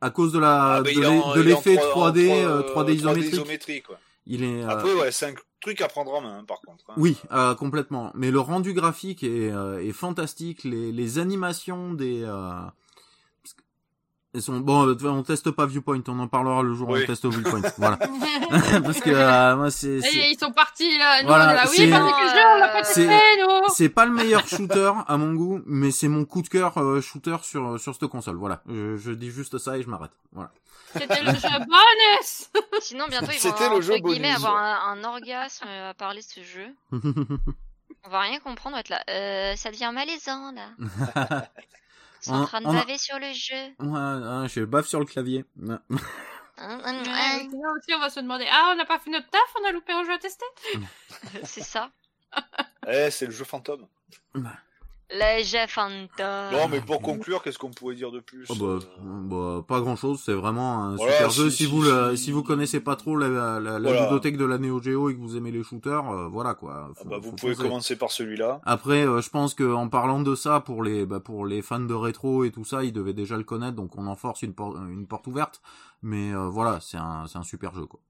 [SPEAKER 1] à cause de la
[SPEAKER 3] Ah, ben,
[SPEAKER 1] de l'effet
[SPEAKER 3] trois-
[SPEAKER 1] 3D,
[SPEAKER 3] en
[SPEAKER 1] euh,
[SPEAKER 3] 3D
[SPEAKER 1] 3D isométrique,
[SPEAKER 3] isométrique, quoi.
[SPEAKER 1] il est. euh,
[SPEAKER 3] Après, ouais, c'est un truc à prendre en main, hein, par contre. hein.
[SPEAKER 1] Oui, euh, complètement. Mais le rendu graphique est, euh, est fantastique. Les, les animations des euh, elles sont bon. euh, On teste pas Viewpoint. On en parlera le jour où
[SPEAKER 3] Oui.
[SPEAKER 1] on teste Viewpoint. voilà. parce que euh, moi c'est c'est-
[SPEAKER 4] ils sont partis là. Nous,
[SPEAKER 1] Voilà,
[SPEAKER 4] on est là.
[SPEAKER 1] c'est-
[SPEAKER 4] Oui, parce que le jeu, on l'a pas
[SPEAKER 1] c'est-
[SPEAKER 4] testé, nous.
[SPEAKER 1] c'est pas le meilleur shooter à mon goût, mais c'est mon coup de cœur euh, shooter sur sur cette console. Voilà. Je, je dis juste ça et je m'arrête. Voilà.
[SPEAKER 4] C'était le jeu bonus.
[SPEAKER 2] Sinon, bientôt, ils vont
[SPEAKER 3] le
[SPEAKER 2] entre
[SPEAKER 3] jeu
[SPEAKER 2] guillemets,
[SPEAKER 3] bonus.
[SPEAKER 2] avoir un, un orgasme euh, à parler de ce jeu. On va rien comprendre, on va être là. Euh, ça devient malaisant, là. Ils sont en
[SPEAKER 1] On-
[SPEAKER 2] train de
[SPEAKER 1] a-
[SPEAKER 2] baver sur le jeu.
[SPEAKER 1] Je baffe sur le clavier. Ouais.
[SPEAKER 2] Hein, hein, hein.
[SPEAKER 4] aussi, on va se demander Ah, on n'a pas fait notre taf, on a loupé un jeu à tester?
[SPEAKER 2] C'est ça.
[SPEAKER 3] Eh, c'est le jeu fantôme.
[SPEAKER 2] Jeu fantôme.
[SPEAKER 3] Non, mais pour conclure, qu'est-ce qu'on pourrait dire de plus
[SPEAKER 1] Oh, bah, bah, pas grand chose, c'est vraiment un
[SPEAKER 3] Voilà,
[SPEAKER 1] super
[SPEAKER 3] si-
[SPEAKER 1] jeu. Si,
[SPEAKER 3] si-
[SPEAKER 1] vous le,
[SPEAKER 3] si-
[SPEAKER 1] si vous connaissez pas trop la, la, la
[SPEAKER 3] Voilà.
[SPEAKER 1] bibliothèque de la Neo Geo et que vous aimez les shooters, euh, voilà quoi.
[SPEAKER 3] ah bah, vous pouvez commencer par celui-là.
[SPEAKER 1] Après, euh, je pense que en parlant de ça pour les bah, pour les fans de rétro et tout ça, ils devaient déjà le connaître, donc on en force une, por- une porte ouverte. Mais euh, voilà, c'est un c'est un super jeu quoi.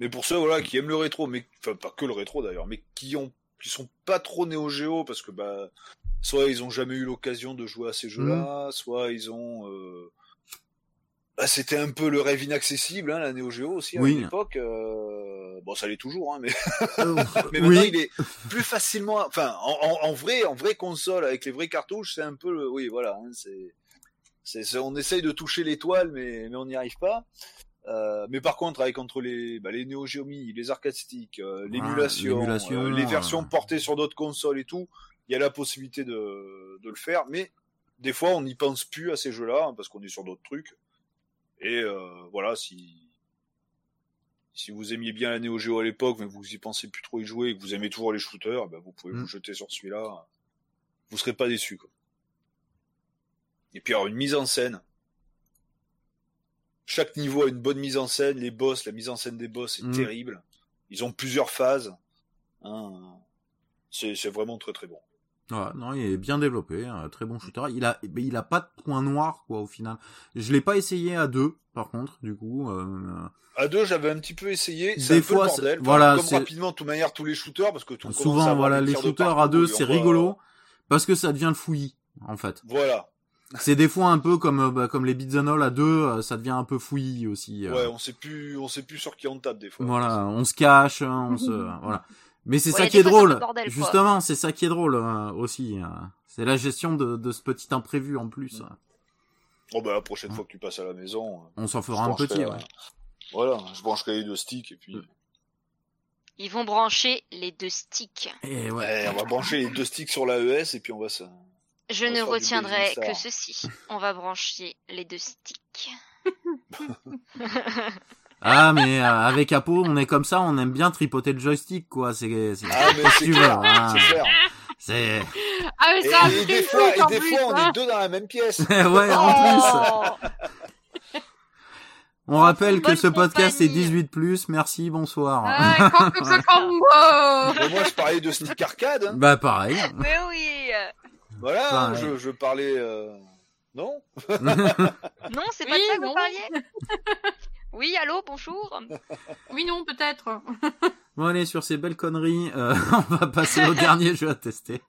[SPEAKER 3] Mais pour ceux voilà qui aiment le rétro, mais enfin pas que le rétro d'ailleurs, mais qui ont qui sont pas trop Neo Geo parce que bah soit ils ont jamais eu l'occasion de jouer à ces jeux-là, soit ils ont euh... bah, c'était un peu le rêve inaccessible hein, la Neo Geo aussi à
[SPEAKER 1] Oui.
[SPEAKER 3] une époque. euh, Bon, ça l'est toujours, hein, mais
[SPEAKER 1] Euh,
[SPEAKER 3] mais maintenant
[SPEAKER 1] oui,
[SPEAKER 3] il est plus facilement, enfin en, en, en vrai, en vraie console avec les vraies cartouches, c'est un peu, le... oui voilà, hein, c'est, c'est, c'est- on essaye de toucher l'étoile, mais mais on n'y arrive pas. Euh, mais par contre, avec entre les, bah, les Neo Geo les arcade sticks, euh, l'émulation,
[SPEAKER 1] l'émulation,
[SPEAKER 3] euh, les versions portées sur d'autres consoles et tout, il y a la possibilité de, de le faire. Mais des fois, on n'y pense plus à ces jeux-là hein, parce qu'on est sur d'autres trucs. Et euh, voilà, si si vous aimiez bien la Neo Geo à l'époque, mais vous y pensez plus trop y jouer, et que vous aimez toujours les shooters, ben vous pouvez
[SPEAKER 1] Mm.
[SPEAKER 3] vous jeter sur celui-là. Vous serez pas déçus. Quoi. Et puis alors une mise en scène. Chaque niveau a une bonne mise en scène. Les boss, la mise en scène des boss est
[SPEAKER 1] Mm.
[SPEAKER 3] terrible. Ils ont plusieurs phases. Hein. C'est vraiment très très bon.
[SPEAKER 1] Ouais, non, il est bien développé, un très bon shooter. Il a, mais il a pas de point noir quoi au final. Je l'ai pas essayé à deux, par contre, du coup. Euh,
[SPEAKER 3] À deux, j'avais un petit peu essayé.
[SPEAKER 1] Des
[SPEAKER 3] C'est un peu
[SPEAKER 1] fois,
[SPEAKER 3] le
[SPEAKER 1] c'est-
[SPEAKER 3] bordel. Enfin,
[SPEAKER 1] voilà,
[SPEAKER 3] comme
[SPEAKER 1] c'est-
[SPEAKER 3] rapidement, de toute manière, tous les shooters, parce que tout commence à
[SPEAKER 1] souvent, voilà, les shooters à deux, c'est rigolo parce que ça devient le fouillis en fait.
[SPEAKER 3] Voilà.
[SPEAKER 1] C'est des fois un peu comme euh, bah, comme les beats and all à deux, euh, ça devient un peu fouillis aussi. euh.
[SPEAKER 3] Ouais, on sait plus, on sait plus sur qui on tape des fois.
[SPEAKER 1] Voilà, on se cache, hein, on se voilà. Mais c'est
[SPEAKER 2] Ouais,
[SPEAKER 1] ça qui est drôle.
[SPEAKER 2] bordel.
[SPEAKER 1] Justement, c'est ça qui est drôle euh, aussi. euh. C'est la gestion de, de ce petit imprévu en plus.
[SPEAKER 3] Bon bah la prochaine fois que tu passes à la maison, euh,
[SPEAKER 1] On s'en fera un petit.
[SPEAKER 3] euh,
[SPEAKER 1] ouais.
[SPEAKER 3] Voilà, je brancherai les deux sticks et puis.
[SPEAKER 2] Ils vont brancher les deux sticks.
[SPEAKER 1] Et ouais.
[SPEAKER 3] Ouais, on va brancher les deux sticks sur l'AES et puis on va se.
[SPEAKER 2] Je
[SPEAKER 3] On
[SPEAKER 2] ne retiendrai que ceci. On va brancher les deux sticks.
[SPEAKER 1] Ah mais euh, avec Apo, on est comme ça, on aime bien tripoter le joystick quoi. C'est c'est
[SPEAKER 3] Ah mais c'est
[SPEAKER 1] tu veux,
[SPEAKER 3] clair,
[SPEAKER 1] hein.
[SPEAKER 3] c'est clair.
[SPEAKER 1] c'est
[SPEAKER 4] Ah, mais
[SPEAKER 3] Et,
[SPEAKER 4] ça a
[SPEAKER 3] et
[SPEAKER 4] pris
[SPEAKER 3] des fois, et des fois, on
[SPEAKER 4] hein.
[SPEAKER 3] est deux dans la même pièce.
[SPEAKER 1] ouais en plus.
[SPEAKER 2] Oh
[SPEAKER 1] On rappelle que ce podcast est
[SPEAKER 2] compagnie.
[SPEAKER 1] 18 plus. Merci, bonsoir.
[SPEAKER 4] Ah, Combo
[SPEAKER 3] Mais moi, je parlais de stick arcade. hein.
[SPEAKER 1] Bah pareil.
[SPEAKER 2] Mais oui
[SPEAKER 3] Voilà, hein,
[SPEAKER 1] Pareil.
[SPEAKER 3] je, je parlais. euh, Non
[SPEAKER 2] Non, c'est pas
[SPEAKER 4] Oui,
[SPEAKER 2] de ça que
[SPEAKER 4] non.
[SPEAKER 2] vous parliez? Oui, allô, bonjour
[SPEAKER 4] Oui, non, peut-être.
[SPEAKER 1] Bon allez, sur ces belles conneries, euh, on va passer au dernier jeu à tester.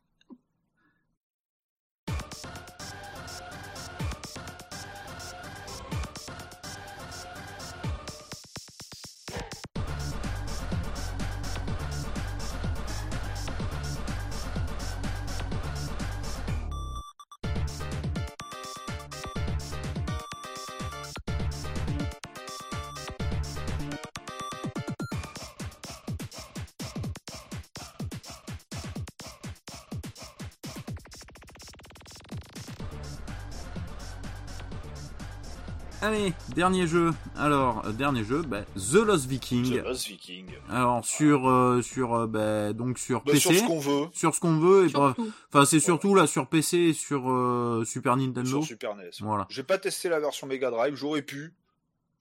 [SPEAKER 1] Allez, dernier jeu. Alors, euh, dernier jeu, bah, The Lost Viking.
[SPEAKER 3] The Lost Viking.
[SPEAKER 1] Alors sur euh, sur euh, bah, donc sur
[SPEAKER 3] Bah,
[SPEAKER 1] PC,
[SPEAKER 3] sur ce qu'on veut.
[SPEAKER 1] sur ce qu'on veut et pas-
[SPEAKER 4] Surtout.
[SPEAKER 1] enfin c'est surtout là sur PC et sur euh, Super Nintendo.
[SPEAKER 3] Sur Super NES.
[SPEAKER 1] Voilà.
[SPEAKER 3] J'ai pas testé la version Mega Drive, j'aurais pu.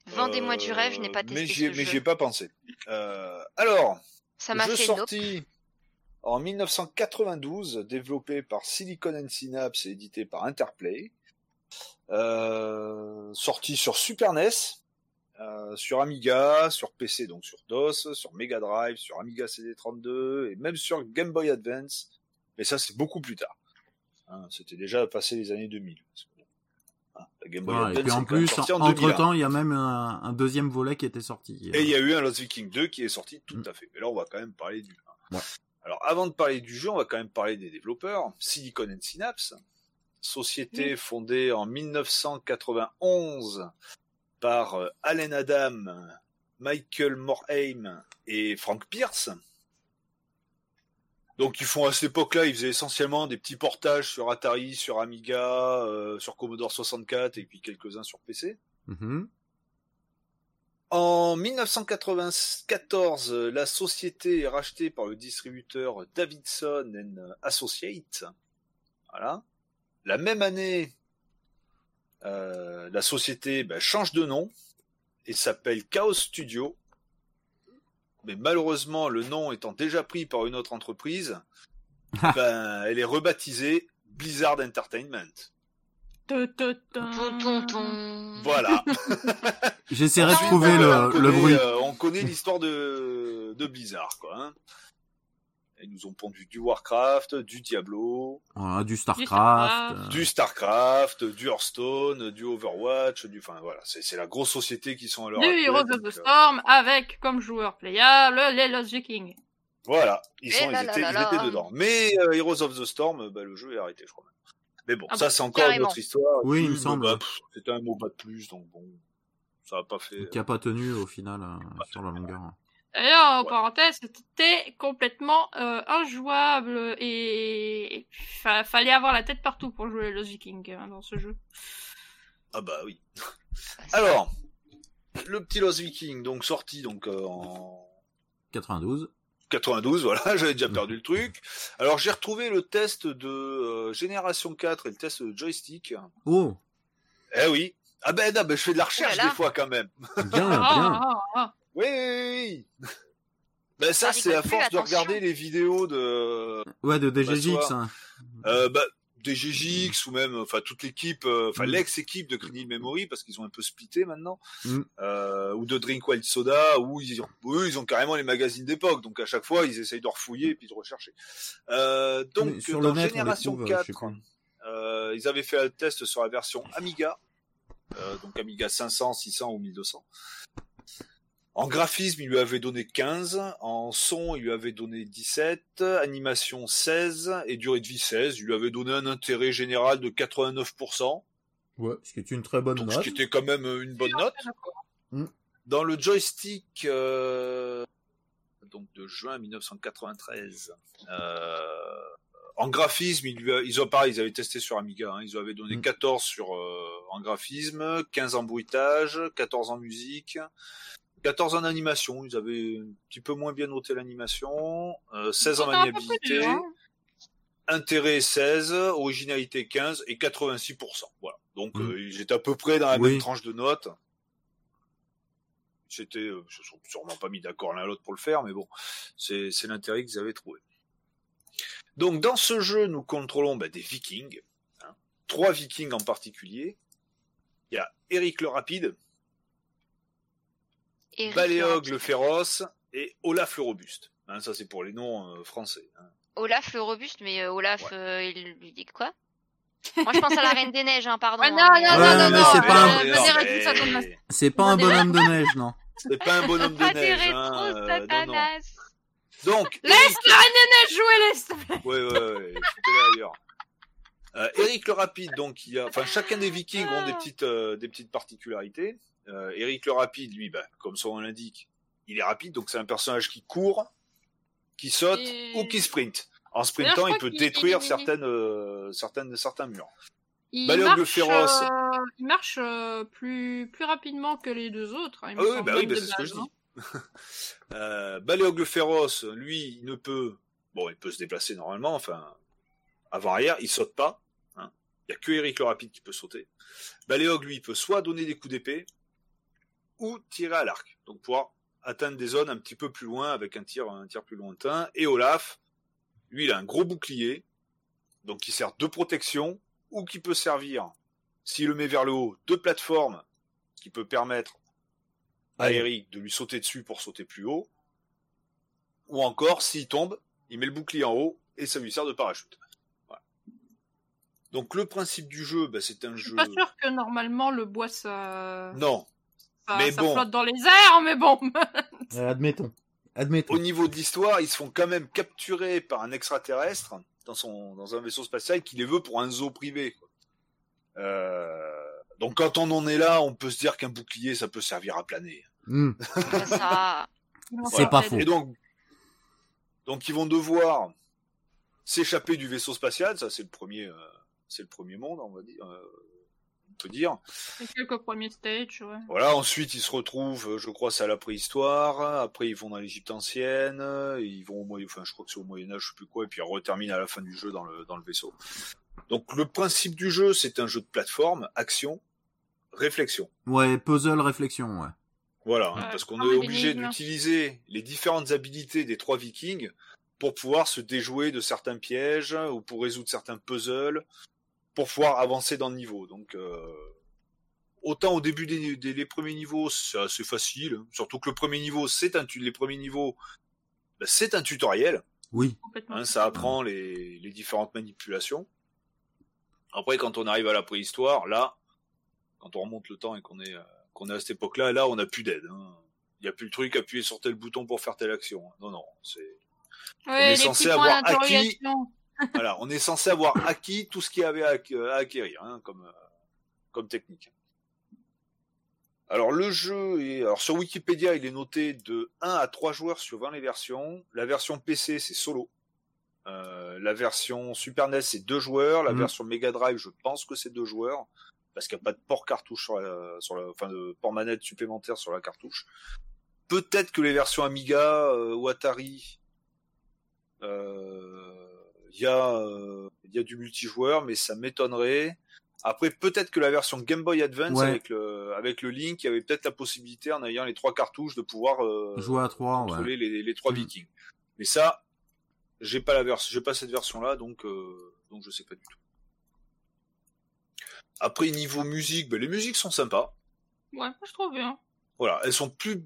[SPEAKER 2] Vendez-moi du rêve, je n'ai pas testé
[SPEAKER 3] mais j'y ai-
[SPEAKER 2] ce
[SPEAKER 3] Mais j'y ai pas pensé. Euh, alors,
[SPEAKER 2] Ça m'a
[SPEAKER 3] jeu
[SPEAKER 2] fait nope.
[SPEAKER 3] sorti en 1992, développé par Silicon and Synapse et édité par Interplay. Euh, sorti sur Super NES, euh, sur Amiga, sur PC donc sur DOS, sur Mega Drive, sur Amiga CD32 et même sur Game Boy Advance. Mais ça c'est beaucoup plus tard. Hein, C'était déjà passé les années 2000. Hein, la Game Boy
[SPEAKER 1] et
[SPEAKER 3] Advance
[SPEAKER 1] puis en plus,
[SPEAKER 3] en
[SPEAKER 1] entre
[SPEAKER 3] 2001.
[SPEAKER 1] temps, il y a même un, un deuxième volet qui était sorti.
[SPEAKER 3] Et il y a eu un Lost Viking 2 qui est sorti tout
[SPEAKER 1] Mm.
[SPEAKER 3] à fait. Mais là, on va quand même parler du 1.
[SPEAKER 1] Ouais.
[SPEAKER 3] Alors, avant de parler du jeu, on va quand même parler des développeurs. Silicon and Synapse, société fondée en 1991 par euh, Allen Adam, Michael Morhaime et Frank Pierce. Donc, ils font à cette époque-là, ils faisaient essentiellement des petits portages sur Atari, sur Amiga, euh, sur Commodore 64 et puis quelques-uns sur PC.
[SPEAKER 1] Mhm.
[SPEAKER 3] En 1994, euh, la société est rachetée par le distributeur Davidson and Associates. Voilà. La même année, euh, la société ben, change de nom et s'appelle Chaos Studio. Mais malheureusement, le nom étant déjà pris par une autre entreprise, ben, elle est rebaptisée Blizzard Entertainment. Voilà.
[SPEAKER 1] J'essaierai de
[SPEAKER 2] Ensuite,
[SPEAKER 1] trouver
[SPEAKER 3] on
[SPEAKER 1] le, bruit.
[SPEAKER 3] euh, on connaît l'histoire de, de Blizzard, quoi. Hein. Ils nous ont pondu du Warcraft, du Diablo,
[SPEAKER 1] Voilà, du
[SPEAKER 4] Starcraft.
[SPEAKER 1] Starcraft. euh,
[SPEAKER 3] du Starcraft, du Hearthstone, du Overwatch, du, enfin voilà, c'est c'est la grosse société qui sont à l'heure
[SPEAKER 4] Du Heroes of the
[SPEAKER 3] euh,
[SPEAKER 4] Storm avec comme joueur playable les Lost Vikings.
[SPEAKER 3] Voilà, ils, sont,
[SPEAKER 2] là
[SPEAKER 3] ils,
[SPEAKER 2] là
[SPEAKER 3] étaient,
[SPEAKER 2] là
[SPEAKER 3] ils
[SPEAKER 2] là.
[SPEAKER 3] étaient dedans. Mais euh, Heroes of the Storm, bah, le jeu est arrêté, je crois. Mais bon,
[SPEAKER 4] Ah
[SPEAKER 3] ça
[SPEAKER 4] bon,
[SPEAKER 3] c'est encore une autre histoire.
[SPEAKER 1] Oui, il me semble.
[SPEAKER 3] bah, C'était un mot pas de plus, donc bon, ça a pas fait.
[SPEAKER 1] qui a pas tenu au final euh, sur la longueur.
[SPEAKER 4] D'ailleurs, en
[SPEAKER 3] Ouais.
[SPEAKER 4] parenthèse, c'était complètement euh, injouable et fa- fallait avoir la tête partout pour jouer Lost Vikings hein, dans ce jeu.
[SPEAKER 3] Ah bah oui. Alors, le petit Lost Viking, donc sorti donc euh, en
[SPEAKER 1] 92.
[SPEAKER 3] 92, voilà, j'avais déjà perdu le truc. Alors j'ai retrouvé le test de euh, Génération 4 et le test de joystick.
[SPEAKER 1] Oh,
[SPEAKER 3] Eh oui. Ah ben, non, ben je fais de la recherche
[SPEAKER 2] Oh là là.
[SPEAKER 3] des fois quand même.
[SPEAKER 1] bien,
[SPEAKER 4] Ah,
[SPEAKER 1] bien.
[SPEAKER 4] ah.
[SPEAKER 3] Oui, oui, oui. Ben ça c'est à force de regarder les vidéos de
[SPEAKER 1] Ouais, de DGX.
[SPEAKER 3] soit-
[SPEAKER 1] hein.
[SPEAKER 3] euh, bah, des GGX ou même enfin toute l'équipe, euh, enfin
[SPEAKER 1] Mm.
[SPEAKER 3] l'ex-équipe de Green Hill Memory parce qu'ils ont un peu splitté maintenant,
[SPEAKER 1] Mm.
[SPEAKER 3] euh, ou de Drink Wild Soda où ils ont, eux ils ont carrément les magazines d'époque donc à chaque fois ils essayent de refouiller et puis de rechercher. Euh,
[SPEAKER 1] Mais
[SPEAKER 3] donc
[SPEAKER 1] sur
[SPEAKER 3] dans
[SPEAKER 1] net,
[SPEAKER 3] Génération
[SPEAKER 1] trouve, euh, je sais
[SPEAKER 3] 4,
[SPEAKER 1] plus.
[SPEAKER 3] euh, ils avaient fait un test sur la version Amiga, euh, donc Amiga 500, 600 ou 1200. En graphisme, il lui avait donné 15, en son, il lui avait donné 17, animation 16 et durée de vie 16. Il lui avait donné un intérêt général de 89%,
[SPEAKER 1] Ouais, ce qui est une très bonne
[SPEAKER 3] donc ce
[SPEAKER 1] note.
[SPEAKER 3] qui était quand même une bonne note. Dans le joystick euh, donc de juin 1993, euh, en graphisme, ils, lui a- ils ont pareil, ils avaient testé sur Amiga, hein, ils lui avaient donné
[SPEAKER 1] Mm.
[SPEAKER 3] 14 sur euh, en graphisme, 15 en bruitage, 14 en musique, 14 en animation. Ils avaient un petit peu moins bien noté l'animation, euh, 16 en maniabilité, intérêt 16, originalité 15 et 86%. Voilà. Donc
[SPEAKER 1] Mm.
[SPEAKER 3] euh, j'étais à peu près dans la
[SPEAKER 1] Oui.
[SPEAKER 3] même tranche de notes. C'était, euh, ils se sont sûrement pas mis d'accord l'un à l'autre pour le faire, mais bon, c'est c'est l'intérêt qu'ils avaient trouvé. Donc dans ce jeu, nous contrôlons bah, des Vikings, hein. trois Vikings en particulier. Il y a Eric le Rapide,
[SPEAKER 2] Eric
[SPEAKER 3] Baléog le Féroce et Olaf le robuste. Hein, ça c'est pour les noms euh, français. hein.
[SPEAKER 2] Olaf le robuste, mais euh, Olaf, euh, il lui dit quoi? Moi, je pense à la Reine des Neiges, hein, pardon.
[SPEAKER 4] Ah, non,
[SPEAKER 2] hein, mais,
[SPEAKER 4] non, non, non, non,
[SPEAKER 1] c'est pas un-
[SPEAKER 3] mais-
[SPEAKER 1] C'est pas bonhomme de neige, non?
[SPEAKER 3] C'est pas un bonhomme de
[SPEAKER 2] Ah,
[SPEAKER 3] neige.
[SPEAKER 2] rétros
[SPEAKER 3] hein, euh, non, non.
[SPEAKER 2] Satanas.
[SPEAKER 3] Donc,
[SPEAKER 4] Laisse
[SPEAKER 3] Eric-
[SPEAKER 4] la reine des neiges jouer, laisse.
[SPEAKER 3] Ouais, ouais, ailleurs. Euh, Eric le Rapide, donc, il y a, enfin, chacun des Vikings ont des petites, euh, des petites particularités. Euh, Eric le Rapide, lui, bah, comme son nom l'indique, il est rapide, donc c'est un personnage qui court, qui saute
[SPEAKER 4] Et-
[SPEAKER 3] ou qui sprint. En sprintant, il peut détruire
[SPEAKER 4] il-
[SPEAKER 3] certaines, euh, certaines, certains murs.
[SPEAKER 4] Il
[SPEAKER 3] Baléog le
[SPEAKER 4] marche,
[SPEAKER 3] féroce.
[SPEAKER 4] euh, il marche euh, plus, plus rapidement que les deux autres. hein,
[SPEAKER 3] Ah oui, bah oui, bah c'est ce que je dis.
[SPEAKER 4] hein.
[SPEAKER 3] euh, Baléog le féroce, lui, il ne peut, bon, il peut se déplacer normalement, enfin, avant-arrière, il saute pas. hein. Il y a que Eric le rapide qui peut sauter. Baléog, lui, il peut soit donner des coups d'épée, ou tirer à l'arc. Donc pouvoir atteindre des zones un petit peu plus loin avec un tir, un tir plus lointain. Et Olaf, lui, il a un gros bouclier, donc qui sert de protection, ou qui peut servir, s'il le met vers le haut, de plateforme, qui peut permettre à. Eric de lui sauter dessus pour sauter plus haut. Ou encore, s'il tombe, il met le bouclier en haut et ça lui sert de parachute. Voilà. Donc le principe du jeu, bah, c'est un
[SPEAKER 4] Je suis
[SPEAKER 3] jeu.
[SPEAKER 4] pas sûr que normalement le bois ça,
[SPEAKER 3] Non.
[SPEAKER 4] Ça,
[SPEAKER 3] mais
[SPEAKER 4] ça
[SPEAKER 3] bon.
[SPEAKER 4] flotte dans les airs, mais bon.
[SPEAKER 1] Euh, admettons. Admettons.
[SPEAKER 3] Au niveau de l'histoire, ils se font quand même capturer par un extraterrestre dans son dans un vaisseau spatial qui les veut pour un zoo privé. quoi. Euh, Donc quand on en est là, on peut se dire qu'un bouclier, ça peut servir à planer.
[SPEAKER 1] Hmm.
[SPEAKER 2] Ça,
[SPEAKER 1] C'est pas faux.
[SPEAKER 3] Et donc, donc ils vont devoir s'échapper du vaisseau spatial. Ça, c'est le premier, euh, c'est le premier monde, on va dire. euh, peut dire.
[SPEAKER 4] Quelques premiers stages, ouais.
[SPEAKER 3] Voilà. Ensuite, ils se retrouvent, je crois, c'est à la préhistoire. Après, ils vont dans l'Égypte ancienne. Ils vont au Moyen, enfin, je crois que c'est au Moyen Âge, je sais plus quoi. Et puis, ils reterminent à la fin du jeu dans le dans le vaisseau. Donc, le principe du jeu, c'est un jeu de plateforme, action, réflexion.
[SPEAKER 1] Ouais, puzzle, réflexion, ouais.
[SPEAKER 3] Voilà, hein, parce qu'on est obligé
[SPEAKER 4] énigme.
[SPEAKER 3] d'utiliser les différentes habilités des trois vikings pour pouvoir se déjouer de certains pièges ou pour résoudre certains puzzles, pour pouvoir avancer dans le niveau. Donc, euh, autant au début des, des- les premiers niveaux, c'est assez facile, hein. surtout que le premier niveau, c'est un les premiers niveaux, ben, c'est un tutoriel.
[SPEAKER 1] Oui.
[SPEAKER 3] Hein, ça apprend les, les différentes manipulations. Après, quand on arrive à la préhistoire, là, quand on remonte le temps et qu'on est, euh, qu'on est à cette époque-là, là, on n'a plus d'aide. hein. Il n'y a plus le truc, appuyer sur tel bouton pour faire telle action. Non, non, c'est,
[SPEAKER 4] Ouais,
[SPEAKER 3] est
[SPEAKER 4] les
[SPEAKER 3] censé avoir acquis-. Voilà, on est censé avoir acquis tout ce qu'il y avait à, à acquérir, hein, comme, euh, comme technique. Alors, le jeu est, alors sur Wikipédia, il est noté de 1 à 3 joueurs suivant les versions. La version PC, c'est solo. Euh, la version Super NES, c'est deux joueurs. La
[SPEAKER 1] Mhm.
[SPEAKER 3] version Mega Drive, je pense que c'est deux joueurs. Parce qu'il n'y a pas de port cartouche sur la, sur la, enfin, de port manette supplémentaire sur la cartouche. Peut-être que les versions Amiga euh, ou Atari, euh, il y a, euh, il y a du multijoueur, mais ça m'étonnerait. Après, peut-être que la version Game Boy Advance
[SPEAKER 1] Ouais.
[SPEAKER 3] avec le, avec le Link, il y avait peut-être la possibilité, en ayant les trois cartouches, de pouvoir euh,
[SPEAKER 1] Jouer à trois, ouais.
[SPEAKER 3] contrôler les, les trois
[SPEAKER 1] Mm.
[SPEAKER 3] Vikings. Mais ça, j'ai pas la version, j'ai pas cette version-là, donc euh, donc je sais pas du tout. Après niveau musique, ben, les musiques sont sympas.
[SPEAKER 4] Ouais, je trouve bien.
[SPEAKER 3] Voilà, elles sont plus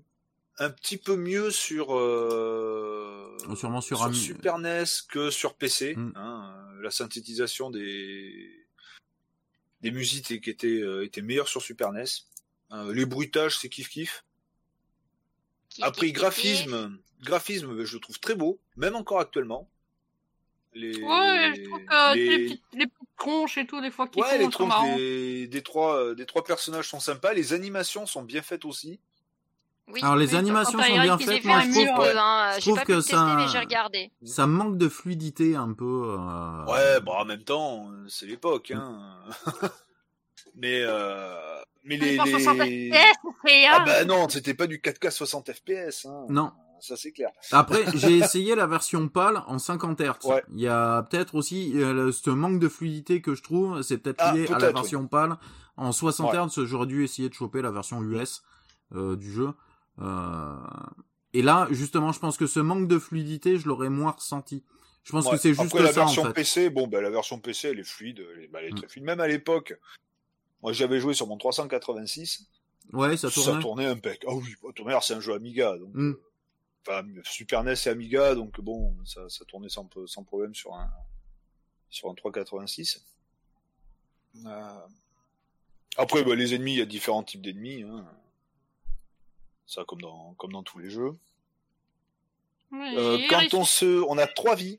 [SPEAKER 3] un petit peu mieux sur euh,
[SPEAKER 1] Sûrement sur
[SPEAKER 3] Super NES que sur PC.
[SPEAKER 1] Mm.
[SPEAKER 3] hein, la synthétisation des des musiques était, était, euh, était meilleure sur Super NES. Euh, les bruitages, c'est kiff kiff. Après, graphisme, graphisme, je le trouve très beau, même encore actuellement. Les,
[SPEAKER 4] Ouais, je trouve que
[SPEAKER 3] les-
[SPEAKER 4] les... petites, les petites tronches et tout, des fois, qui
[SPEAKER 3] ouais,
[SPEAKER 4] font,
[SPEAKER 3] les
[SPEAKER 4] sont
[SPEAKER 3] tronches des trois, euh, des trois personnages sont sympas. Les animations sont bien faites aussi.
[SPEAKER 2] Oui.
[SPEAKER 1] Alors les
[SPEAKER 4] Oui,
[SPEAKER 1] animations sont bien faites. Moi,
[SPEAKER 4] fait
[SPEAKER 1] je
[SPEAKER 4] un
[SPEAKER 1] trouve que
[SPEAKER 2] Peu, hein.
[SPEAKER 1] je trouve
[SPEAKER 2] pas
[SPEAKER 1] que ça- ça manque de fluidité un peu. euh,
[SPEAKER 3] Ouais, bon, en même temps, euh, c'est l'époque, hein. mais, euh, mais les, les...
[SPEAKER 4] 60 FPS, c'est,
[SPEAKER 3] Ah
[SPEAKER 4] hein.
[SPEAKER 3] bah non, c'était pas du 4K 60 FPS, hein.
[SPEAKER 1] Non.
[SPEAKER 3] Ça c'est clair.
[SPEAKER 1] Après, j'ai essayé la version PAL en 50 Hz.
[SPEAKER 3] Ouais.
[SPEAKER 1] Il y a peut-être aussi euh, ce manque de fluidité que je trouve, c'est peut-être
[SPEAKER 3] Ah,
[SPEAKER 1] lié à la version PAL. En 60
[SPEAKER 3] Ouais.
[SPEAKER 1] Hz, j'aurais dû essayer de choper la version US euh, du jeu. Euh, Et là, justement, je pense que ce manque de fluidité, je l'aurais moins ressenti. Je pense
[SPEAKER 3] Ouais.
[SPEAKER 1] que c'est juste
[SPEAKER 3] Après, la
[SPEAKER 1] ça, en
[SPEAKER 3] version
[SPEAKER 1] fait.
[SPEAKER 3] PC, bon, bah, la version PC, elle est fluide, elle est, bah, elle est très fluide. Même à l'époque, moi, j'avais joué sur mon 386,
[SPEAKER 1] Ouais, ça
[SPEAKER 3] ça
[SPEAKER 1] tournait.
[SPEAKER 3] tournait impec. Ah oui, ton mère, c'est un jeu Amiga, donc.
[SPEAKER 1] Mm.
[SPEAKER 3] enfin Super NES et Amiga, donc bon, ça, ça tournait sans, sans problème sur un sur un 386. Euh... Après, bah, les ennemis, il y a différents types d'ennemis. Hein. Ça, comme dans comme dans tous les jeux.
[SPEAKER 4] Oui,
[SPEAKER 3] Euh,
[SPEAKER 4] et
[SPEAKER 3] quand on se, on a trois vies,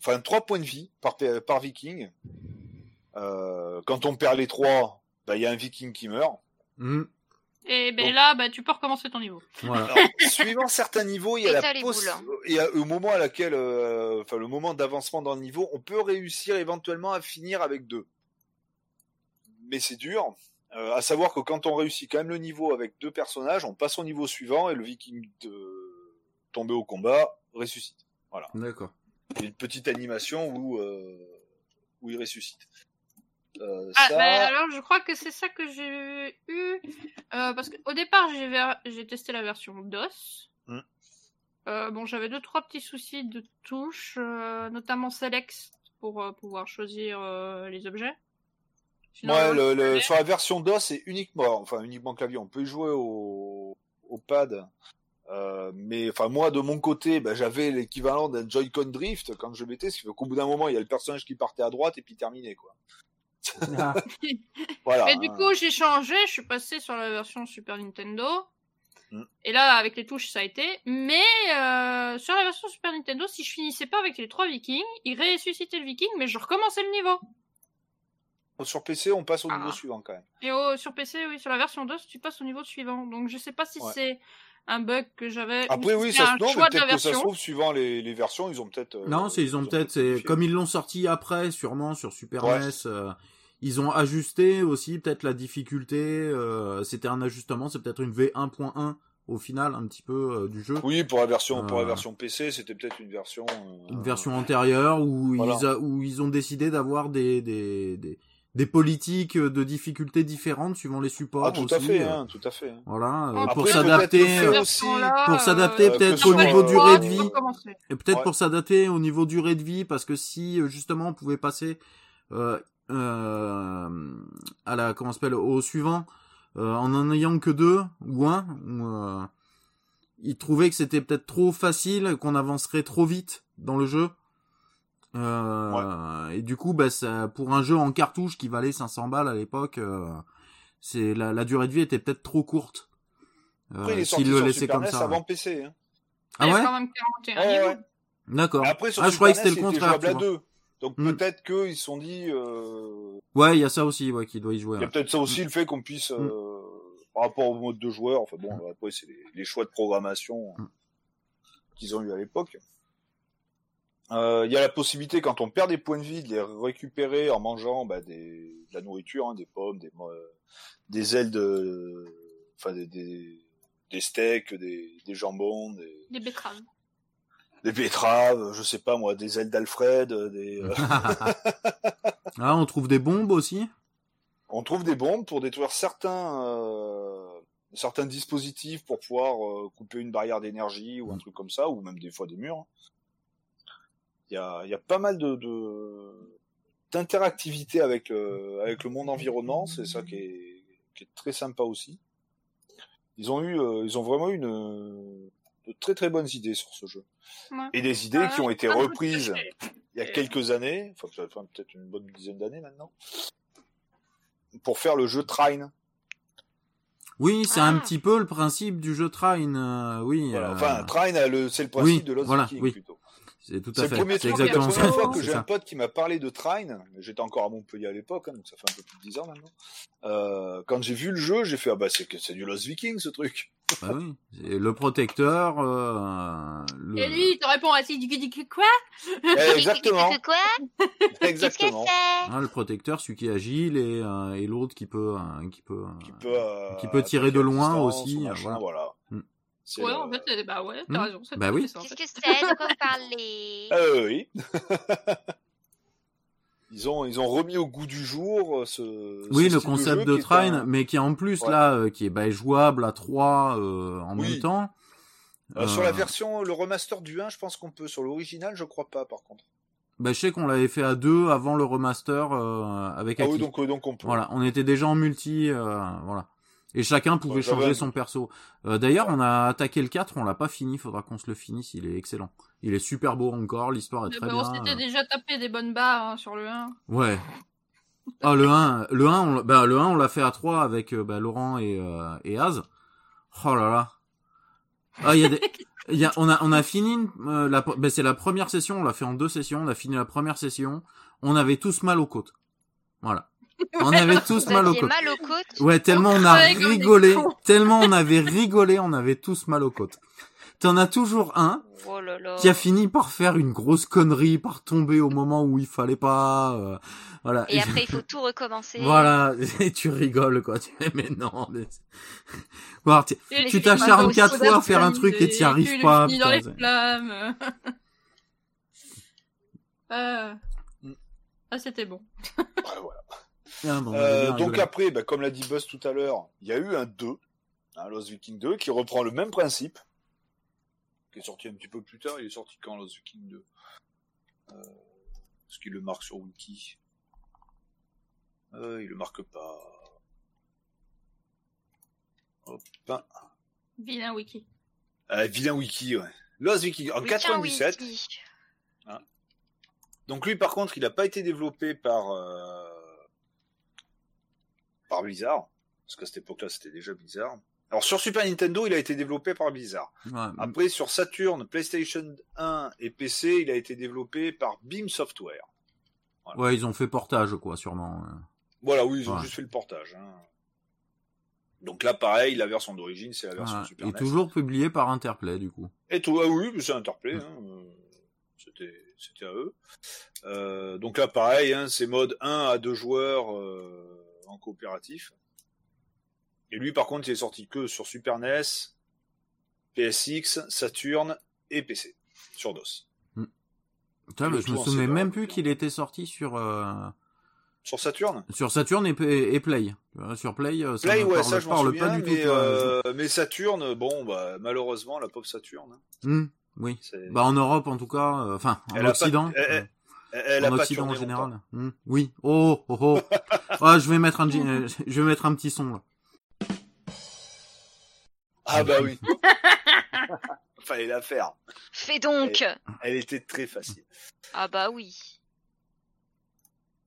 [SPEAKER 3] enfin trois points de vie par par viking. Euh, quand on perd les trois, bah il y a un viking qui meurt.
[SPEAKER 1] Hmm,
[SPEAKER 4] Et ben
[SPEAKER 3] Donc-
[SPEAKER 4] là, bah, tu peux recommencer ton niveau.
[SPEAKER 1] voilà.
[SPEAKER 3] Alors, suivant certains niveaux, il y a
[SPEAKER 2] Et
[SPEAKER 3] la y a au moment à laquelle, euh, enfin le moment d'avancement dans le niveau, on peut réussir éventuellement à finir avec deux. Mais c'est dur. Euh, à savoir que quand on réussit quand même le niveau avec deux personnages, on passe au niveau suivant et le viking de... tombé au combat ressuscite.
[SPEAKER 1] D'accord.
[SPEAKER 3] Il y a une petite animation où euh, où il ressuscite. Euh,
[SPEAKER 4] Ah,
[SPEAKER 3] ça,
[SPEAKER 4] bah, alors je crois que c'est ça que j'ai eu. Euh, parce qu'au départ, j'ai ver- testé la version DOS. Euh, bon, j'avais deux, trois petits soucis de touche, euh, notamment Select pour euh, pouvoir choisir euh, les objets.
[SPEAKER 3] Ouais,
[SPEAKER 4] le
[SPEAKER 3] le, sur la version DOS, c'est uniquement, enfin uniquement clavier. On peut y jouer au, au pad, euh, mais enfin moi de mon côté, bah, j'avais l'équivalent d'un Joy-Con drift quand je mettais, ce qui fait qu'au bout d'un moment, il y a le personnage qui partait à droite et puis terminé quoi.
[SPEAKER 1] Ah,
[SPEAKER 3] Voilà.
[SPEAKER 4] Mais du
[SPEAKER 3] hein.
[SPEAKER 4] coup, j'ai changé, je suis passé sur la version Super Nintendo.
[SPEAKER 3] Hmm.
[SPEAKER 4] Et là, avec les touches, ça a été. Mais euh, sur la version Super Nintendo, si je finissais pas avec les trois vikings, il ressuscitait le viking, mais je recommençais le niveau.
[SPEAKER 3] Sur PC, on passe au
[SPEAKER 4] Ah.
[SPEAKER 3] niveau suivant quand même.
[SPEAKER 4] Et au- sur PC, oui, sur la version DOS, tu passes au niveau suivant. Donc je sais pas si
[SPEAKER 3] Ouais.
[SPEAKER 4] c'est un bug que j'avais.
[SPEAKER 3] Après
[SPEAKER 4] ou si
[SPEAKER 3] oui,
[SPEAKER 4] c'est
[SPEAKER 3] ça
[SPEAKER 4] un
[SPEAKER 3] se non,
[SPEAKER 4] choix
[SPEAKER 3] mais
[SPEAKER 4] de la
[SPEAKER 3] peut-être que ça se
[SPEAKER 4] version.
[SPEAKER 3] trouve suivant les, les versions, ils ont peut-être. euh,
[SPEAKER 1] Non, c'est ils ont peut-être, c'est comme ils l'ont sorti après, sûrement sur Super
[SPEAKER 3] Ouais.
[SPEAKER 1] NES. euh, ils ont ajusté aussi peut-être la difficulté. euh, C'était un ajustement, c'est peut-être une V1.1 au final, un petit peu euh, du jeu.
[SPEAKER 3] Oui, pour la version pour la
[SPEAKER 1] Euh,
[SPEAKER 3] version PC, c'était peut-être une version. euh,
[SPEAKER 1] Une version antérieure où
[SPEAKER 3] Voilà.
[SPEAKER 1] ils a- où ils ont décidé d'avoir des, des des des politiques de difficulté différentes suivant les supports.
[SPEAKER 3] Ah, tout à fait,
[SPEAKER 1] euh,
[SPEAKER 3] hein, tout à fait.
[SPEAKER 1] Voilà, euh,
[SPEAKER 4] Après,
[SPEAKER 1] pour s'adapter, euh, pour s'adapter
[SPEAKER 3] euh,
[SPEAKER 1] peut-être au niveau
[SPEAKER 3] euh,
[SPEAKER 1] durée de vie. Et peut-être
[SPEAKER 3] Ouais.
[SPEAKER 1] pour s'adapter au niveau durée de vie, parce que si euh, justement on pouvait passer euh, euh, à la comment s'appelle au suivant euh, en en ayant que deux ou un, ou, euh, il trouvait que c'était peut-être trop facile, qu'on avancerait trop vite dans le jeu. Euh, Et du coup, bah, ça, pour un jeu en cartouche qui valait 500 balles à l'époque, euh, c'est la, la durée de vie était peut-être trop courte. Euh,
[SPEAKER 3] Après, il est
[SPEAKER 1] s'il
[SPEAKER 3] sorti
[SPEAKER 1] le
[SPEAKER 3] sur
[SPEAKER 1] laissait
[SPEAKER 3] Super
[SPEAKER 1] comme
[SPEAKER 3] NES
[SPEAKER 1] ça.
[SPEAKER 3] avant PC. Hein.
[SPEAKER 1] Ah ouais
[SPEAKER 4] quand même 41
[SPEAKER 3] Ouais,
[SPEAKER 4] niveaux.
[SPEAKER 3] ouais.
[SPEAKER 1] D'accord.
[SPEAKER 3] Après, sur
[SPEAKER 1] Ah, je croyais que c'était le contraire.
[SPEAKER 3] à deux. Donc
[SPEAKER 1] Hmm.
[SPEAKER 3] peut-être qu'ils se sont dit, euh,
[SPEAKER 1] Ouais, il y a ça aussi, ouais, qui doit y jouer.
[SPEAKER 3] il y a peut-être ça aussi le fait qu'on puisse,
[SPEAKER 1] Hmm.
[SPEAKER 3] par rapport au mode de joueur, enfin bon, après c'est les, les choix de programmation
[SPEAKER 1] Hmm.
[SPEAKER 3] qu'ils ont eu à l'époque. Euh, Il y a la possibilité, quand on perd des points de vie, de les récupérer en mangeant bah, des, de la nourriture, hein, des pommes, des, ailes de, enfin des, des, des steaks, des, des jambons, des,
[SPEAKER 4] Des betteraves.
[SPEAKER 3] des betteraves, je sais pas moi, des ailes d'Alfred, des, euh,
[SPEAKER 1] ah, on trouve des bombes aussi?
[SPEAKER 3] on trouve des bombes pour détruire certains euh, certains dispositifs pour pouvoir euh, couper une barrière d'énergie ou un truc comme ça, ou même des fois des murs. Il y a, il y a pas mal de, de d'interactivité avec le, avec le monde environnement, c'est ça qui est, qui est très sympa aussi. Ils ont eu, euh, ils ont vraiment eu une, de très très bonnes idées sur ce jeu.
[SPEAKER 4] Ouais.
[SPEAKER 3] Et des idées
[SPEAKER 4] Ah,
[SPEAKER 3] qui ont été
[SPEAKER 4] de
[SPEAKER 3] reprises il y a quelques années, enfin peut-être une bonne dizaine d'années maintenant, pour faire le jeu Trine.
[SPEAKER 1] Oui, c'est
[SPEAKER 4] Ah.
[SPEAKER 1] un petit peu le principe du jeu Trine. euh, oui,
[SPEAKER 3] Voilà.
[SPEAKER 1] euh,
[SPEAKER 3] Enfin, Trine, c'est le principe
[SPEAKER 1] oui,
[SPEAKER 3] de Lost
[SPEAKER 1] voilà,
[SPEAKER 3] Viking
[SPEAKER 1] oui.
[SPEAKER 3] plutôt.
[SPEAKER 1] C'est tout à fait. C'est exactement
[SPEAKER 3] la
[SPEAKER 1] ça.
[SPEAKER 3] première fois que j'ai un pote qui m'a parlé de Trine, j'étais encore à Montpellier à l'époque, hein, donc ça fait un peu plus de 10 ans maintenant. Euh, quand j'ai vu le jeu, j'ai fait ah bah c'est que c'est du Lost Viking ce truc.
[SPEAKER 1] Bah oui, le protecteur. euh, le...
[SPEAKER 4] Et lui, il te répond à dit du quoi?
[SPEAKER 3] Exactement,
[SPEAKER 2] Que quoi?
[SPEAKER 3] Exactement.
[SPEAKER 1] hein, le protecteur, celui qui est agile et, euh, et l'autre qui peut, euh, qui peut. euh,
[SPEAKER 3] Qui peut, euh,
[SPEAKER 1] Qui peut tirer de loin aussi, euh,
[SPEAKER 3] machin, voilà.
[SPEAKER 4] Ouais,
[SPEAKER 3] euh,
[SPEAKER 4] en fait, bah ouais,
[SPEAKER 1] Hmm.
[SPEAKER 4] t'as raison. c'est
[SPEAKER 1] Bah oui.
[SPEAKER 2] Qu'est-ce
[SPEAKER 4] fait.
[SPEAKER 2] que c'est De quoi vous parlez
[SPEAKER 3] euh, oui. Ils ont, ils ont remis au goût du jour euh, ce.
[SPEAKER 1] Oui,
[SPEAKER 3] ce
[SPEAKER 1] le concept de, Trine,
[SPEAKER 3] un-
[SPEAKER 1] mais qui est en plus
[SPEAKER 3] Ouais.
[SPEAKER 1] là, euh, qui est bah, jouable à trois euh, en
[SPEAKER 3] Oui.
[SPEAKER 1] même temps.
[SPEAKER 3] Euh, Sur la version, le remaster du 1, je pense qu'on peut. Sur l'original, je crois pas, par contre.
[SPEAKER 1] Bah, je sais qu'on l'avait fait à deux avant le remaster euh, avec
[SPEAKER 3] Ah
[SPEAKER 1] Aki.
[SPEAKER 3] oui, donc, donc on peut.
[SPEAKER 1] Voilà, on était déjà en multi, euh, voilà. Et chacun pouvait changer son perso. Euh, D'ailleurs, on a attaqué le 4, on l'a pas fini, faudra qu'on se le finisse, il est excellent. Il est super beau encore, l'histoire est très
[SPEAKER 4] Mais bon,
[SPEAKER 1] bien.
[SPEAKER 4] on s'était
[SPEAKER 1] euh.
[SPEAKER 4] déjà tapé des bonnes barres hein, sur le 1.
[SPEAKER 1] Ouais. Ah, le 1, le 1, on, l'a- bah, le 1, on l'a fait à 3 avec euh, bah, Laurent et, euh, et Az. Oh là là. Ah, il y a des, il y a, on a, on a fini, une- euh, la, bah, c'est la première session, on l'a fait en deux sessions, on a fini la première session, on avait tous mal aux côtes. Voilà. On avait tous mal aux côtes.
[SPEAKER 2] mal aux côtes.
[SPEAKER 1] Ouais, tellement on a rigolé, tellement on avait rigolé, on avait tous mal aux côtes. T'en as toujours un
[SPEAKER 2] Oh là là.
[SPEAKER 1] qui a fini par faire une grosse connerie, par tomber au moment où il fallait pas, euh, voilà.
[SPEAKER 2] Et après, il faut tout recommencer.
[SPEAKER 1] Voilà, et tu rigoles quoi. Tu fais, mais non. Mais... Voir, tu t'acharnes quatre fois à faire un truc et t'y arrives pas.
[SPEAKER 4] le finis dans
[SPEAKER 1] putain,
[SPEAKER 4] les flammes. Euh. Ah, c'était bon.
[SPEAKER 3] Ouais, voilà.
[SPEAKER 1] Ah, bon, on
[SPEAKER 3] Euh, donc après, bah, comme l'a dit Buzz tout à l'heure, il y a eu un 2, un Lost Viking 2, qui reprend le même principe, qui est sorti un petit peu plus tard. Il est sorti quand Lost Viking 2 euh, Est-ce qu'il le marque sur Wiki? Euh, Il le marque pas. Hop. hein.
[SPEAKER 4] Vilain wiki.
[SPEAKER 3] Euh, vilain Wiki, ouais. Lost Viking en
[SPEAKER 2] Oui, tiens,
[SPEAKER 3] 97.
[SPEAKER 2] oui.
[SPEAKER 3] Donc lui, par contre, il n'a pas été développé par euh, par Blizzard, parce qu'à cette époque-là, c'était déjà Blizzard. Alors sur Super Nintendo, il a été développé par Blizzard.
[SPEAKER 1] Ouais,
[SPEAKER 3] Après, sur Saturn, PlayStation 1 et PC, il a été développé par Beam Software.
[SPEAKER 1] ouais, ils ont fait portage quoi, sûrement.
[SPEAKER 3] Voilà, oui, ils ont
[SPEAKER 1] Ouais.
[SPEAKER 3] juste fait le portage. hein. Donc là, pareil, la version d'origine, c'est la version
[SPEAKER 1] Ouais,
[SPEAKER 3] Super
[SPEAKER 1] Et
[SPEAKER 3] NES.
[SPEAKER 1] toujours publié par Interplay du coup.
[SPEAKER 3] Et tout, ah oui, mais c'est Interplay, hein, euh, c'était, c'était à eux. Euh, donc là, pareil, hein, c'est mode 1 à 2 joueurs euh, en coopératif. Et lui, par contre, il est sorti que sur Super NES, PSX, Saturn et PC, sur DOS.
[SPEAKER 1] Putain, mais je me
[SPEAKER 3] tout en
[SPEAKER 1] souvenais même plus qu'il était sorti sur euh,
[SPEAKER 3] Sur Saturn?
[SPEAKER 1] sur Saturn et, et- et Play. Sur Play, euh, ça
[SPEAKER 3] Play, ouais,
[SPEAKER 1] parle,
[SPEAKER 3] ça je
[SPEAKER 1] parle
[SPEAKER 3] souviens,
[SPEAKER 1] pas du tout.
[SPEAKER 3] mais,
[SPEAKER 1] vois.
[SPEAKER 3] euh, mais Saturn, bon, bah, malheureusement, la pauvre Saturn, hein,
[SPEAKER 1] Hmm, oui. Bah en Europe en tout cas, euh, enfin en
[SPEAKER 3] pas-
[SPEAKER 1] Occident.
[SPEAKER 3] elle- elle, a
[SPEAKER 1] en
[SPEAKER 3] pas
[SPEAKER 1] Occident
[SPEAKER 3] tourné
[SPEAKER 1] en général. Hmm, Oui. Oh, oh, oh. ah, je vais mettre un, euh, je vais mettre un petit son là.
[SPEAKER 3] Ah bah oui. Fallait la faire.
[SPEAKER 2] Fais donc.
[SPEAKER 3] Elle était très facile.
[SPEAKER 2] Ah bah oui.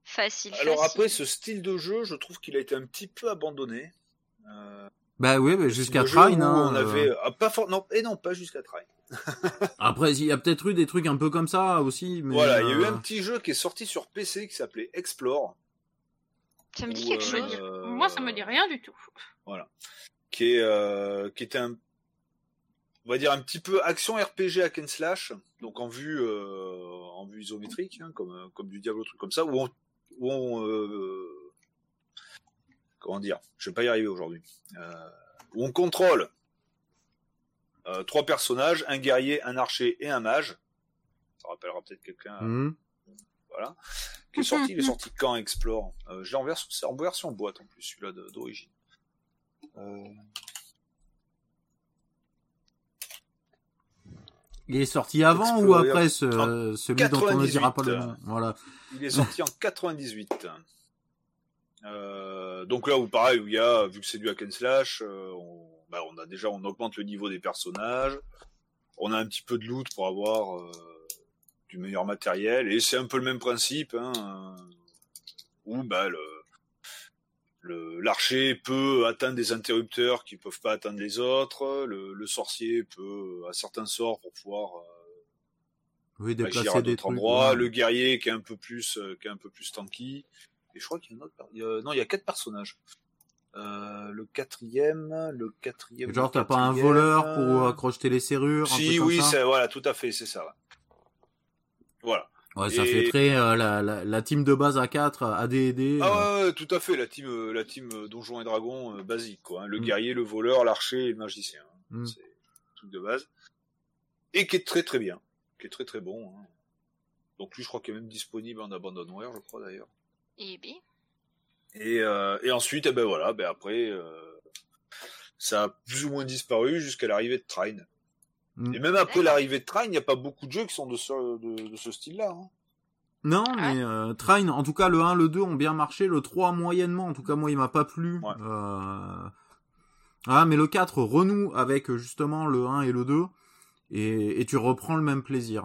[SPEAKER 2] Facile.
[SPEAKER 3] Alors
[SPEAKER 2] facile.
[SPEAKER 3] après, ce style de jeu, je trouve qu'il a été un petit peu abandonné. Euh,
[SPEAKER 1] Bah oui, bah, jusqu'à Trine. hein,
[SPEAKER 3] on
[SPEAKER 1] euh.
[SPEAKER 3] avait ah, pas for- non et non pas jusqu'à Trine.
[SPEAKER 1] Après, il y a peut-être eu des trucs un peu comme ça aussi. Mais
[SPEAKER 3] Voilà, il y a eu
[SPEAKER 1] euh,
[SPEAKER 3] un petit jeu qui est sorti sur PC qui s'appelait Explore.
[SPEAKER 2] Ça me dit
[SPEAKER 3] où,
[SPEAKER 2] quelque
[SPEAKER 3] euh,
[SPEAKER 2] chose.
[SPEAKER 4] Moi, ça me dit rien du tout.
[SPEAKER 3] Qui est euh, qui était un on va dire un petit peu action RPG hack and slash, donc en vue euh, en vue isométrique, hein, comme euh, comme du Diablo truc comme ça, où on, où on euh, comment dire, je vais pas y arriver aujourd'hui, euh, où on contrôle euh, trois personnages, un guerrier, un archer et un mage. Ça rappellera peut-être quelqu'un,
[SPEAKER 1] hmm.
[SPEAKER 3] voilà. Qui est sorti, il est sorti quand Explore? Euh, Je l'ai en version, c'est en version boîte en plus, celui-là d'origine. Euh,
[SPEAKER 1] Il est sorti avant ou après ce, celui dont on ne dira pas le
[SPEAKER 3] 98.
[SPEAKER 1] nom. Voilà.
[SPEAKER 3] Il est sorti en 98. Euh, donc là où pareil où il y a vu que c'est du hack and slash, euh, on, bah, on a déjà on augmente le niveau des personnages, on a un petit peu de loot pour avoir euh, du meilleur matériel et c'est un peu le même principe hein, euh, où bah le l'archer peut atteindre des interrupteurs qui peuvent pas atteindre les autres, le, le sorcier peut à certains sorts pour pouvoir euh,
[SPEAKER 1] Oui,
[SPEAKER 3] agir
[SPEAKER 1] déplacer
[SPEAKER 3] à
[SPEAKER 1] des trucs.
[SPEAKER 3] endroits,
[SPEAKER 1] ouais.
[SPEAKER 3] le guerrier qui est un peu plus qui est un peu plus tanky. Et je crois qu'il y a un autre. per- il y a- non, il y a quatre personnages. Euh, le quatrième, le quatrième.
[SPEAKER 1] Genre, t'as pas un voleur pour
[SPEAKER 3] euh,
[SPEAKER 1] accrocher les serrures
[SPEAKER 3] Si, oui, c'est voilà, tout à fait, c'est ça. Voilà.
[SPEAKER 1] Ouais, ça
[SPEAKER 3] Et-
[SPEAKER 1] fait très euh, la, la, la team de base à 4, AD&D.
[SPEAKER 3] Ah
[SPEAKER 1] euh,
[SPEAKER 3] ouais, tout à fait, la team, euh, la team euh, Donjons et Dragons euh, basique, quoi. hein. Le
[SPEAKER 1] Mm.
[SPEAKER 3] guerrier, le voleur, l'archer et le magicien.
[SPEAKER 1] Mm.
[SPEAKER 3] C'est truc de base. Et qui est très très bien, qui est très très bon. hein. Donc lui, je crois qu'il est même disponible en abandonware, je crois d'ailleurs.
[SPEAKER 2] Et B.
[SPEAKER 3] Et, euh, et ensuite, eh ben voilà, ben après, euh, ça a plus ou moins disparu jusqu'à l'arrivée de Trine.
[SPEAKER 1] Mm.
[SPEAKER 3] Et même après l'arrivée de Trine, il n'y a pas beaucoup de jeux qui sont de ce, de, de ce style-là. hein.
[SPEAKER 1] Non,
[SPEAKER 2] Ah.
[SPEAKER 1] mais euh, Trine, en tout cas, le 1, le 2 ont bien marché. Le 3, moyennement. En tout cas, moi, il m'a pas plu.
[SPEAKER 3] Ouais.
[SPEAKER 1] Euh, Ah, mais le 4 renoue avec justement le 1 et le 2, et, et tu reprends le même plaisir.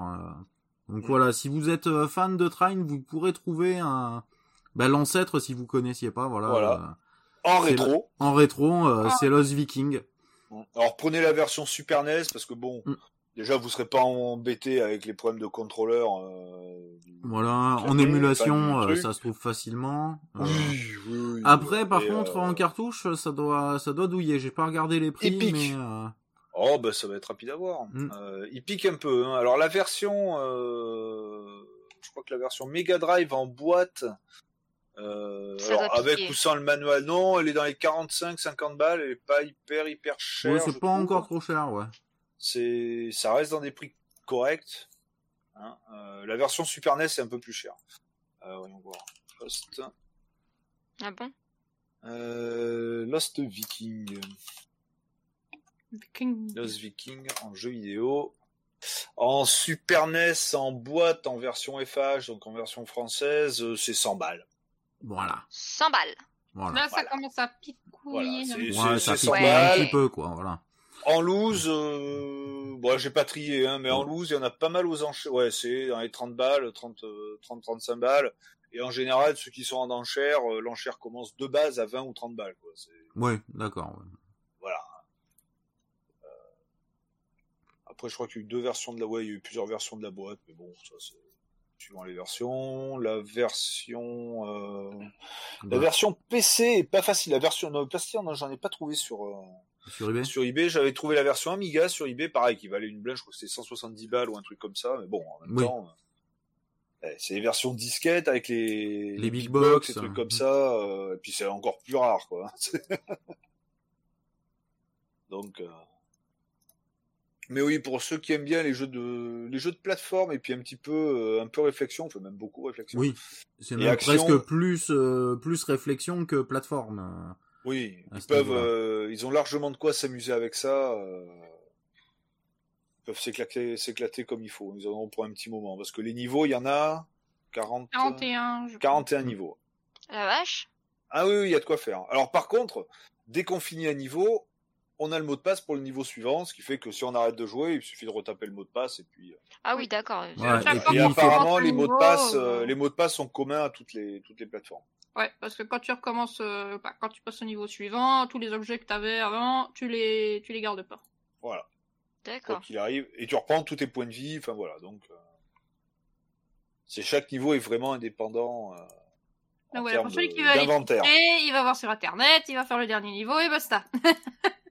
[SPEAKER 1] Donc
[SPEAKER 3] Mm.
[SPEAKER 1] voilà, si vous êtes fan de Trine, vous pourrez trouver un bah, l'ancêtre si vous connaissiez pas, voilà.
[SPEAKER 3] Voilà.
[SPEAKER 1] euh,
[SPEAKER 3] En rétro.
[SPEAKER 1] en rétro, euh,
[SPEAKER 4] Ah.
[SPEAKER 1] c'est Lost Viking.
[SPEAKER 3] Alors prenez la version Super NES parce que bon,
[SPEAKER 1] Mm.
[SPEAKER 3] déjà vous serez pas embêté avec les problèmes de contrôleur. euh,
[SPEAKER 1] Voilà, en émulation, euh, ça se trouve facilement. Euh,
[SPEAKER 3] Oui, oui, oui.
[SPEAKER 1] Après, par contre,
[SPEAKER 3] euh,
[SPEAKER 1] en cartouche, ça doit, ça doit douiller. J'ai pas regardé les prix,
[SPEAKER 3] Epic.
[SPEAKER 1] mais euh,
[SPEAKER 3] Oh, bah ça va être rapide à voir.
[SPEAKER 1] Mm.
[SPEAKER 3] Euh, il pique un peu. hein. Alors la version, euh, je crois que la version Mega Drive en boîte, euh, alors, avec ou sans le manuel, non, elle est dans les 45-50 balles. Elle est pas hyper hyper chère.
[SPEAKER 1] ouais, c'est pas
[SPEAKER 3] trouve.
[SPEAKER 1] encore trop cher, ouais.
[SPEAKER 3] C'est, ça reste dans des prix corrects. hein. Euh, la version Super NES est un peu plus chère. Euh, voyons voir. Lost,
[SPEAKER 2] Ah bon?
[SPEAKER 3] Euh, Lost Viking.
[SPEAKER 4] Viking.
[SPEAKER 3] Lost Viking en jeu vidéo. En Super NES, en boîte, en version FH, donc en version française, euh, c'est 100 balles.
[SPEAKER 1] Voilà,
[SPEAKER 2] 100 balles.
[SPEAKER 1] voilà.
[SPEAKER 4] Là, ça
[SPEAKER 3] Voilà.
[SPEAKER 4] commence à
[SPEAKER 3] Voilà,
[SPEAKER 4] picouiller.
[SPEAKER 3] c'est-
[SPEAKER 4] là.
[SPEAKER 1] Ouais, ça pique
[SPEAKER 3] 100
[SPEAKER 2] Ouais.
[SPEAKER 1] un
[SPEAKER 3] balles.
[SPEAKER 1] petit peu, quoi, voilà.
[SPEAKER 3] En loose, euh, bon, j'ai pas trié, hein, mais en loose, il y en a pas mal aux enchères. Ouais, c'est dans les 30 balles, 30, euh, 30, 35 balles. Et en général, ceux qui sont en enchère, euh, l'enchère commence de base à 20 ou 30 balles, quoi.
[SPEAKER 1] Ouais, d'accord. ouais.
[SPEAKER 3] Voilà. Euh, Après, je crois qu'il y a eu deux versions de la, ouais, il y a eu plusieurs versions de la boîte, mais bon, ça c'est suivant les versions. La version, euh, la
[SPEAKER 1] Bah,
[SPEAKER 3] version PC est pas facile. La version, non, PC, non, j'en ai pas trouvé sur, euh,
[SPEAKER 1] Sur eBay
[SPEAKER 3] sur eBay. J'avais trouvé la version Amiga sur eBay, pareil, qui valait une blinde, je crois que c'était 170 balles ou un truc comme ça, mais bon, en même
[SPEAKER 1] Oui.
[SPEAKER 3] temps. euh, eh, C'est les versions disquettes avec les,
[SPEAKER 1] Les big box,
[SPEAKER 3] et trucs
[SPEAKER 1] hein.
[SPEAKER 3] comme ça, euh, et puis c'est encore plus rare, quoi. Donc, euh, mais oui, pour ceux qui aiment bien les jeux de, les jeux de plateforme et puis un petit peu, euh, un peu réflexion, enfin même beaucoup réflexion.
[SPEAKER 1] Oui, c'est même
[SPEAKER 3] action-
[SPEAKER 1] presque plus, euh, plus réflexion que plateforme. euh.
[SPEAKER 3] Oui, ils peuvent, euh, ils ont largement de quoi s'amuser avec ça. euh, ils peuvent s'éclater, s'éclater comme il faut. Ils en auront pour un petit moment parce que les niveaux, il y en a 40,
[SPEAKER 4] 41. je
[SPEAKER 3] 41 niveaux.
[SPEAKER 2] La vache
[SPEAKER 3] Ah oui, oui, il y a de quoi faire. Alors par contre, dès qu'on finit un niveau, on a le mot de passe pour le niveau suivant, ce qui fait que si on arrête de jouer, il suffit de retaper le mot de passe et puis. euh,
[SPEAKER 2] Ah oui, d'accord.
[SPEAKER 1] Ouais, et
[SPEAKER 3] apparemment, les mots de passe,
[SPEAKER 4] euh,
[SPEAKER 3] euh, les mots de passe sont communs à toutes les toutes les plateformes.
[SPEAKER 4] Ouais, parce que quand tu recommences, euh, bah, quand tu passes au niveau suivant, tous les objets que tu avais avant, tu les, tu les gardes pas.
[SPEAKER 3] Voilà.
[SPEAKER 2] D'accord.
[SPEAKER 3] qu'il arrive, et tu reprends tous tes points de vie. Enfin voilà, donc. euh, C'est chaque niveau est vraiment indépendant. euh,
[SPEAKER 4] Ah ouais, pour celui
[SPEAKER 3] de-
[SPEAKER 4] qui veut aller il va voir sur internet, il va faire le dernier niveau et basta.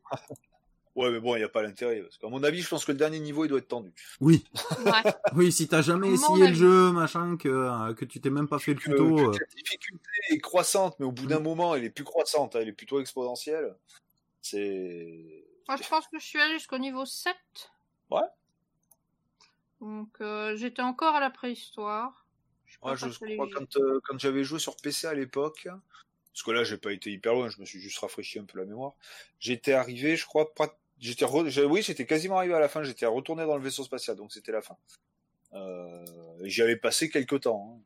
[SPEAKER 3] Ouais, mais bon, il n'y a pas l'intérêt. Parce qu'à mon avis, je pense que le dernier niveau, il doit être tendu.
[SPEAKER 1] Oui,
[SPEAKER 4] Ouais.
[SPEAKER 1] oui, si t'as jamais
[SPEAKER 4] mon
[SPEAKER 1] essayé le jeu, machin, que, euh, que tu t'es même pas fait le tuto.
[SPEAKER 3] que
[SPEAKER 1] euh,
[SPEAKER 3] difficulté est croissante, mais au bout d'un
[SPEAKER 1] Mm.
[SPEAKER 3] moment, elle est plus croissante, elle est plutôt exponentielle. C'est.
[SPEAKER 4] Moi, je pense que je suis allé jusqu'au niveau 7.
[SPEAKER 3] Ouais.
[SPEAKER 4] Donc, euh, j'étais encore à la préhistoire. Je,
[SPEAKER 3] je crois quand, euh, quand j'avais joué sur PC à l'époque, parce que là, j'ai pas été hyper loin, je me suis juste rafraîchi un peu la mémoire. J'étais arrivé, je crois, prat- j'étais, re- oui, j'étais quasiment arrivé à la fin. J'étais retourné dans le vaisseau spatial, donc c'était la fin. Euh, j'y avais passé quelques temps. hein.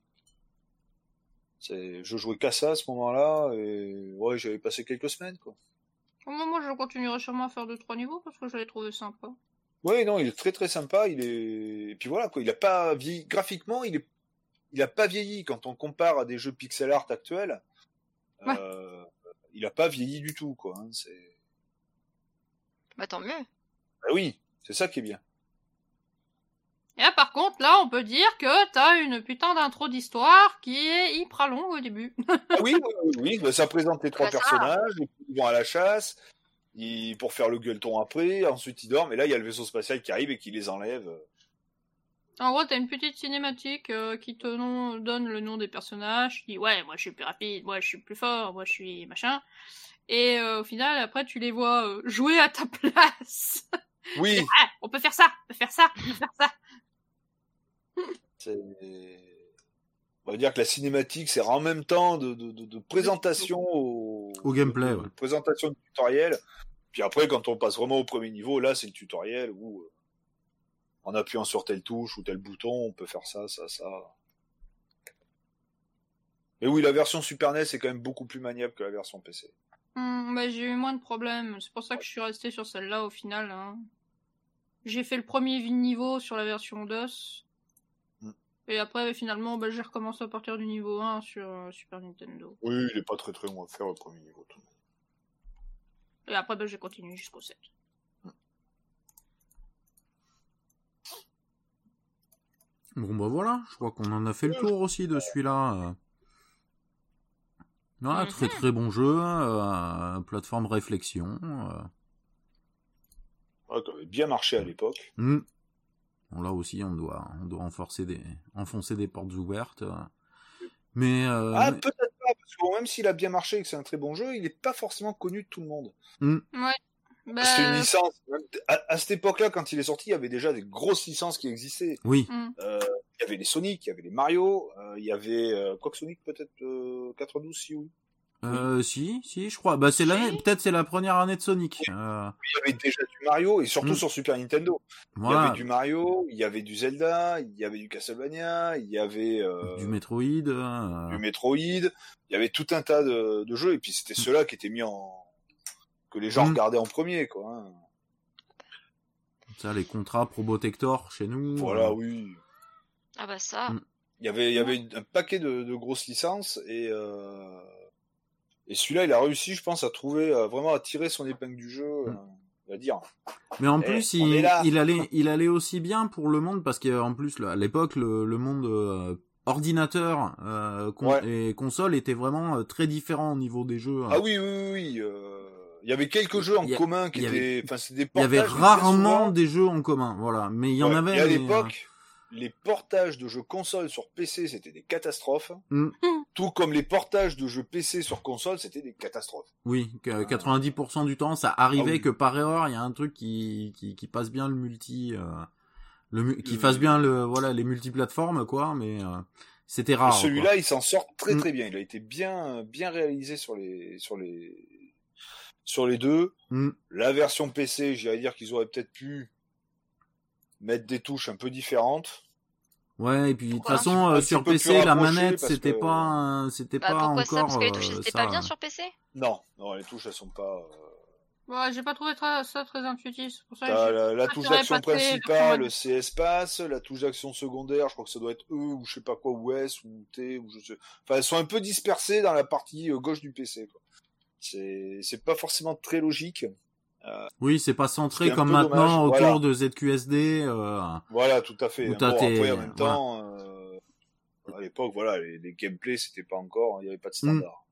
[SPEAKER 3] Je jouais qu'à ça à ce moment-là, et ouais, j'avais passé quelques semaines, quoi.
[SPEAKER 4] Au moment, je continuerai sûrement à faire 2-3 niveaux parce que je l'ai trouvé sympa.
[SPEAKER 3] Ouais, non, il est très très sympa. Il est, et puis voilà quoi. Il a pas vieilli graphiquement. Il est, il a pas vieilli quand on compare à des jeux pixel art actuels.
[SPEAKER 4] Ouais.
[SPEAKER 3] Euh, il a pas vieilli du tout quoi. hein, C'est,
[SPEAKER 2] Bah tant mieux.
[SPEAKER 3] bah oui, c'est ça qui est bien.
[SPEAKER 4] Et là, par contre, là, on peut dire que t'as une putain d'intro d'histoire qui est hyper longue au début.
[SPEAKER 3] Ah oui, oui, oui, oui, bah, ça présente les trois
[SPEAKER 2] Bah,
[SPEAKER 3] personnages. Ils vont à la chasse. Ils, pour faire le gueuleton après. Ensuite ils dorment. Et là il y a le vaisseau spatial qui arrive et qui les enlève.
[SPEAKER 4] En gros, t'as une petite cinématique euh, qui te nom- donne le nom des personnages, qui dit ouais, moi je suis plus rapide, moi je suis plus fort, moi je suis machin. Et euh, au final, après, tu les vois euh, jouer à ta place.
[SPEAKER 3] Oui.
[SPEAKER 4] ah, on peut faire ça, on peut faire ça, on peut faire ça.
[SPEAKER 3] C'est... On va dire que la cinématique sert en même temps de, de, de, de présentation au...
[SPEAKER 1] Au gameplay,
[SPEAKER 3] de-
[SPEAKER 1] ouais.
[SPEAKER 3] de présentation du tutoriel. Puis après, quand on passe vraiment au premier niveau, là, c'est le tutoriel où, euh, en appuyant sur telle touche ou tel bouton, on peut faire ça, ça, ça. Mais oui, la version Super NES est quand même beaucoup plus maniable que la version PC.
[SPEAKER 4] Hmm, bah, j'ai eu moins de problèmes. C'est pour ça que je suis resté sur celle-là au final. hein. J'ai fait le premier niveau sur la version DOS.
[SPEAKER 3] Hmm.
[SPEAKER 4] Et après, finalement, bah, j'ai recommencé à partir du niveau 1 sur euh, Super Nintendo.
[SPEAKER 3] Oui, il est pas très très loin à faire le premier niveau. tout.
[SPEAKER 4] Et après, bah, j'ai continué jusqu'au 7.
[SPEAKER 1] Bon bah voilà, je crois qu'on en a fait le tour aussi de celui-là.
[SPEAKER 2] Mhm.
[SPEAKER 1] très très bon jeu, euh, plateforme réflexion. euh.
[SPEAKER 3] Ouais, qui avait bien marché à l'époque.
[SPEAKER 1] Hmm. Bon, là aussi, on doit, on doit enforcer des, enfoncer des portes ouvertes. euh. Mais, euh,
[SPEAKER 3] Ah,
[SPEAKER 1] mais-
[SPEAKER 3] peut-être pas, parce que bon, même s'il a bien marché et que c'est un très bon jeu, il n'est pas forcément connu de tout le monde.
[SPEAKER 4] Bah,
[SPEAKER 3] C'est une licence. À, à cette époque-là, quand il est sorti, il y avait déjà des grosses licences qui existaient.
[SPEAKER 1] oui,
[SPEAKER 4] hmm.
[SPEAKER 3] Euh, il y avait les Sonic, il y avait les Mario, euh, il y avait euh, quoi que Sonic peut-être euh, 92 si oui.
[SPEAKER 1] euh, si, si, je crois. Bah, c'est l'année, peut-être c'est la première année de Sonic. Euh,
[SPEAKER 3] Il y avait déjà du Mario et surtout
[SPEAKER 1] Mm.
[SPEAKER 3] sur Super Nintendo. Il y
[SPEAKER 1] voilà,
[SPEAKER 3] avait du Mario, il y avait du Zelda, il y avait du Castlevania, il y avait euh,
[SPEAKER 1] du Metroid. euh,
[SPEAKER 3] du Metroid, il y avait tout un tas de, de jeux et puis c'était ceux-là qui étaient mis en que les gens
[SPEAKER 1] Mm.
[SPEAKER 3] regardaient en premier quoi. hein.
[SPEAKER 1] ça, les contrats Probotector chez nous.
[SPEAKER 3] Voilà,
[SPEAKER 1] euh,
[SPEAKER 3] oui.
[SPEAKER 2] Ah bah ça.
[SPEAKER 1] Mm.
[SPEAKER 3] Il y avait il y avait un paquet de, de grosses licences et euh, et celui-là il a réussi je pense à trouver vraiment à tirer son épingle du jeu,
[SPEAKER 1] Mm.
[SPEAKER 3] euh, on va dire.
[SPEAKER 1] Mais en
[SPEAKER 3] Eh,
[SPEAKER 1] plus, il, allait, il allait aussi bien pour le monde parce qu'en plus, à l'époque, le, le monde euh, ordinateur euh, con-
[SPEAKER 3] Ouais.
[SPEAKER 1] et console était vraiment euh, très différent au niveau des jeux. hein.
[SPEAKER 3] Ah oui, oui, oui, oui. euh, Il y avait quelques jeux en
[SPEAKER 1] a-
[SPEAKER 3] commun qui étaient, enfin, c'est des
[SPEAKER 1] il y avait rarement
[SPEAKER 3] souvent-
[SPEAKER 1] des jeux en commun, voilà. Mais il y en
[SPEAKER 3] Ouais,
[SPEAKER 1] avait.
[SPEAKER 3] Et à
[SPEAKER 1] mais, euh,
[SPEAKER 3] l'époque, les portages de jeux console sur PC, c'était des catastrophes.
[SPEAKER 1] Mm.
[SPEAKER 3] Tout comme les portages de jeux PC sur console, c'était des catastrophes.
[SPEAKER 1] Oui, que 90% du temps, ça arrivait
[SPEAKER 3] Ah oui.
[SPEAKER 1] que par erreur, il y a un truc qui, qui, qui passe bien le multi, euh, le, qui
[SPEAKER 3] Le-
[SPEAKER 1] fasse bien le, voilà, les multiplateformes, quoi, mais euh, c'était rare.
[SPEAKER 3] Celui-là, il s'en sort très
[SPEAKER 1] Mm.
[SPEAKER 3] très bien. Il a été bien, bien réalisé sur les, sur les, sur les deux.
[SPEAKER 1] quoi. Mm.
[SPEAKER 3] La version PC, j'irais dire qu'ils auraient peut-être pu mettre des touches un peu différentes.
[SPEAKER 1] Ouais, et puis de toute façon, euh, sur PC, la manette, c'était
[SPEAKER 3] que-
[SPEAKER 1] pas, c'était
[SPEAKER 2] Bah
[SPEAKER 1] pas
[SPEAKER 2] pourquoi
[SPEAKER 1] encore.
[SPEAKER 2] ça Parce que les
[SPEAKER 1] euh,
[SPEAKER 2] touches c'était
[SPEAKER 1] ça.
[SPEAKER 2] pas bien sur PC
[SPEAKER 3] Non, non, les touches elles sont pas. euh,
[SPEAKER 4] Ouais, j'ai pas trouvé très- ça très intuitif. C'est pour ça
[SPEAKER 3] la, la touche d'action principale, c'est espace, la touche d'action secondaire, je crois que ça doit être E ou je sais pas quoi, ou S ou T ou je sais. Enfin, elles sont un peu dispersées dans la partie euh, gauche du PC. quoi. C'est pas forcément très logique.
[SPEAKER 1] Oui, c'est pas centré comme maintenant
[SPEAKER 3] dommage,
[SPEAKER 1] autour
[SPEAKER 3] voilà.
[SPEAKER 1] de ZQSD. Euh...
[SPEAKER 3] Voilà, tout à fait. Bon, après, en même
[SPEAKER 1] voilà.
[SPEAKER 3] temps, euh, à l'époque, voilà, les, les gameplays c'était pas encore, il n'y avait pas de standard.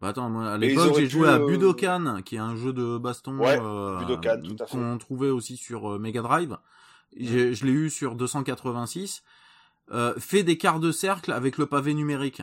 [SPEAKER 1] Bah attends, moi à l'époque j'ai joué à
[SPEAKER 3] euh,
[SPEAKER 1] Budokan, qui est un jeu de baston
[SPEAKER 3] Ouais,
[SPEAKER 1] euh,
[SPEAKER 3] Budokan, tout à fait.
[SPEAKER 1] qu'on trouvait aussi sur euh, Mega Drive. J'ai- Je l'ai eu sur 286. Euh, fait des quarts de cercle avec le pavé numérique.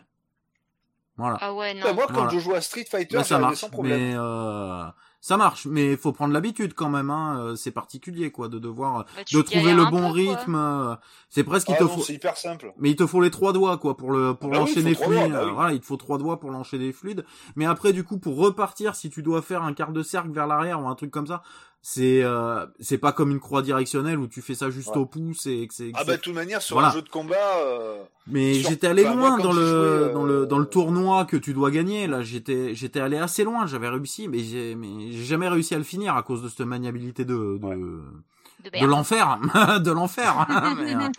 [SPEAKER 1] Voilà.
[SPEAKER 2] Ah ouais, non.
[SPEAKER 3] Bah, moi, quand
[SPEAKER 1] Voilà.
[SPEAKER 3] je joue à Street Fighter,
[SPEAKER 1] Bah, ça marche,
[SPEAKER 3] sans problème.
[SPEAKER 1] mais euh, ça marche, mais faut prendre l'habitude quand même. Hein. euh, C'est particulier quoi de devoir
[SPEAKER 2] Bah,
[SPEAKER 1] de trouver le bon
[SPEAKER 2] peu,
[SPEAKER 1] rythme. euh, C'est presque il
[SPEAKER 3] Ah
[SPEAKER 1] te
[SPEAKER 3] non,
[SPEAKER 1] faut.
[SPEAKER 3] c'est hyper simple.
[SPEAKER 1] Mais il te faut les trois doigts quoi pour le pour
[SPEAKER 3] Ah bah oui, il
[SPEAKER 1] l'enchaîner
[SPEAKER 3] faut trois
[SPEAKER 1] fluide.
[SPEAKER 3] doigts, bah oui.
[SPEAKER 1] Voilà, il te faut trois doigts pour l'enchaîner fluide. Mais après du coup pour repartir si tu dois faire un quart de cercle vers l'arrière ou un truc comme ça, c'est euh, c'est pas comme une croix directionnelle où tu fais ça juste
[SPEAKER 3] Ouais.
[SPEAKER 1] au pouce et que c'est. que
[SPEAKER 3] Ah
[SPEAKER 1] c'est-
[SPEAKER 3] bah de toute manière sur
[SPEAKER 1] Voilà.
[SPEAKER 3] un jeu de combat, euh,
[SPEAKER 1] Mais
[SPEAKER 3] sur-
[SPEAKER 1] j'étais allé loin
[SPEAKER 3] moi,
[SPEAKER 1] dans le
[SPEAKER 3] jouais,
[SPEAKER 1] dans le dans le
[SPEAKER 3] euh,
[SPEAKER 1] tournoi que tu dois gagner. Là, j'étais j'étais allé assez loin. J'avais réussi, mais j'ai mais j'ai jamais réussi à le finir à cause de cette maniabilité de de,
[SPEAKER 3] Ouais.
[SPEAKER 2] De
[SPEAKER 1] l'enfer, de l'enfer. mais euh,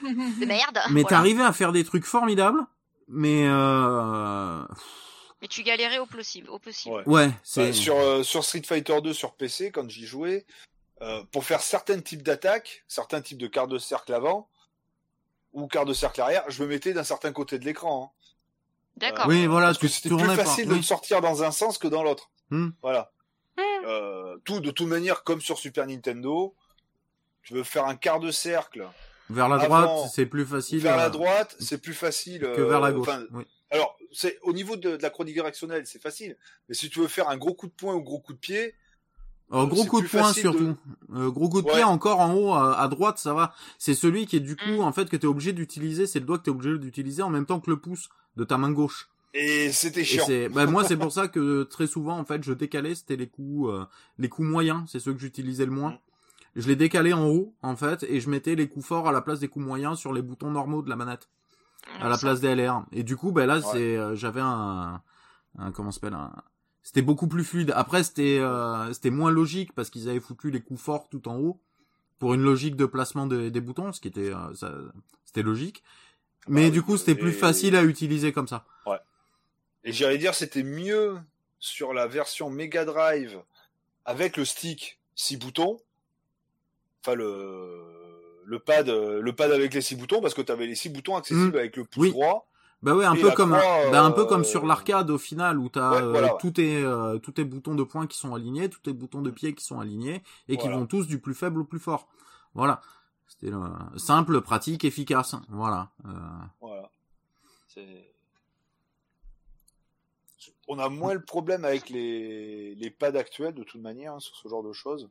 [SPEAKER 2] De merde.
[SPEAKER 1] mais
[SPEAKER 2] voilà.
[SPEAKER 1] t'arrivais à faire des trucs formidables. Mais euh,
[SPEAKER 2] Mais tu galérais au possible, au possible.
[SPEAKER 3] ouais.
[SPEAKER 1] ouais,
[SPEAKER 3] Bah,
[SPEAKER 1] c'est
[SPEAKER 3] sur, euh, sur Street Fighter 2 sur PC, quand j'y jouais, euh, pour faire certains types d'attaques, certains types de quarts de cercle avant, ou quart de cercle arrière, je me mettais d'un certain côté de l'écran. hein.
[SPEAKER 2] D'accord.
[SPEAKER 1] oui, voilà,
[SPEAKER 3] Parce que c'était plus
[SPEAKER 1] par-
[SPEAKER 3] facile de
[SPEAKER 1] oui.
[SPEAKER 3] le sortir dans un sens que dans l'autre.
[SPEAKER 1] Hmm.
[SPEAKER 3] Voilà.
[SPEAKER 2] Hmm.
[SPEAKER 3] Euh, tout de toute manière, comme sur Super Nintendo, tu veux faire un quart de cercle
[SPEAKER 1] vers la
[SPEAKER 3] avant,
[SPEAKER 1] droite, c'est plus facile
[SPEAKER 3] vers la
[SPEAKER 1] euh,
[SPEAKER 3] droite, c'est plus facile
[SPEAKER 1] que vers la
[SPEAKER 3] euh,
[SPEAKER 1] gauche. oui.
[SPEAKER 3] Alors, c'est au niveau de, de la chronie directionnelle, c'est facile. Mais si tu veux faire un gros coup de poing ou gros coup de pied,
[SPEAKER 1] Alors, gros
[SPEAKER 3] c'est
[SPEAKER 1] coup de poing
[SPEAKER 3] de-
[SPEAKER 1] surtout. Euh, gros coup de
[SPEAKER 3] Ouais.
[SPEAKER 1] pied encore en haut à, à droite, ça va. C'est celui qui est du coup
[SPEAKER 2] Mm.
[SPEAKER 1] en fait que t'es obligé d'utiliser. C'est le doigt que t'es obligé d'utiliser en même temps que le pouce de ta main gauche.
[SPEAKER 3] et c'était chiant.
[SPEAKER 1] c'est, bah, moi c'est pour ça que très souvent en fait je décalais, c'était les coups, euh, les coups moyens, c'est ceux que j'utilisais le moins.
[SPEAKER 3] Mm.
[SPEAKER 1] Je les décalais en haut en fait et je mettais les coups forts à la place des coups moyens sur les boutons normaux de la manette, à la place des LR. Et du coup, ben là
[SPEAKER 3] Ouais.
[SPEAKER 1] c'est, euh, j'avais un, un comment s'appelle un c'était beaucoup plus fluide. Après, c'était euh, c'était moins logique parce qu'ils avaient foutu les coups forts tout en haut pour une logique de placement des, des boutons, ce qui était euh, ça, c'était logique. Mais
[SPEAKER 3] Bah
[SPEAKER 1] du coup, c'était plus facile à utiliser comme ça.
[SPEAKER 3] Et j'allais dire, c'était mieux sur la version Mega Drive avec le stick 6 boutons. Enfin, le, le pad, euh, le pad avec les 6 boutons, parce que tu avais les 6 boutons accessibles
[SPEAKER 1] Mm.
[SPEAKER 3] avec le pouce
[SPEAKER 1] Oui.
[SPEAKER 3] droit.
[SPEAKER 1] Bah ouais, un peu comme
[SPEAKER 3] croix,
[SPEAKER 1] bah, un peu
[SPEAKER 3] euh,
[SPEAKER 1] comme sur l'arcade au final où t'as
[SPEAKER 3] Ouais,
[SPEAKER 1] euh,
[SPEAKER 3] voilà, ouais.
[SPEAKER 1] tous tes euh, tous tes boutons de poing qui sont alignés, tous tes boutons de pied qui sont alignés et qui vont tous du plus faible au plus fort. Voilà. C'était le- simple, pratique, efficace. Voilà. Euh,
[SPEAKER 3] Voilà. C'est- On a moins le problème avec les, les pads actuels, de toute manière, hein, sur ce genre de choses.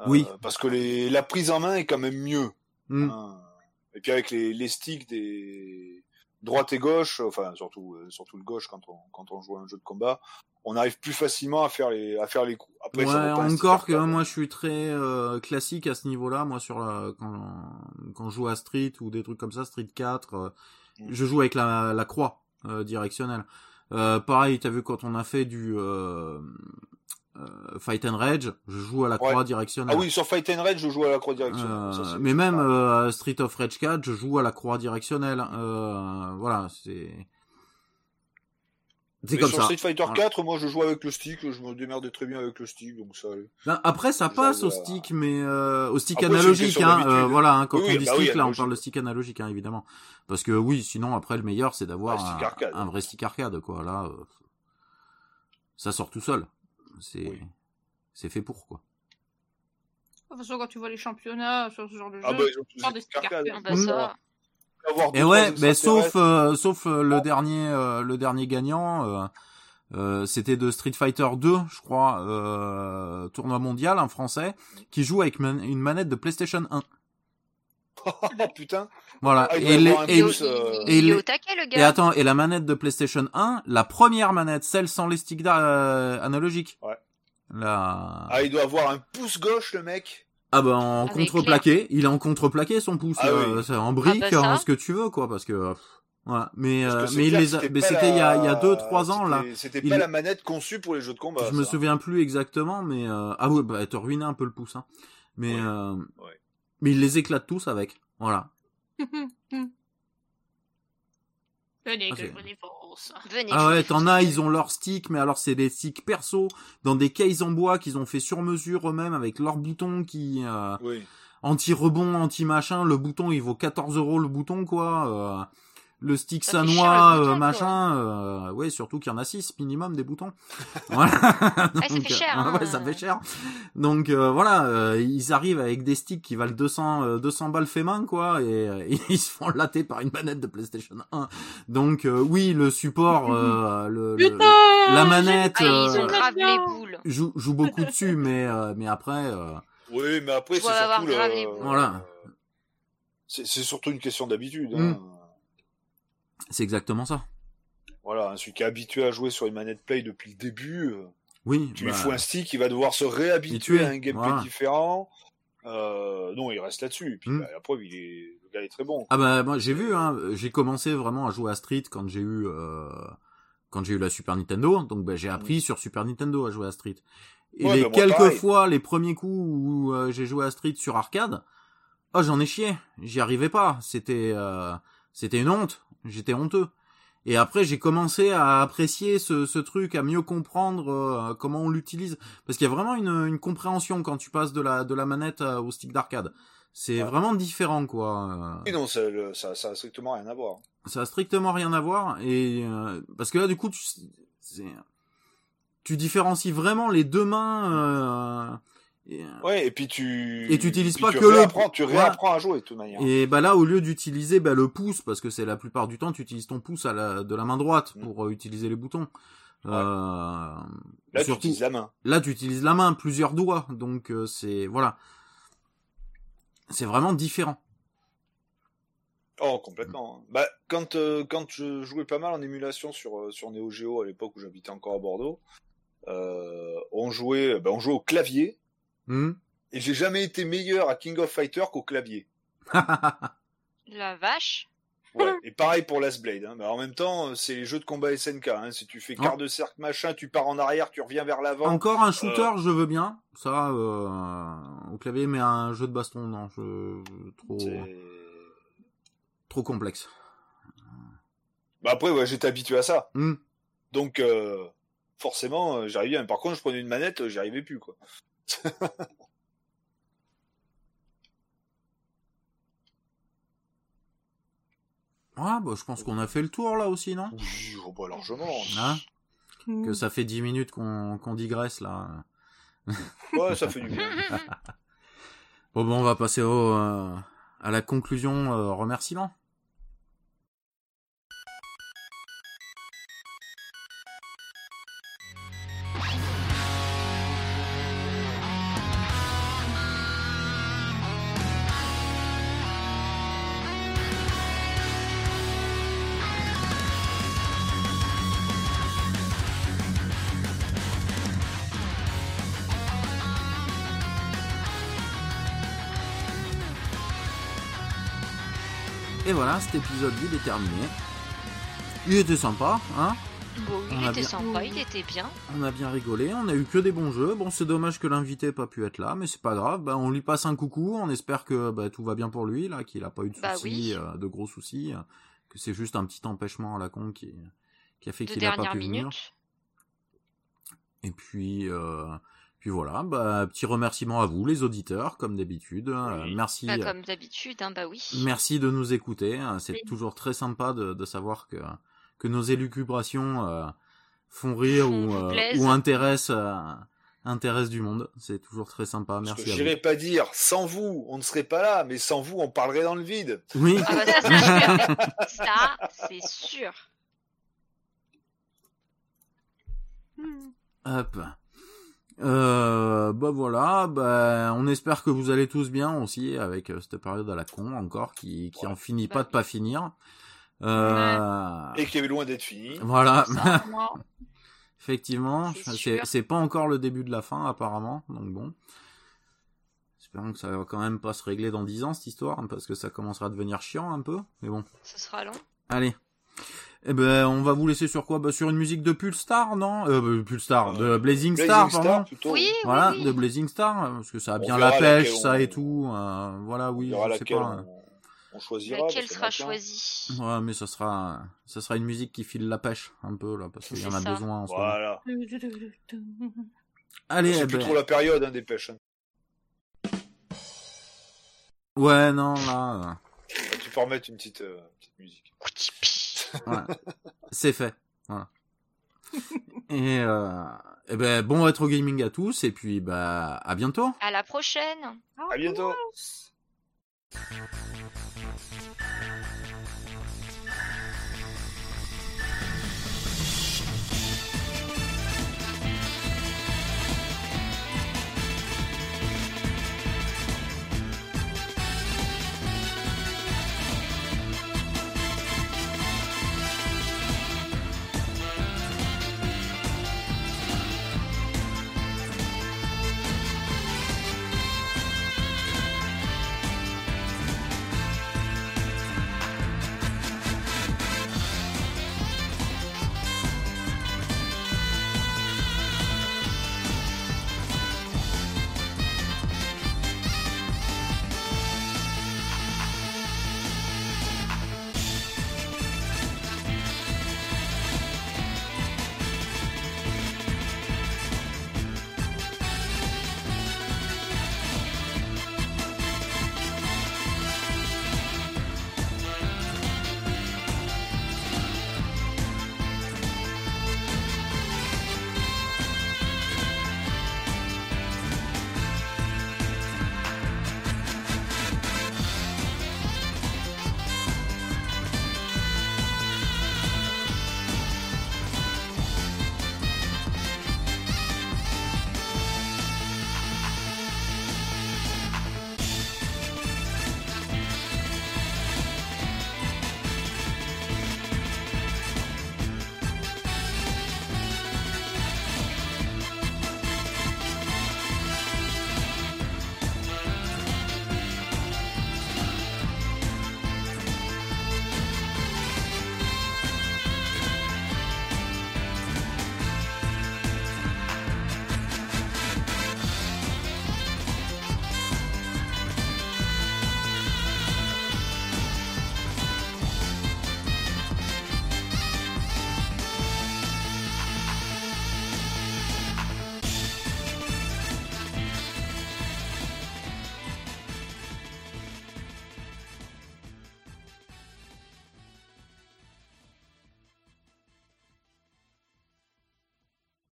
[SPEAKER 3] Euh,
[SPEAKER 1] Oui.
[SPEAKER 3] Parce que les, la prise en main est quand même mieux.
[SPEAKER 1] hmm.
[SPEAKER 3] hein. Et puis avec les, les sticks des droite et gauche, enfin surtout euh, surtout le gauche quand on quand on joue à un jeu de combat, on arrive plus facilement à faire les à faire les coups. Après,
[SPEAKER 1] ouais, encore que moi je suis très euh, classique à ce niveau-là. Moi sur la, quand quand je joue à Street ou des trucs comme ça, Street 4, euh,
[SPEAKER 3] Mm.
[SPEAKER 1] je joue avec la, la croix euh, directionnelle. Euh, pareil, t'as vu quand on a fait du Fight and Rage, je joue à la
[SPEAKER 3] Ouais.
[SPEAKER 1] croix directionnelle.
[SPEAKER 3] Ah oui, sur Fight and Rage, je joue à la croix directionnelle.
[SPEAKER 1] Euh,
[SPEAKER 3] Ça, c'est-
[SPEAKER 1] mais même euh, Street of Rage 4, je joue à la croix directionnelle. Euh, voilà, c'est c'est comme
[SPEAKER 3] sur
[SPEAKER 1] ça.
[SPEAKER 3] Street Fighter
[SPEAKER 1] Voilà.
[SPEAKER 3] 4, moi je joue avec le stick, je me démerdais très bien avec le stick, donc ça.
[SPEAKER 1] Ben, Après, ça
[SPEAKER 3] Je
[SPEAKER 1] passe au stick, mais euh, au stick
[SPEAKER 3] Après,
[SPEAKER 1] analogique,
[SPEAKER 3] question
[SPEAKER 1] hein.
[SPEAKER 3] d'habitude.
[SPEAKER 1] euh, voilà, hein, quand
[SPEAKER 3] Oui,
[SPEAKER 1] on
[SPEAKER 3] oui,
[SPEAKER 1] dit
[SPEAKER 3] bah oui,
[SPEAKER 1] stick, là, on
[SPEAKER 3] analogique.
[SPEAKER 1] parle de stick analogique, hein, évidemment. Parce que oui, sinon après le meilleur, c'est d'avoir
[SPEAKER 3] stick
[SPEAKER 1] un, vrai stick arcade, quoi. Là, euh, ça sort tout seul. C'est
[SPEAKER 3] Oui.
[SPEAKER 1] c'est fait pour quoi.
[SPEAKER 4] De toute façon, quand tu vois les championnats sur ce genre de jeu,
[SPEAKER 3] Ah bah ils ont des
[SPEAKER 4] des
[SPEAKER 3] stick
[SPEAKER 2] Ah bah ça.
[SPEAKER 3] Avoir
[SPEAKER 1] Et ouais, mais sauf euh, sauf euh, le dernier euh, le dernier gagnant, euh, euh, c'était de Street Fighter 2, je crois, euh, tournoi mondial, un français, qui joue avec man- une manette de PlayStation 1.
[SPEAKER 3] Oh putain.
[SPEAKER 1] Voilà.
[SPEAKER 3] Ah,
[SPEAKER 1] et, les- et-
[SPEAKER 3] euh,
[SPEAKER 1] et les-
[SPEAKER 2] taquet, le
[SPEAKER 1] attends, et la manette de PlayStation 1, la première manette, celle sans les sticks euh, analogiques.
[SPEAKER 3] Ouais.
[SPEAKER 1] La...
[SPEAKER 3] Ah, il doit avoir un pouce gauche, le mec.
[SPEAKER 1] Ah bah en
[SPEAKER 2] Ah,
[SPEAKER 1] contreplaqué, il est en contreplaqué son pouce,
[SPEAKER 3] Ah
[SPEAKER 1] euh,
[SPEAKER 3] oui.
[SPEAKER 1] en brique,
[SPEAKER 2] Ah bah ça.
[SPEAKER 1] en ce que tu veux quoi, parce que voilà. Mais euh, mais il
[SPEAKER 3] clair,
[SPEAKER 1] les a, mais
[SPEAKER 3] pas
[SPEAKER 1] c'était il y a il y a deux trois ans là.
[SPEAKER 3] c'était-
[SPEAKER 1] Il-
[SPEAKER 3] pas la manette conçue pour les jeux de combat.
[SPEAKER 1] Je me souviens plus exactement, mais euh... ah ouais, bah elle te ruinait un peu le pouce, hein. Mais
[SPEAKER 3] Ouais.
[SPEAKER 1] euh...
[SPEAKER 3] Ouais.
[SPEAKER 1] Mais il les éclate tous avec, voilà.
[SPEAKER 4] Venez
[SPEAKER 1] Ah,
[SPEAKER 4] que
[SPEAKER 1] c'est-
[SPEAKER 4] je vous défonce.
[SPEAKER 2] Venez.
[SPEAKER 1] Ah ouais, t'en as, ils ont leurs sticks, mais alors c'est des sticks perso dans des cases en bois qu'ils ont fait sur mesure eux-mêmes avec leurs boutons qui euh,
[SPEAKER 3] Oui.
[SPEAKER 1] anti-rebond, anti-machin. Le bouton, il vaut 14 euros le bouton, quoi. Euh, le stick sanois, euh, machin. Euh, ouais, surtout qu'il y en a 6 minimum des boutons. voilà.
[SPEAKER 2] ça fait cher,
[SPEAKER 1] euh,
[SPEAKER 2] hein.
[SPEAKER 1] ouais, ça fait cher. Donc euh, voilà, euh, ils arrivent avec des sticks qui valent 200, euh, 200 balles fait main, quoi, et, euh, ils se font latter par une manette de PlayStation 1. Donc euh, oui, le support, euh, le, le- la manette
[SPEAKER 2] Ah, ils
[SPEAKER 1] euh,
[SPEAKER 2] ont grave
[SPEAKER 4] bien.
[SPEAKER 2] les boules.
[SPEAKER 1] joue, joue beaucoup dessus, mais euh, mais après, euh,
[SPEAKER 3] Oui, mais après, c'est surtout le...
[SPEAKER 1] Voilà.
[SPEAKER 3] C'est c'est surtout une question d'habitude.
[SPEAKER 1] Mm.
[SPEAKER 3] Hein.
[SPEAKER 1] c'est exactement ça.
[SPEAKER 3] Voilà, celui qui est habitué à jouer sur une manette Play depuis le début, euh,
[SPEAKER 1] Oui.
[SPEAKER 3] tu
[SPEAKER 1] bah,
[SPEAKER 3] lui fous un stick, il va devoir se réhabituer à un gameplay
[SPEAKER 1] voilà.
[SPEAKER 3] différent. Euh, non, il reste là-dessus. Et puis,
[SPEAKER 1] Mm.
[SPEAKER 3] bah, la preuve, il est... le gars est très bon.
[SPEAKER 1] Ah bah moi j'ai vu, hein, j'ai commencé vraiment à jouer à Street quand j'ai eu euh, quand j'ai eu la Super Nintendo, donc bah, j'ai appris sur Super Nintendo à jouer à Street. Et
[SPEAKER 3] Ouais,
[SPEAKER 1] les
[SPEAKER 3] bah, moi,
[SPEAKER 1] quelques
[SPEAKER 3] pareil.
[SPEAKER 1] fois, les premiers coups où euh, j'ai joué à Street sur arcade, oh j'en ai chié, j'y arrivais pas, c'était euh, c'était une honte, j'étais honteux. Et après j'ai commencé à apprécier ce, ce truc, à mieux comprendre euh, comment on l'utilise, parce qu'il y a vraiment une, une compréhension quand tu passes de la de la manette euh, au stick d'arcade. C'est
[SPEAKER 3] Ouais.
[SPEAKER 1] vraiment différent quoi.
[SPEAKER 3] Oui, non, ça, le- ça, ça a strictement rien à voir.
[SPEAKER 1] Ça a strictement rien à voir et euh, parce que là du coup tu tu différencies vraiment les deux mains euh, et,
[SPEAKER 3] Ouais, et puis tu...
[SPEAKER 1] Et tu utilises pas
[SPEAKER 3] tu
[SPEAKER 1] que le-
[SPEAKER 3] Tu réapprends à jouer, de toute manière.
[SPEAKER 1] et bah là au lieu d'utiliser bah, le pouce parce que c'est la plupart du temps tu utilises ton pouce à la, de la main droite
[SPEAKER 3] Mm.
[SPEAKER 1] pour euh, utiliser les boutons.
[SPEAKER 3] Ouais.
[SPEAKER 1] Euh,
[SPEAKER 3] Là, tu utilises la main.
[SPEAKER 1] là tu utilises la main plusieurs doigts donc euh, c'est voilà c'est vraiment différent.
[SPEAKER 3] Oh, complètement. Bah, quand, euh, quand je jouais pas mal en émulation sur, euh, sur Neo Geo à l'époque où j'habitais encore à Bordeaux, euh, on jouait, bah, on jouait au clavier,
[SPEAKER 1] Hmm
[SPEAKER 3] et j'ai jamais été meilleur à King of Fighter qu'au clavier.
[SPEAKER 2] La vache.
[SPEAKER 3] Ouais. Et pareil pour Last Blade. Hein. Mais en même temps, c'est les jeux de combat SNK. Hein. Si tu fais quart de cercle machin, tu pars en arrière, tu reviens vers l'avant.
[SPEAKER 1] Encore un shooter, je veux bien. Ça, euh, au clavier, mais un jeu de baston, non, je... trop, trop complexe.
[SPEAKER 3] Bah après, ouais, j'étais habitué à ça.
[SPEAKER 1] Hmm.
[SPEAKER 3] Donc, euh, forcément, euh, j'arrivais bien. Par contre, je prenais une manette, euh, j'y arrivais plus, quoi.
[SPEAKER 1] Ah, bah, je pense qu'on a fait le tour là aussi, non
[SPEAKER 3] Oui, oh, bah, largement.
[SPEAKER 1] Hein. Que ça fait 10 minutes qu'on qu'on digresse là.
[SPEAKER 3] Ouais, ça fait du bien.
[SPEAKER 1] Bon, bon, on va passer au, euh, à la conclusion euh, remerciement. Voilà, cet épisode il est terminé. Il était sympa, hein
[SPEAKER 2] Bon, il
[SPEAKER 1] On
[SPEAKER 2] était
[SPEAKER 1] bien-
[SPEAKER 2] sympa, il était bien.
[SPEAKER 1] On a bien rigolé, on a eu que des bons jeux. Bon, c'est dommage que l'invité ait pas pu être là, mais c'est pas grave. Bah, on lui passe un coucou. On espère que bah, tout va bien pour lui, là, qu'il a pas eu de soucis,
[SPEAKER 2] Bah oui.
[SPEAKER 1] euh, de gros soucis, euh, que c'est juste un petit empêchement à la con qui, qui a fait qu'il a pas pu venir.
[SPEAKER 2] minute.
[SPEAKER 1] Et puis, euh, puis voilà, bah, petit remerciement à vous, les auditeurs, comme d'habitude. Euh,
[SPEAKER 3] Oui.
[SPEAKER 1] merci.
[SPEAKER 2] Bah,
[SPEAKER 1] euh,
[SPEAKER 2] comme d'habitude, hein, bah oui.
[SPEAKER 1] Merci de nous écouter. hein. C'est
[SPEAKER 4] Oui.
[SPEAKER 1] toujours très sympa de, de savoir que, que nos élucubrations euh, font rire ou, euh, ou intéressent, euh, intéressent du monde. C'est toujours très sympa. Merci à
[SPEAKER 3] j'irai pas dire, sans vous, on ne serait pas là, mais sans vous, on parlerait dans le vide.
[SPEAKER 1] Oui.
[SPEAKER 2] Ah bah ça, c'est sûr. ça, c'est sûr.
[SPEAKER 1] Hop. Euh, bah voilà, bah, on espère que vous allez tous bien aussi avec euh, cette période à la con encore qui, qui
[SPEAKER 3] Ouais.
[SPEAKER 1] en finit
[SPEAKER 2] Bah
[SPEAKER 1] pas de pas finir. Euh,
[SPEAKER 3] Et qui est loin d'être fini.
[SPEAKER 1] Voilà.
[SPEAKER 2] Ça,
[SPEAKER 1] Effectivement,
[SPEAKER 2] C'est
[SPEAKER 1] pas encore le début de la fin apparemment, donc bon. Espérons que ça va quand même pas se régler dans 10 ans cette histoire, hein, parce que ça commencera à devenir chiant un peu, mais bon.
[SPEAKER 2] ça sera long.
[SPEAKER 1] Allez. Eh ben, on va vous laisser sur quoi? Bah sur une musique de Pulstar, non? Euh, bah, Pulstar, de Blazing,
[SPEAKER 3] Blazing
[SPEAKER 1] Star,
[SPEAKER 3] Star,
[SPEAKER 1] pardon.
[SPEAKER 3] plutôt.
[SPEAKER 2] Oui,
[SPEAKER 1] Voilà,
[SPEAKER 2] oui,
[SPEAKER 1] de. Blazing Star, euh, parce que ça a
[SPEAKER 3] On
[SPEAKER 1] bien la pêche, ça
[SPEAKER 3] on-
[SPEAKER 1] et tout. euh, voilà,
[SPEAKER 3] On
[SPEAKER 1] oui,
[SPEAKER 3] verra
[SPEAKER 1] je sais
[SPEAKER 3] laquelle
[SPEAKER 1] pas.
[SPEAKER 3] on, on choisira.
[SPEAKER 2] Laquelle sera choisie?
[SPEAKER 1] Ouais, mais ça sera, ça sera une musique qui file la pêche un peu là, parce qu'il y en a
[SPEAKER 2] ça.
[SPEAKER 1] besoin en ce moment.
[SPEAKER 3] Voilà.
[SPEAKER 1] Allez,
[SPEAKER 3] C'est
[SPEAKER 1] eh
[SPEAKER 3] plus
[SPEAKER 1] ben,
[SPEAKER 3] trop la période hein, des pêches. hein.
[SPEAKER 1] ouais, non, là.
[SPEAKER 3] Tu peux remettre une petite, euh, petite musique.
[SPEAKER 1] C'est fait. Voilà. Et, euh, eh ben, bon rétro gaming à tous, et puis, bah, à bientôt.
[SPEAKER 2] À la prochaine.
[SPEAKER 3] À bientôt.